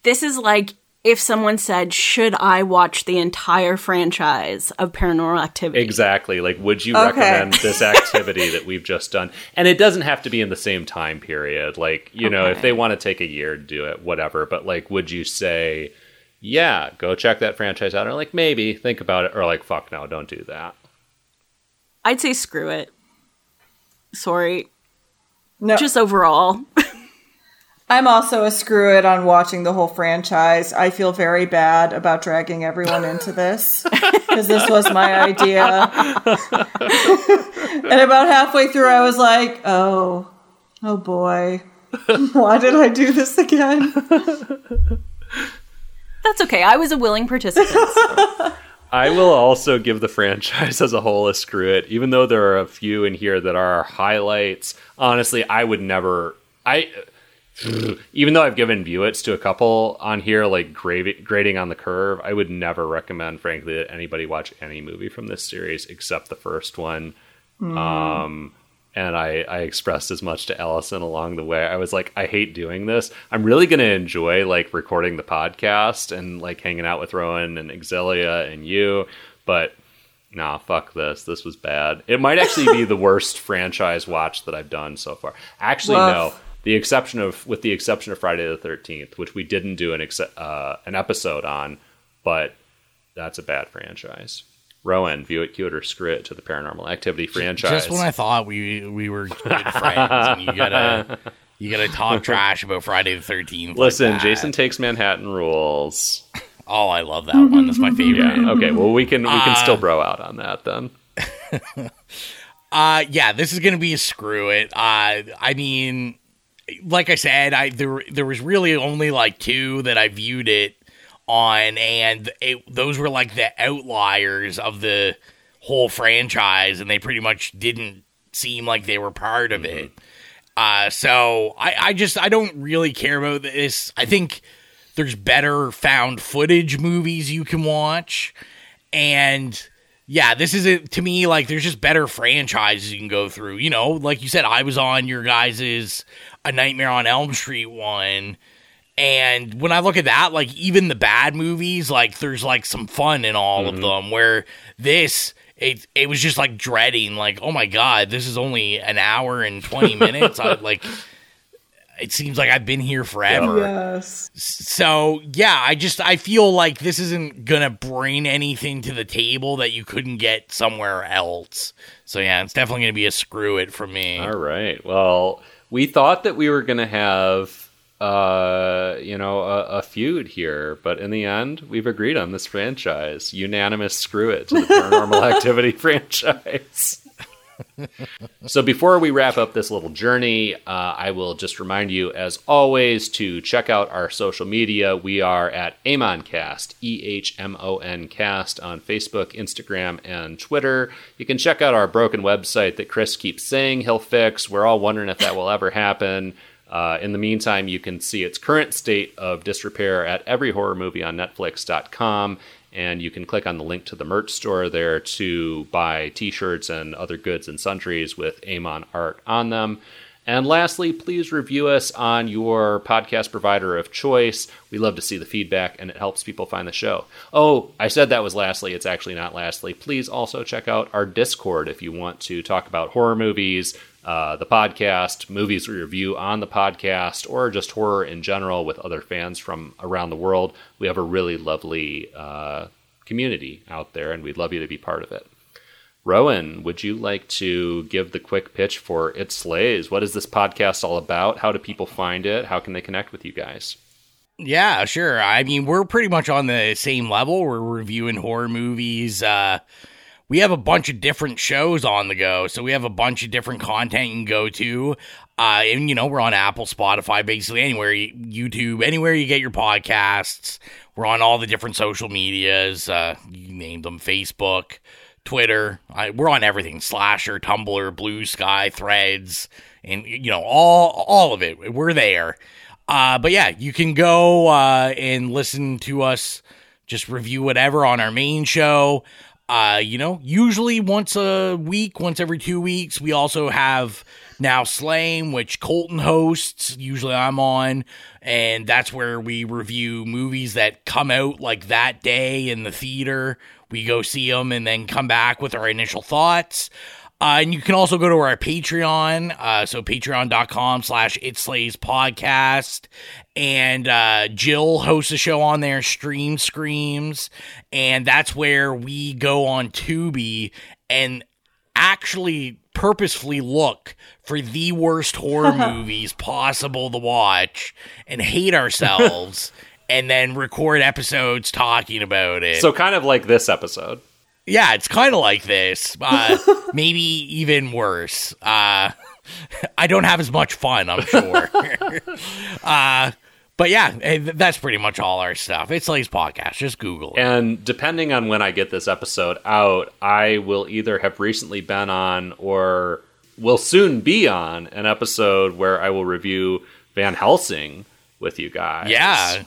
This is like if someone said, "Should I watch the entire franchise of Paranormal Activity?" Exactly. Like, would you okay. recommend this activity that we've just done? And it doesn't have to be in the same time period. Like, you okay. know, if they want to take a year to do it, whatever. But like, would you say, "Yeah, go check that franchise out," or like, maybe think about it, or like, "Fuck no, don't do that." I'd say screw it. Sorry. No. Just overall. I'm also a screw it on watching the whole franchise. I feel very bad about dragging everyone into this because this was my idea. and about halfway through, I was like, oh, oh boy, why did I do this again? That's okay. I was a willing participant. So. I will also give the franchise as a whole a screw it, even though there are a few in here that are highlights. Honestly, I would never. I even though I've given Viewits to a couple on here, like grading on the curve, I would never recommend, frankly, that anybody watch any movie from this series except the first one. Mm. Um, and I, I expressed as much to Allyson along the way. I was like, I hate doing this. I'm really going to enjoy like recording the podcast and like hanging out with Rowan and Xylia and you, but nah, fuck this. This was bad. It might actually be the worst franchise watch that I've done so far. Actually, no the exception of with the exception of Friday the Thirteenth, which we didn't do an ex- uh, an episode on, but that's a bad franchise. Rowan, view it, cue it, or screw it to the Paranormal Activity franchise. Just when I thought we we were good friends, and you gotta you gotta talk trash about Friday the Thirteenth. Listen, like Jason takes Manhattan rules. Oh, I love that one. That's my favorite. Yeah. Okay. Well, we can we can uh, still bro out on that then. uh, yeah. This is gonna be a screw it. Uh, I mean, like I said, I there there was really only like two that I viewed it on, and it, those were like the outliers of the whole franchise, and they pretty much didn't seem like they were part of mm-hmm. it. Uh, so I, I just I don't really care about this. I think there's better found footage movies you can watch, and yeah, this is it to me. Like, there's just better franchises you can go through. You know, like you said, I was on your guys's A Nightmare on Elm Street one. And when I look at that, like even the bad movies, like there's like some fun in all mm-hmm. of them. Where this, it it was just like dreading, like oh my god, this is only an hour and twenty minutes. I like it seems like I've been here forever. Yes. So yeah, I just I feel like this isn't gonna bring anything to the table that you couldn't get somewhere else. So yeah, it's definitely gonna be a screw it for me. All right. Well, we thought that we were gonna have uh you know a, a feud here but in the end we've agreed on this franchise. Unanimous screw it to the paranormal activity franchise so before we wrap up this little journey, uh, I will just remind you, as always, to check out our social media. We are at Ehmoncast, E H M O N Cast, on Facebook, Instagram, and Twitter. You can check out our broken website that Chris keeps saying he'll fix. We're all wondering if that will ever happen. Uh, in the meantime, you can see its current state of disrepair at every and you can click on the link to the merch store there to buy t-shirts and other goods and sundries with EHMON art on them. And lastly, please review us on your podcast provider of choice. We love to see the feedback and it helps people find the show. Oh, I said that was lastly. It's actually not lastly. Please also check out our Discord if you want to talk about horror movies, uh, the podcast, movies we review on the podcast, or just horror in general with other fans from around the world. We have a really lovely uh, community out there, and we'd love you to be part of it. Rowan, would you like to give the quick pitch for It Slays? What is this podcast all about? How do people find it? How can they connect with you guys? Yeah, sure. I mean, we're pretty much on the same level. We're reviewing horror movies. Uh, we have a bunch of different shows on the go. So we have a bunch of different content you can go to. Uh, and, you know, we're on Apple, Spotify, basically anywhere, YouTube, anywhere you get your podcasts. We're on all the different social medias. Uh, you named them Facebook, Twitter. I, we're on everything Slasher, Tumblr, Blue Sky, Threads, and, you know, all, all of it. We're there. Uh, but yeah, you can go uh, and listen to us just review whatever on our main show. Uh, you know, usually once a week, once every two weeks. We also have now Slame, which Colton hosts. Usually I'm on, and that's where we review movies that come out like that day in the theater. We go see them and then come back with our initial thoughts. Uh, and you can also go to our Patreon, uh, so patreon.com slash It Slays podcast. And uh, Jill hosts a show on there, Stream Screams. And that's where we go on Tubi and actually purposefully look for the worst horror movies possible to watch and hate ourselves and then record episodes talking about it. So, kind of like this episode. Yeah, it's kind of like this, uh, maybe even worse. Uh, I don't have as much fun, I'm sure. uh, but yeah, eh, that's pretty much all our stuff. It's Slays podcast. Just Google it. And depending on when I get this episode out, I will either have recently been on or will soon be on an episode where I will review Van Helsing with you guys. Yeah,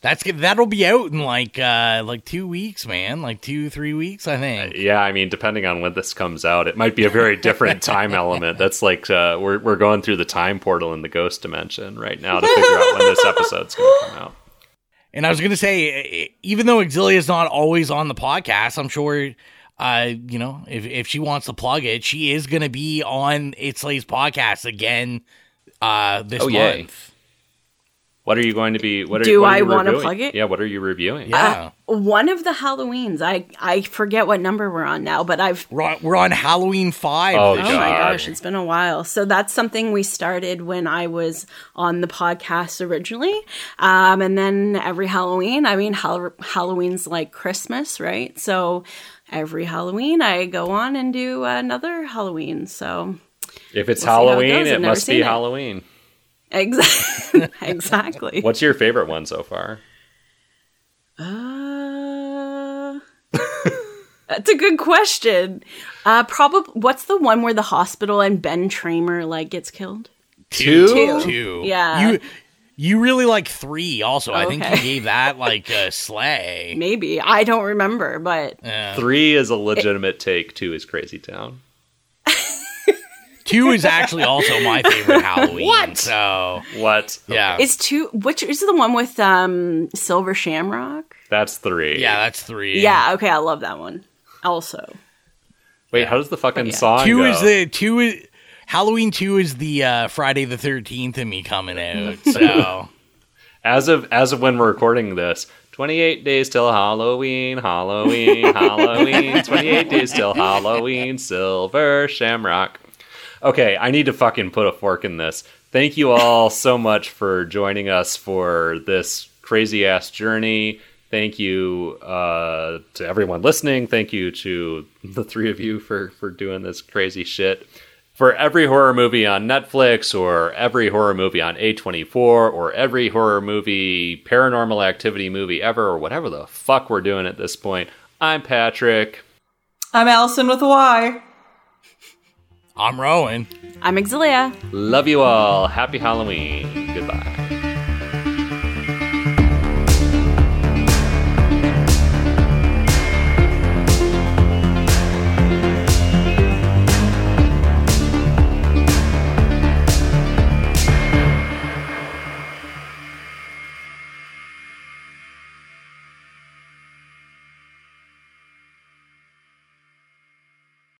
that's that'll be out in like uh like two weeks, man. Like two three weeks, I think. Uh, yeah, I mean, depending on when this comes out, it might be a very different time element. That's like uh, we're we're going through the time portal in the ghost dimension right now to figure out when this episode's going to come out. And I was going to say, even though Xylia is not always on the podcast, I'm sure. Uh, you know, if if she wants to plug it, she is going to be on It's Slays podcast again uh, this oh, month. Yay. What are you going to be? What are, Do what are I want to plug it? Yeah. What are you reviewing? Yeah. Uh, one of the Halloweens. I I forget what number we're on now, but I've we're on, we're on Halloween five. Oh, Oh my gosh, it's been a while. So that's something we started when I was on the podcast originally. Um, and then every Halloween, I mean, Hall- Halloween's like Christmas, right? So every Halloween, I go on and do another Halloween. So If it's We'll see how it Halloween, it I've never must be seen it. Halloween. exactly, exactly. What's your favorite one so far? Uh, that's a good question. Uh, probably. What's the one where the hospital and Ben Tramer like gets killed? Two? Two. two. Yeah. You you really like three. Also, I think you gave that like a sleigh. Maybe I don't remember, but Yeah. Three is a legitimate take. Two is Crazy Town. Two is actually also my favorite Halloween. What? So What? yeah, Is two which is the one with um Silver Shamrock? That's three. yeah, that's three. Yeah, okay, I love that one. Also. Wait, how does the fucking yeah. song two go? is the two is Halloween. Two is the uh, Friday the Thirteenth and me coming out. So as of as of when we're recording this, 28 days till Halloween, Halloween, Halloween, 28 days till Halloween, Silver Shamrock. Okay, I need to fucking put a fork in this. Thank you all so much for joining us for this crazy ass journey. Thank you uh, to everyone listening. Thank you to the three of you for for doing this crazy shit. For every horror movie on Netflix, or every horror movie on A24, or every horror movie, paranormal activity movie ever, or whatever the fuck we're doing at this point, I'm Patrick. I'm Allyson with a Y. I'm Rowan. I'm Xylia. Love you all. Happy Halloween. Goodbye.